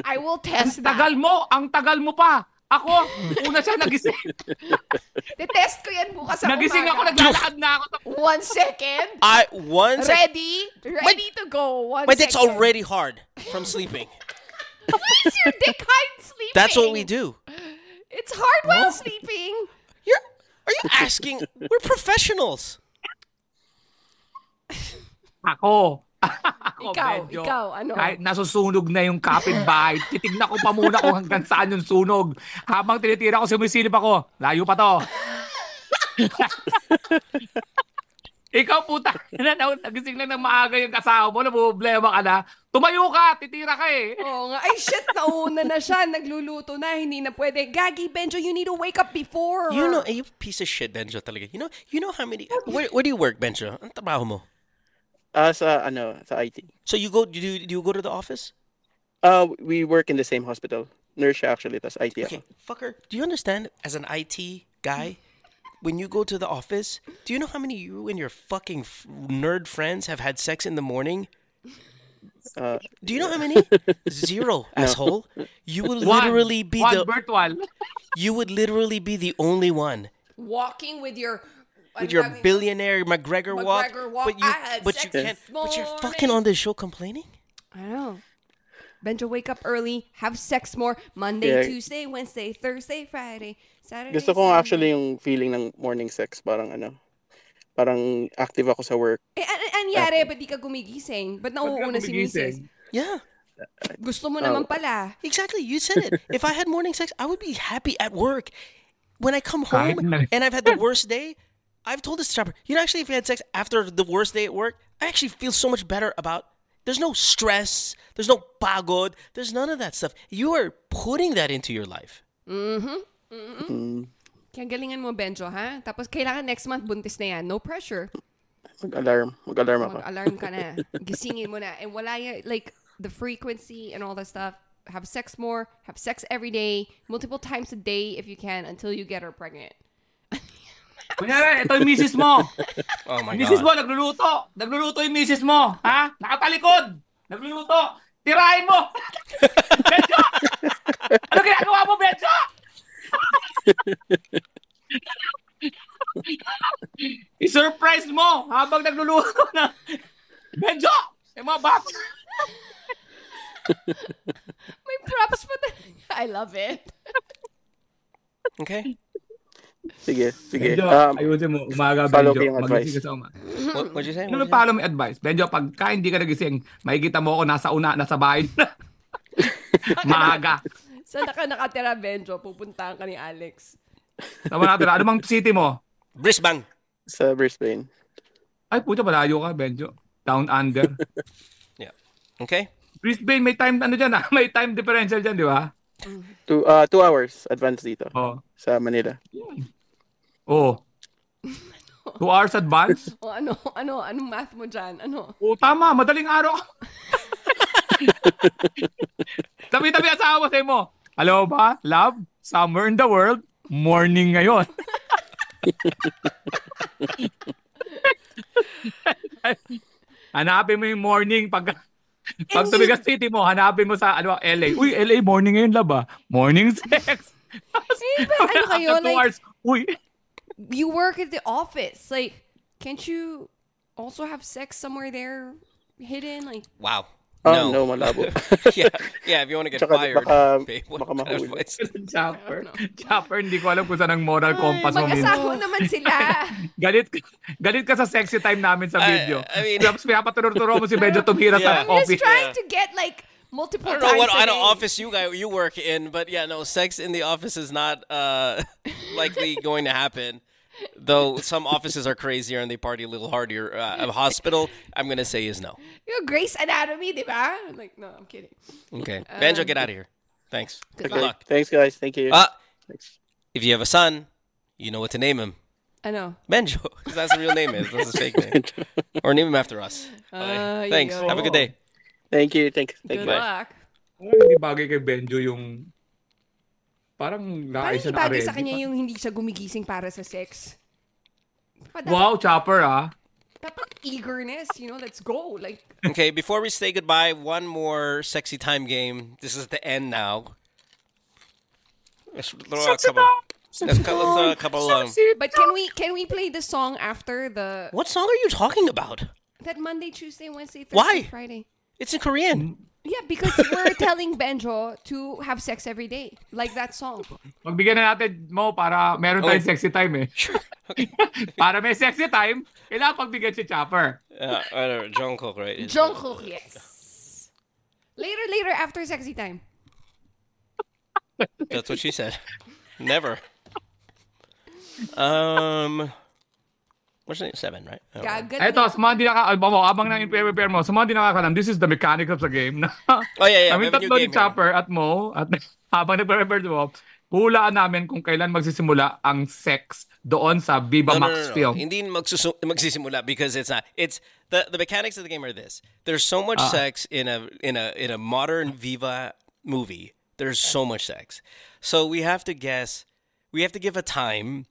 I will test that. Tagal mo! Ang tagal mo pa! Ako, una siya nagising. [LAUGHS] Tetest ko yan bukas sa nagising ako, umaga. naglalakad na ako. sa- One second. I one second. Ready? Ready to go. One My dick's second. already hard from sleeping. [LAUGHS] Is your dick hard sleeping? That's what we do. It's hard while sleeping. You're. Are you asking? We're professionals. Ako. [LAUGHS] ako, Ikaw, medyo. ikaw, ano? Kahit nasusunog na yung kapitbahay, [LAUGHS] titignan ko pa muna kung hanggang saan yung sunog. Habang tinitira ko, sumisilip ako. Layo pa to. [LAUGHS] Ikaw puta, na, na, nagising lang ng maaga yung kasama mo, problema ka na. Tumayo ka, titira ka eh. Oo nga. Ay, shit, nauna na siya. Nagluluto na. Hindi na pwede. Gagi, Benjo, you need to wake up before. You know, you piece of shit, Benjo talaga. You know, you know how many? Where, where do you work, Benjo? Ang trabaho mo? Ah, sa, ano, sa IT. So you go? Do you, do you go to the office? Uh, we work in the same hospital. Nurse siya actually, tas IT ako. Okay, fucker. Do you understand? As an IT guy, when you go to the office, do you know how many you and your fucking f- nerd friends have had sex in the morning? Uh, Do you know how many? [LAUGHS] Zero, asshole. You would literally be one the. virtual. You would literally be the only one Walking with your... with your billionaire McGregor, walk, McGregor walk. but you, I had but you can't. this But you're fucking on this show complaining. I know. Benjo, wake up early. Have sex more. Monday, Yeah. Tuesday, Wednesday, Thursday, Friday, Saturday, gusto ko Sunday. actually yung feeling ng morning sex. Parang ano, parang active ako sa work. Eh, an anyari, ba't di ka gumigising? Ba't nauuna si Mrs.? Yeah, Gusto mo Oh. naman pala. exactly. You said it. if I had morning sex, I would be happy at work. When I come home and I've had the worst day, I've told this strapper, you know, actually, if you had sex after the worst day at work, I actually feel so much better about. There's no stress. There's no pagod. There's none of that stuff. You are putting that into your life. Mm-hmm. Kaya galingan mo, Benjo, ha? Tapos kailangan next month buntis na yan. No pressure. mag-alarm. Mag-alarm ako. Mag-alarm ka na. [LAUGHS] Gisingin mo na. And wala yung, like, the frequency and all that stuff. Have sex more. Have sex every day. Multiple times a day if you can until you get her pregnant. Kunyari, ito yung misis mo. [LAUGHS] Oh my Misis mo, god. nagluluto. Nagluluto yung misis mo. Ha? Nakatalikod. Nagluluto. Tirahin mo. Benjo! [LAUGHS] Ano ginagawa mo, Benjo? [LAUGHS] I-surprise mo habang nagluluto na. Benjo! Yung mga bata. May props pa talaga. I love it. Okay. Sige, sige. Benjo, Um, ayusin mo. Umaga, follow Benjo. advice. Magising ka sa uma. What, what'd you say? Ano What'd you say? follow mo yung advice? Benjo, pagka hindi ka nagising, makikita mo ako nasa una, nasa bahay na. [LAUGHS] Maaga. Saan ka nakatira, Benjo? Pupuntahan ka ni Alex. Tama natin. Ano bang city mo? Brisbane. sa Brisbane. Ay, puta, malayo ka, Benjo. Down under. [LAUGHS] Okay. Brisbane, may time, ano dyan ah? [LAUGHS] May time differential dyan, di ba? Two, uh, two hours advance dito Oo. sa Manila. Oh. [LAUGHS] Two hours advance? [LAUGHS] O ano, ano, anong math mo dyan? Ano? Oo, tama. Madaling araw. [LAUGHS] Tabi-tabi asawa sa'yo mo. Alam ba, love, somewhere in the world, morning ngayon. hanapin mo yung morning pag pag tumigas city mo, hanapin mo sa ano, LA. Uy, LA morning ngayon, love ah. Morning sex. Eh, but ano kayo, like, hours, uy. You work at the office. Like, can't you also have sex somewhere there? hidden? Like, Wow. Oh, no. no, malabo. [LAUGHS] yeah, yeah. If you want to get Tsaka fired, baka- [LAUGHS] babe, what baka kind of mahuli. advice? [LAUGHS] Chopper. Chopper, hindi ko alam kung saan ang moral compass mo minsan. mag-asawa naman sila. Galit, galit ka sa sexy time namin sa video. I mean- Tapos pinapaturo-turo mo si Medyo tumira Yeah. sa I'm just coffee. trying to get like multiple I don't know times what a kind of office you guys you work in, but yeah, no, sex in the office is not uh, likely going to happen. Though some offices are crazier and they party a little harder. Uh, a hospital, I'm gonna say is no. Yung Grey's Anatomy, di ba? Like, no, I'm kidding. Okay, Banjo, get out of here. Thanks. Good Okay, luck. Thanks, guys. Thank you. Uh, Thanks. if you have a son, you know what to name him. Ano? Benjo. [LAUGHS] 'cause That's the real name is. That's his fake name. Or name him after us. Okay. Ah, Thanks. yun. Have a good day. Thank you. Thank, thank Good you. luck. Parang hindi bagay kay Benjo yung... Parang Parang laay siya hindi na bagay sa ready. kanya yung hindi siya gumigising para sa sex. Dapat, Wow, Chopper ah. dapat eagerness, you know, let's go. Like, Okay, before we say goodbye, one more sexy time game. This is the end now. Let's throw a couple. Let's co- let's throw a couple. Um, but can we can we play the song after the what song are you talking about? that Monday, Tuesday, Wednesday, Thursday, Why? Friday? It's in Korean. Yeah, because we're [LAUGHS] telling Benjo to have sex every day, like that song. Magbigyan na natin mo para meron tayong Okay. sexy time eh. [LAUGHS] Para may sexy time, kailangan pagbigyan si Chopper. Uh, whatever. Jungkook, right? It's- Jungkook, yes. Later, later, after sexy time. That's what she said. Never. Um, what's the name? Seven, right? Oh, Gagan. Eto, sa mga hindi naka, album mo, abang na prepare mo, sa mga hindi nakakalam, this is the mechanics of the game. Na, [LAUGHS] Oh yeah, yeah. kami we have a new tatlo ni game here. Chopper at Mo, at [LAUGHS] habang nagpe-prepare mo, hulaan namin kung kailan magsisimula ang sex doon sa Viva No, no, Max no, no. film. Hindi magsusu- magsisimula because it's not. It's the the mechanics of the game are this. There's so much Ah. sex in a in a in a modern Viva movie. There's so much sex. So we have to guess. We have to give a time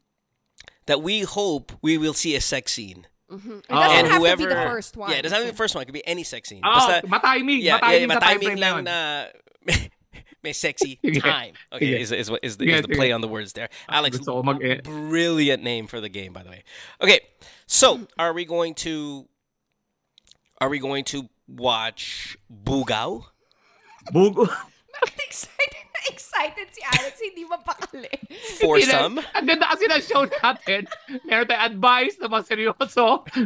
that we hope we will see a sex scene. It doesn't and have whoever to be the first one. Yeah, it doesn't have to be the first one. It could be any sex scene. Oh, Basta- matiming, yeah, matiming yeah, matiming na lang na [LAUGHS] may sexy [LAUGHS] time. Okay, Sige. is, is, what- is, the, Sige, is the play sige. on the words there. Alex, Gusto ko mag eh. brilliant name for the game, by the way. Okay, so are we going to are we going to watch Bugao? Bugo. [LAUGHS] Bakit excited na [LAUGHS] excited si Alex, hindi mapakali. For Hindi na- some, Ang ganda kasi ng show natin. Meron tayong advice na mga seryoso.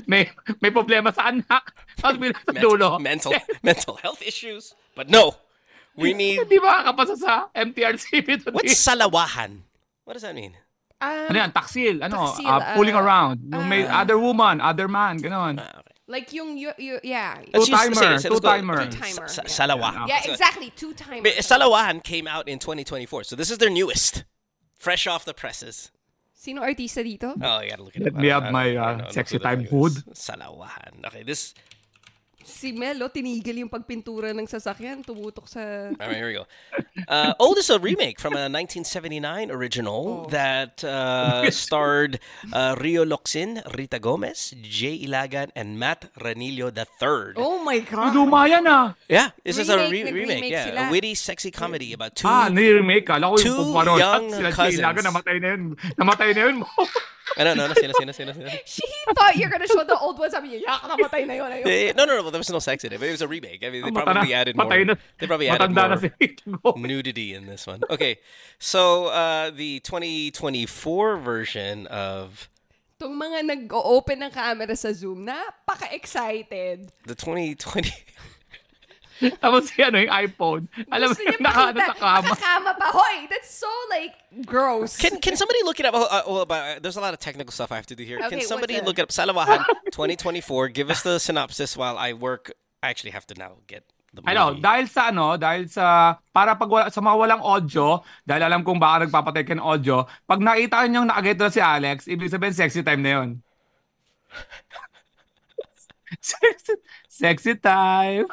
May, may problema sa anak. Tapos bilang sa dulo. mental [LAUGHS] mental health issues. But no, we need Hindi makakapasa sa MTRCB today. what's salawahan? What does that mean? Um, Ano yan? Taksil. Ano? Taksil, ah, fooling ah, around. Yung may ah. other woman, other man. Ganon. Okay. Like yung, you, you, yeah. Let's Two-timer, say say it, let's go. two-timer. Two-timer, Sa- yeah. Salawahan. Yeah, exactly. Two times. But Salawahan came out in 2024, so this is their newest, fresh off the presses. Sino artista dito? Oh, I gotta look it Let up. me have my, uh, sexy time fuck hood. Salawahan. Okay, this. Si Melo, tinigil yung pagpintura ng sasakyan, tumutok sa... All right, here we go. Uh, oh, this is a remake from a 1979 original that uh, starred uh, Rio Locsin, Rita Gomez, Jay Ilagan, and Matt Ranillo III. Oh my God! Luma yan ah. Yeah, this is a Remake, re- nag-remake remake. Yeah, sila. a witty, sexy comedy about two. Ah, nire-remake ka. Lako Two yung pumaro. young cousins. Chilaga, namatay na yun. Namatay na yun [LAUGHS] mo. I don't know. No, sino, sino, sino, sino. She thought you're gonna show the old one. Sabi niya, yak, namatay na yun. ayun." Eh, No, no, no. There was no sex in it. But it was a remake. I mean, they probably na- added more. na. They probably added more si nudity in this one. Okay, so uh, the 2024 version of Itong mga nag-open ng camera sa Zoom, napaka-excited. the 2020. [LAUGHS] Tapos si ano yung iPhone. Alam mo yung nakaano makita, sa kama. Nakakama pa. Hoy, that's so like gross. Can can somebody look it up? Oh, uh, oh, but, uh, there's a lot of technical stuff I have to do here. Okay, can somebody look it up? Salawahan [LAUGHS] 2024. Give us the synopsis while I work. I actually have to now get the movie. Ano, dahil sa ano, dahil sa, para pag wala, sa mga walang audio, dahil alam kong baka nagpapatay ka ng audio, pag nakita nyo nakagito na si Alex, ibig sabihin sexy time na yun. [LAUGHS] sexy, sexy time.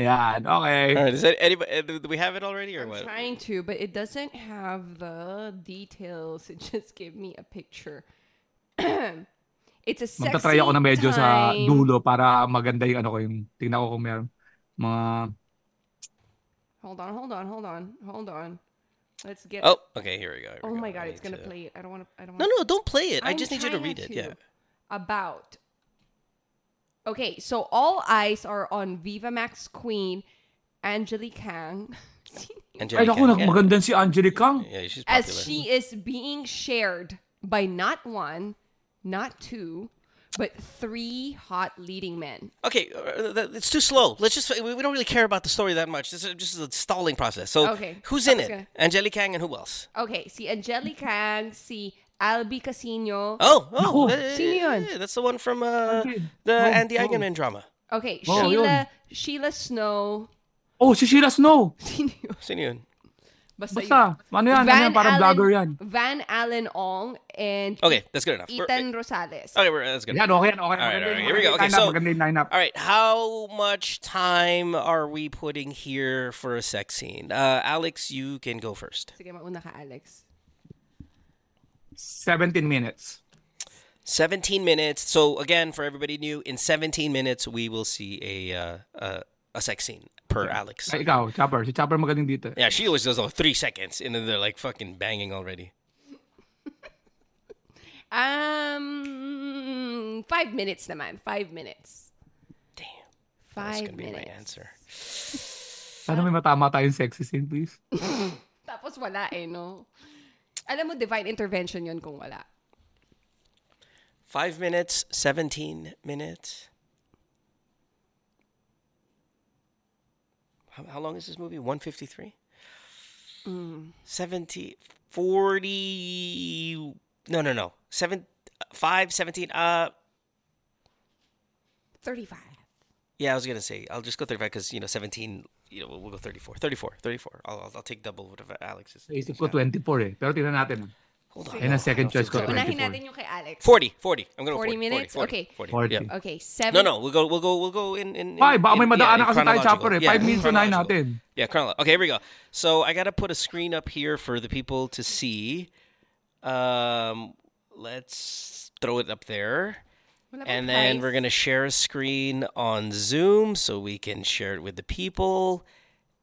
Yan, okay. All right, is that anybody? uh, Do we have it already or I'm what? trying to, but it doesn't have the details. It just gave me a picture. [CLEARS THROAT] it's a sexy Magtatry ako na medyo sa time. dulo para maganda yung ano ko yung tingnan ko kung meron mga Hold on, hold on, hold on, hold on. Let's get. Oh, okay. Here we go. here we Oh go. my I god, it's need gonna play it. I don't want to. I don't. Wanna, no, don't play it. I I'm just need you to trying read it. Yeah. About. Okay, so all eyes are on Viva Max Queen, Angelique Khang, Ay, Angelica, naku, yeah. magandang si Angelique Khang. Yeah, she's popular. as she is being shared by not one, not two, but three hot leading men. Okay, uh, th- it's too slow. Let's just we we don't really care about the story that much. This is just a stalling process. So, Okay, who's I in was it? gonna- Angelique Khang and who else? Okay, si Angelique Khang, si Albie Casiño. Oh, oh, Naku. uh, Sino yun? yeah, that's the one from uh, Okay. the Oh, Andy oh. Eigenman drama. Okay, Oh, Sheila Sheila Snow. Oh, si Sheila Snow. [LAUGHS] Sino yun? Sino yun? Basta, Basta, ano yan? Ano yan? Parang vlogger yan. Van Allen Ong and Okay, that's good enough. We're- Ethan Rosales. Okay, we're, that's good. Yan, okay yan, okay. All right, all right, here we go. Okay, maganda yung so- maganda yung lineup. All right, how much time are we putting here for a sex scene? Uh, Alex, you can go first. Sige, mauna ka, Alex. 17 minutes. 17 minutes. So again, for everybody new, in 17 minutes we will see a uh, uh, a sex scene per Alex. Ay, ikaw, Chopper. Si Chopper magaling dito. Yeah, she always does oh, three seconds, and then they're like fucking banging already. [LAUGHS] Um, five minutes naman. Five minutes. Damn, that's Five gonna be my minutes. answer. Sana may matama tayong sexy scene, please. [LAUGHS] Tapos wala eh, no? Alam mo, divine intervention yun kung wala. Five minutes, 17 minutes. How, how long is this movie? 153? 70, 40. No, no, no. Seven, 5, 17. Uh, 35. yeah, I was going to say, I'll just go 35 because, you know, 17, you know, we'll, we'll go 34. 34, 34. I'll, I'll, I'll take double whatever Alex is. Naisip ko 24 eh. Pero tingnan natin. Hold on. Yan ang second choice ko, So, unahin 24. natin yung kay Alex. 40, 40. I'm going to 40 minutes? 40, Okay. 40, 40. Yeah. Okay, seven. No, no, we'll go, we'll go, we'll go in, in, in Ay, baka may in- madaanan in kasi tayo, chronological. Chopper eh. Yeah, Five minutes unahin chronological. natin. Yeah, chronological. Okay, here we go. So I gotta put a screen up here for the people to see. Um, let's throw it up there, Wala bang and then price? we're gonna share a screen on Zoom so we can share it with the people.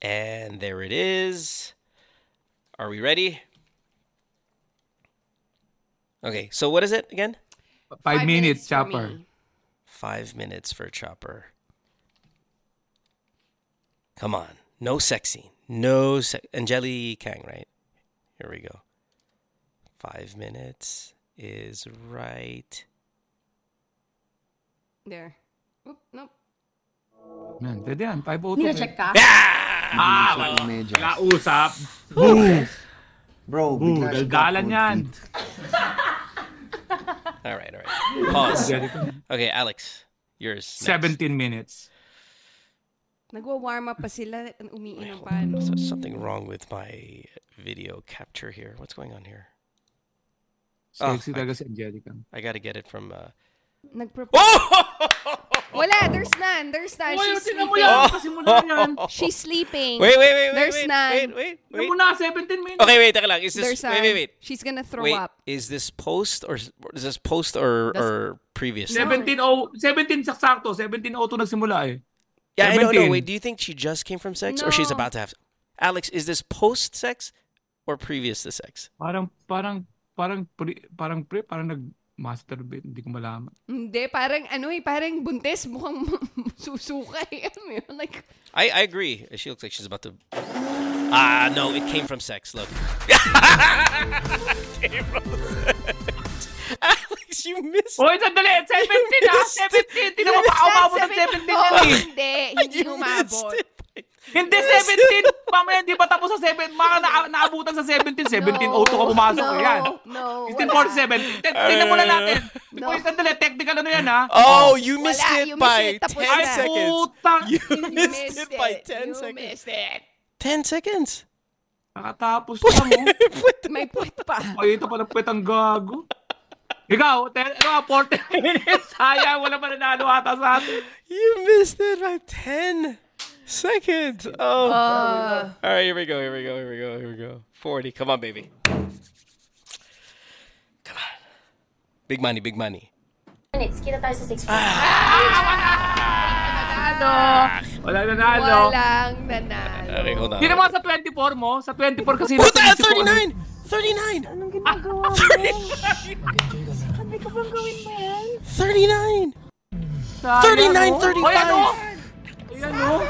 And there it is. Are we ready? Okay, so what is it again? Five, minutes, for Chopper. Five minutes for Chopper. Come on. No sex scene. No se- Angeli Khang, right? Here we go. Five minutes is right. There. Oop, nope. Yan, pwede yan. 502. Nina-check ka? Ah, wala. Wala usap. Boo! Bro, Boo, bigla siya daldalan cold yan. feet. [LAUGHS] All right, all right. Pause. Okay, Alex, yours. next. 17 minutes. Nagwa-warm up pa sila. Wait, Umiinom hold pa. on. So something wrong with my video capture here. What's going on here? Oh, Sexy I- talaga si Angelica. I gotta get it from. Uh... Nagpropose. Oh! [LAUGHS] Wala, there's none. There's none. Uy, She's tinan mo sleeping. yan. Kasi mo na yan. [LAUGHS] She's sleeping. Wait, wait, wait, wait, There's wait, none. wait, wait, Tinan wait. mo na, 17 minutes. Okay, wait, teka lang. Is this There's wait, wait, none. wait? She's gonna throw Wait, up. is this post or is this post or Das- or previous? 17 oh, 17 saksakto. 17 02 nagsimula eh. Yeah, I know. No, 17. wait. Do you think she just came from sex or she's No. about to have? Alex, is this post sex or previous to sex? Parang, parang, parang, pre, parang pre, parang nag-masturbate. Hindi ko malaman. Hindi, parang ano eh, parang buntis, mukhang [LAUGHS] susuka eh. Yun? Like, I I agree. She looks like she's about to. Ah, no, it came from sex. Look. [LAUGHS] Came from sex. [LAUGHS] Alex, you missed. Hoy, sandali! 17 ha! 17! Hindi naman baka umabot ng 17 yan eh! hindi, hindi You umabot. Hindi 17! Mamaya hindi pa tapos sa 7. Mga na, naabutan sa 17. 17 No, ka pumasok. no, Yan. No, 16 wala. 47. T- Tingnan muna natin. No. Hoy, sandali. Technical ano yan ha? Oh, you missed Wala, it you by missed it. Tapos 10 na. Ay, seconds. putang! You You missed, it by 10 You seconds. missed it. 10 seconds. Nakatapos lang [LAUGHS] oh. May puwet pa. Ay, ito pala puwet ang gago. Ikaw, ten, ano, 40 [LAUGHS] minutes. Sayang, wala pa nanalo ata sa atin. You missed it by 10 seconds. Oh. Uh, All right, here we go. Here we go. Here we go. Here we go. 40. Come on, baby. Come on. Big money, big money. Minutes, kita tayo sa 6 ano? Wala nanalo. Walang nanalo. Okay, hold on. Hindi naman sa 24 mo. Sa 24 kasi Puta, nasa isip ko, ano, 39! 39! Anong ginagawa mo? Sabi ko bang gawin mo yan? 39! Sa Sayang, 39.35. oh. Hoy, ano? Ayan, oh.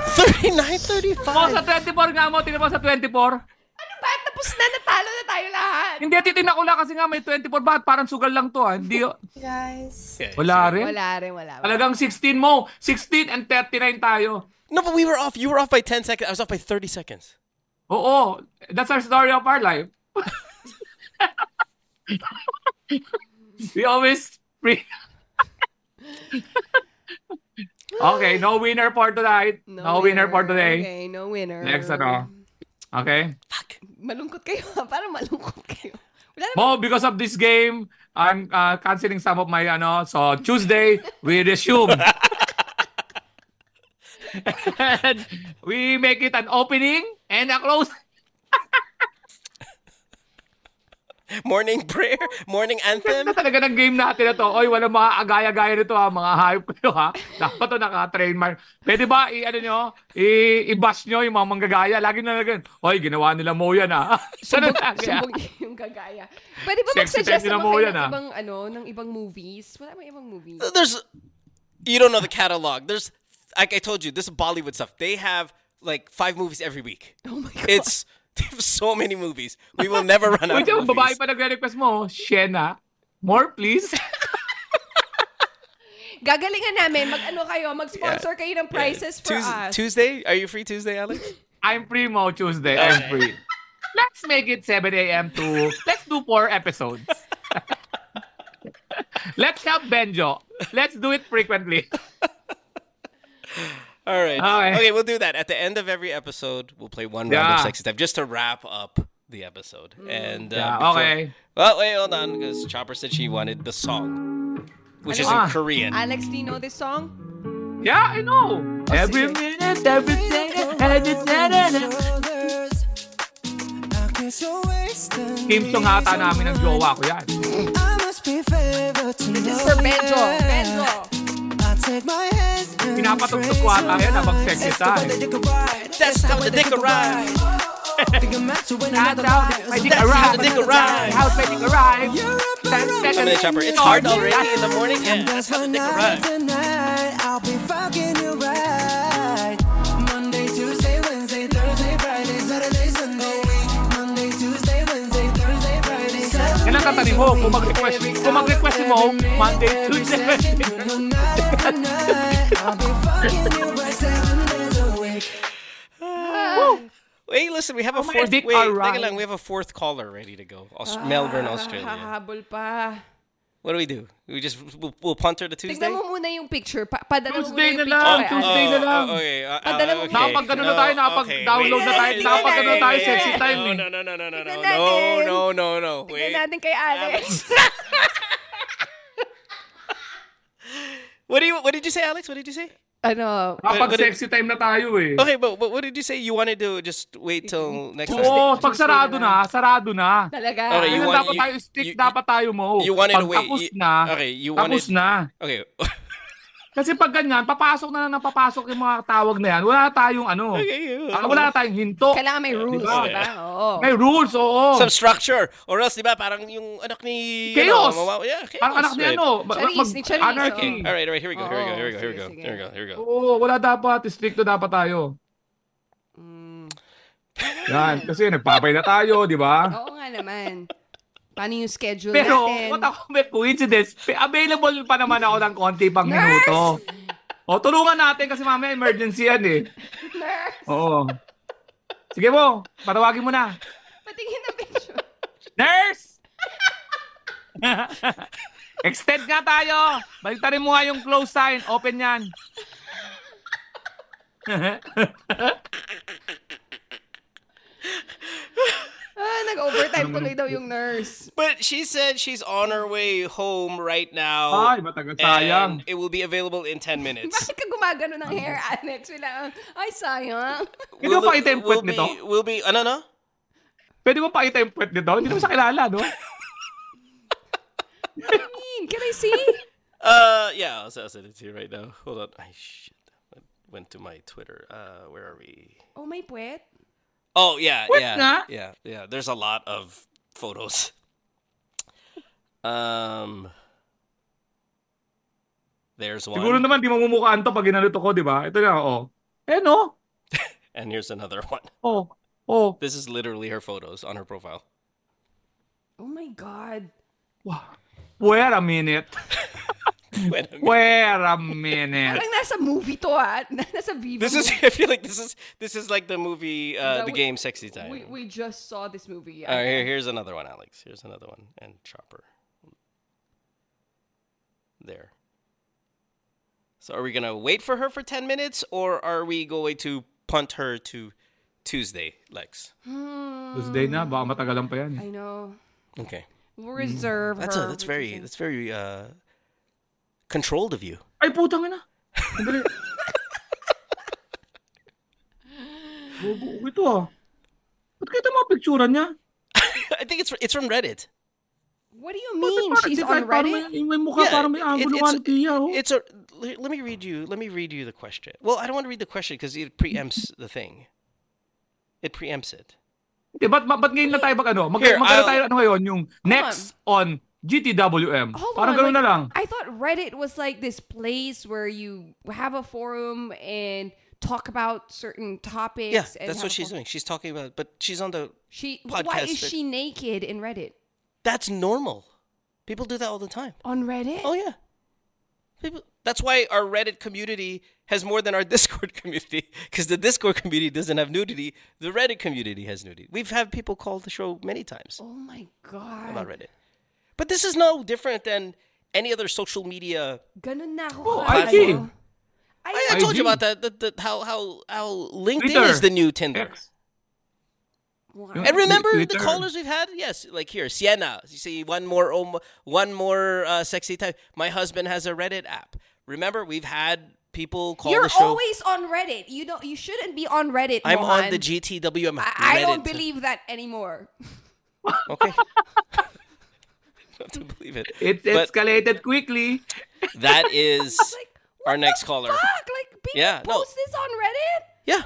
39.35. Mo sa 24 nga mo, tingnan mo sa 24. Ano ba? Tapos na, natalo na tayo lahat. Hindi, titignan ko lang kasi nga may 24. Bakit? Parang sugal lang to, ah. Hindi, Guys. wala rin. Wala rin, wala. wala. Talagang 16 mo. 16 and 39 tayo. No, but we were off. You were off by 10 seconds. I was off by 30 seconds. Oo. That's our story of our life. [LAUGHS] we always pre- [LAUGHS] Okay, no winner for tonight. No, winner. for today. Okay, no winner. Next ano. Okay. Malungkot kayo. [LAUGHS] Parang malungkot kayo. Wala naman. Mo, because of this game, I'm uh, canceling some of my ano. So Tuesday we resume. [LAUGHS] and we make it an opening and a close. [LAUGHS] [LAUGHS] Morning prayer, morning anthem. Ganda talaga ng game natin na to. Oy, walang mga agaya-gaya nito ha. Mga hype [LAUGHS] kayo ha. Dapat to naka-trademark. Pwede ba, i, ano nyo, i, i-bash nyo yung mga manggagaya. Lagi na lang, Oy, ginawa nila mo yan ha. [LAUGHS] Ganun Sumbog, lagi, ha? sumbog yung gagaya. Pwede ba Sexy mag-suggest time naman mo kayo yan, ng ah. ibang, ano, ng ibang movies? Wala ba ibang movies? There's, you don't know the catalog. There's, like I told you, this is Bollywood stuff. They have like five movies every week. Oh my God. It's they [LAUGHS] have so many movies. We will never run [LAUGHS] out Wait, of yung babae movies. pa nagre-request mo, Shena, more please. [LAUGHS] Gagalingan namin. Mag-ano kayo, mag-sponsor kayo ng prizes for Tues- us. Tuesday? Are you free Tuesday, Alex? I'm free mo Tuesday. I'm free. Let's make it 7 a.m. to, let's do four episodes. let's help Benjo. Let's do it frequently. All right. Okay. Okay, we'll do that. At the end of every episode, we'll play one round of Yeah. sexy time just to wrap up the episode. And uh, Yeah, before- okay. Well, wait, hold on, because Chopper said she wanted the song, which is Ano? in Ah. Korean. Alex, do you know this song? Yeah, I know. Every minute, every second, every second. Team song ata namin ng jowa ko yan. This is for Benjo. Benjo. Pinapatugtog ko ata yan habang sexy time. That's how the dick arrives. That's how my dick arrived. the dick arrived. How my dick arrived. Ten Come seconds. in, Chopper. It's hard already in the morning. Yeah, that's how the dick arrives. I'll be fucking Monday, Tuesday, Wednesday. I'll be fucking you right seven days a week. Wait, listen, we have a Oh, fourth. dick Wait, arrived. teka lang, we have a fourth caller ready to go. Aus- ah, Melbourne, Australia. Hahabol pa. What do we do? We just we'll, we'll punt her to Tuesday. Tignan mo muna yung picture. Pa padala mo muna Tuesday yung na picture. lang, kay Tuesday Alex. na lang. Oh, okay. Uh, Padala mo uh, okay. Nakapag-ano na tayo, nakapag-download na tayo, wait, nakapag-ano wait, tayo, wait, sexy wait. time No, eh. no, no, no, no, no, no, Tignan no, natin. no, no, no. Tignan Wait. natin kay Alex. [LAUGHS] What do you? What did you say, Alex? What did you say? Ano? Kapag But- but- sexy time na tayo eh. Okay, but, but what did you say? You wanted to just wait till next Oo, Tuesday? pag sarado na, sarado na. Talaga. Okay, you want- dapat you- tayo stick, you- dapat tayo mo. you wanted pag to wait. tapos You- na, okay, you tapos wanted- na. Okay. [LAUGHS] Kasi pag ganyan, papasok na na papasok yung mga tawag na yan. Wala tayong ano. okay. Ah, wala tayong hinto. Kailangan may rules, Diba? diba? Oo. May rules, oo. Some structure, or else, di ba? Parang yung anak ni Chaos! Ano, yeah, chaos. Parang anak right. ano, ba- Charis, mag- ni Charis, anarchy. oh. All right, all right. Here we go. Here we go. Here we go. Here we go. Here we go. Here we go. Oo, wala dapat. Stricto dapat tayo. Mm. Yan. Kasi nagpapay na tayo, di ba? Oo nga naman. Paano yung schedule Pero, natin? what ako may coincidence, available pa naman ako ng konti pang minuto. O, tulungan natin kasi mamaya emergency yan eh. [LAUGHS] Nurse, Oo. Sige mo, patawagin mo na. patingin na picture. Nurse! [LAUGHS] Extend nga tayo. Baliktarin mo nga yung close sign. Open yan. [LAUGHS] Ah, nag-overtime tuloy daw yung nurse. But she said she's on her way home right now. Ay, matagal sayang. And it will be available in 10 minutes. Bakit ka gumagano ng hair, Alex? Wala. Ay, sayang. Pwede mo pakita yung puwet will nito? Be, will be, ano, no? Pwede mo pakita yung puwet nito? Hindi naman sa kilala, no? [LAUGHS] Can I see? [LAUGHS] Uh, yeah, I'll, I'll send it to you right now. Hold on. Ay, shit. I went to my Twitter. Uh, where are we? Oh, my puwet? Oh, yeah, What yeah. nga? Yeah, yeah. There's a lot of photos. Um, There's one. Siguro naman di mamumukhaan to pag ginalito ko, di ba? Ito na, oh. Eh, no? [LAUGHS] And here's another one. Oh. Oh. This is literally her photos on her profile. Oh my god. Wait a minute. [LAUGHS] [LAUGHS] Wait a minute. Wait a minute. Parang nasa movie to ah. [LAUGHS] Nasa Viva This is. [LAUGHS] I feel like this is. This is like the movie, uh, That the we- game, Sexy Time. We, we just saw this movie. All right, here, here's another one, Alex. Here's another one, and Chopper. There. So, are we gonna wait for her for ten minutes, or are we going to punt her to Tuesday, Lex? Tuesday na, baka matagalan pa yan. I know. Okay. We'll reserve That's her. a, that's very that's very uh controlled of you. Ay, putang ina. Sandali. [LAUGHS] Bobo ito ah. Ba't kita mga picturean niya? [LAUGHS] I think it's it's from Reddit. What do you mean? Parang She's di on kahit parang Reddit? May, may mukha parang may it- it's- nga tiya, oh. It's a. Let me read you. Let me read you the question. Well, I don't want to read the question because it preempts [LAUGHS] the thing. It preempts it. Di, ba't, ba't ngayon na tayo mag ano? Mag, Here, magkano I'll- tayo ano ngayon? Yung next on GTWM. Hold parang on, gano'n na lang. I thought Reddit was like this place where you have a forum and talk about certain topics. Yeah, and that's what she's forum. doing. She's talking about, but she's on the. She podcast why is that- she naked in Reddit? That's normal. People do that all the time. On Reddit? Oh yeah. People. That's why our Reddit community has more than our [LAUGHS] Discord community because the Discord community doesn't have nudity. The Reddit community has nudity. We've had people call the show many times Oh my god. about Reddit. But this is no different than any other social media. Ganun. Oh, IG. I, I told you about that. that, that how how how LinkedIn Twitter. is the new Tinder. X. Wow. And remember the callers we've had? Yes, like here, Sienna. You see, one more, um, one more uh, sexy time. My husband has a Reddit app. Remember, we've had people call You're the show. always on Reddit. You don't. You shouldn't be on Reddit. I'm on the GTWM. I, I don't believe that anymore. Okay. [LAUGHS] don't [LAUGHS] have to mm. believe it. It But escalated quickly. [LAUGHS] that [LAUGHS] is our next caller. Fuck! Like people Yeah, no. post this on Reddit. Yeah.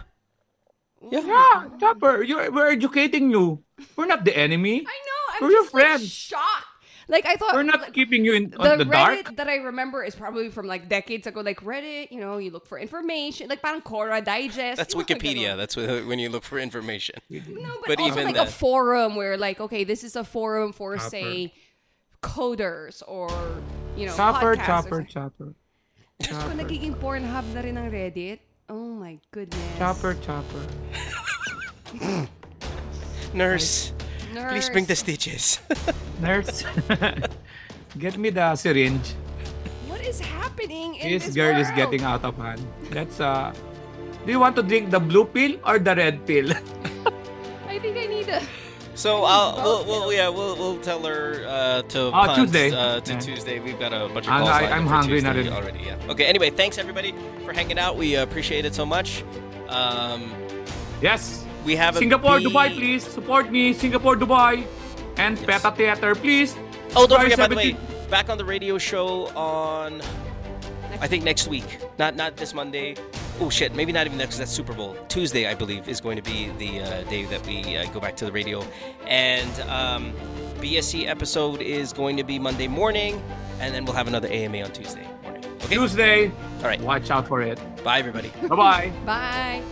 Yeah. Yeah, Chopper, you're, we're educating you. We're not the enemy. I know. I'm We're your just like, friends. shocked. Like I thought. We're not like, keeping you in the, on the Reddit dark. that I remember is probably from like decades ago. Like Reddit, you know, you look for information, like parang Quora Digest. That's you know, like, Wikipedia. That's when you look for information. No, but, but also even like that- a forum where like okay, this is a forum for say coders or you know Chopper, podcasters. chopper, chopper. Diyos ko, nagiging Pornhub na rin ang Reddit. Oh my goodness. Chopper, chopper. [LAUGHS] Nurse, please bring the stitches. [LAUGHS] Nurse, [LAUGHS] get me the syringe. What is happening in This this girl is getting out of hand. Let's uh Do you want to drink the blue pill or the red pill? I think I need a. So I'll, we'll, we'll, yeah, we'll, we'll tell her uh, to Oh, punt, Tuesday. Uh, to Yeah. Tuesday. We've got a bunch of calls I, I'm hungry na Tuesday rin. already. Yeah. Okay. Anyway, thanks everybody for hanging out. We uh, appreciate it so much. Um, yes. we have Singapore, B- Dubai, please. Support me. Singapore, Dubai. And Peta Theater, please. Oh, don't July forget, by the way, back on the radio show on, I think next week. Not not this Monday. Oh shit, maybe not even next. 'cause That's Super Bowl. Tuesday, I believe, is going to be the uh, day that we uh, go back to the radio. And um, BSC episode is going to be Monday morning, and then we'll have another AMA on Tuesday morning. Okay. Tuesday. All right. Watch out for it. Bye, everybody. Bye-bye. Bye.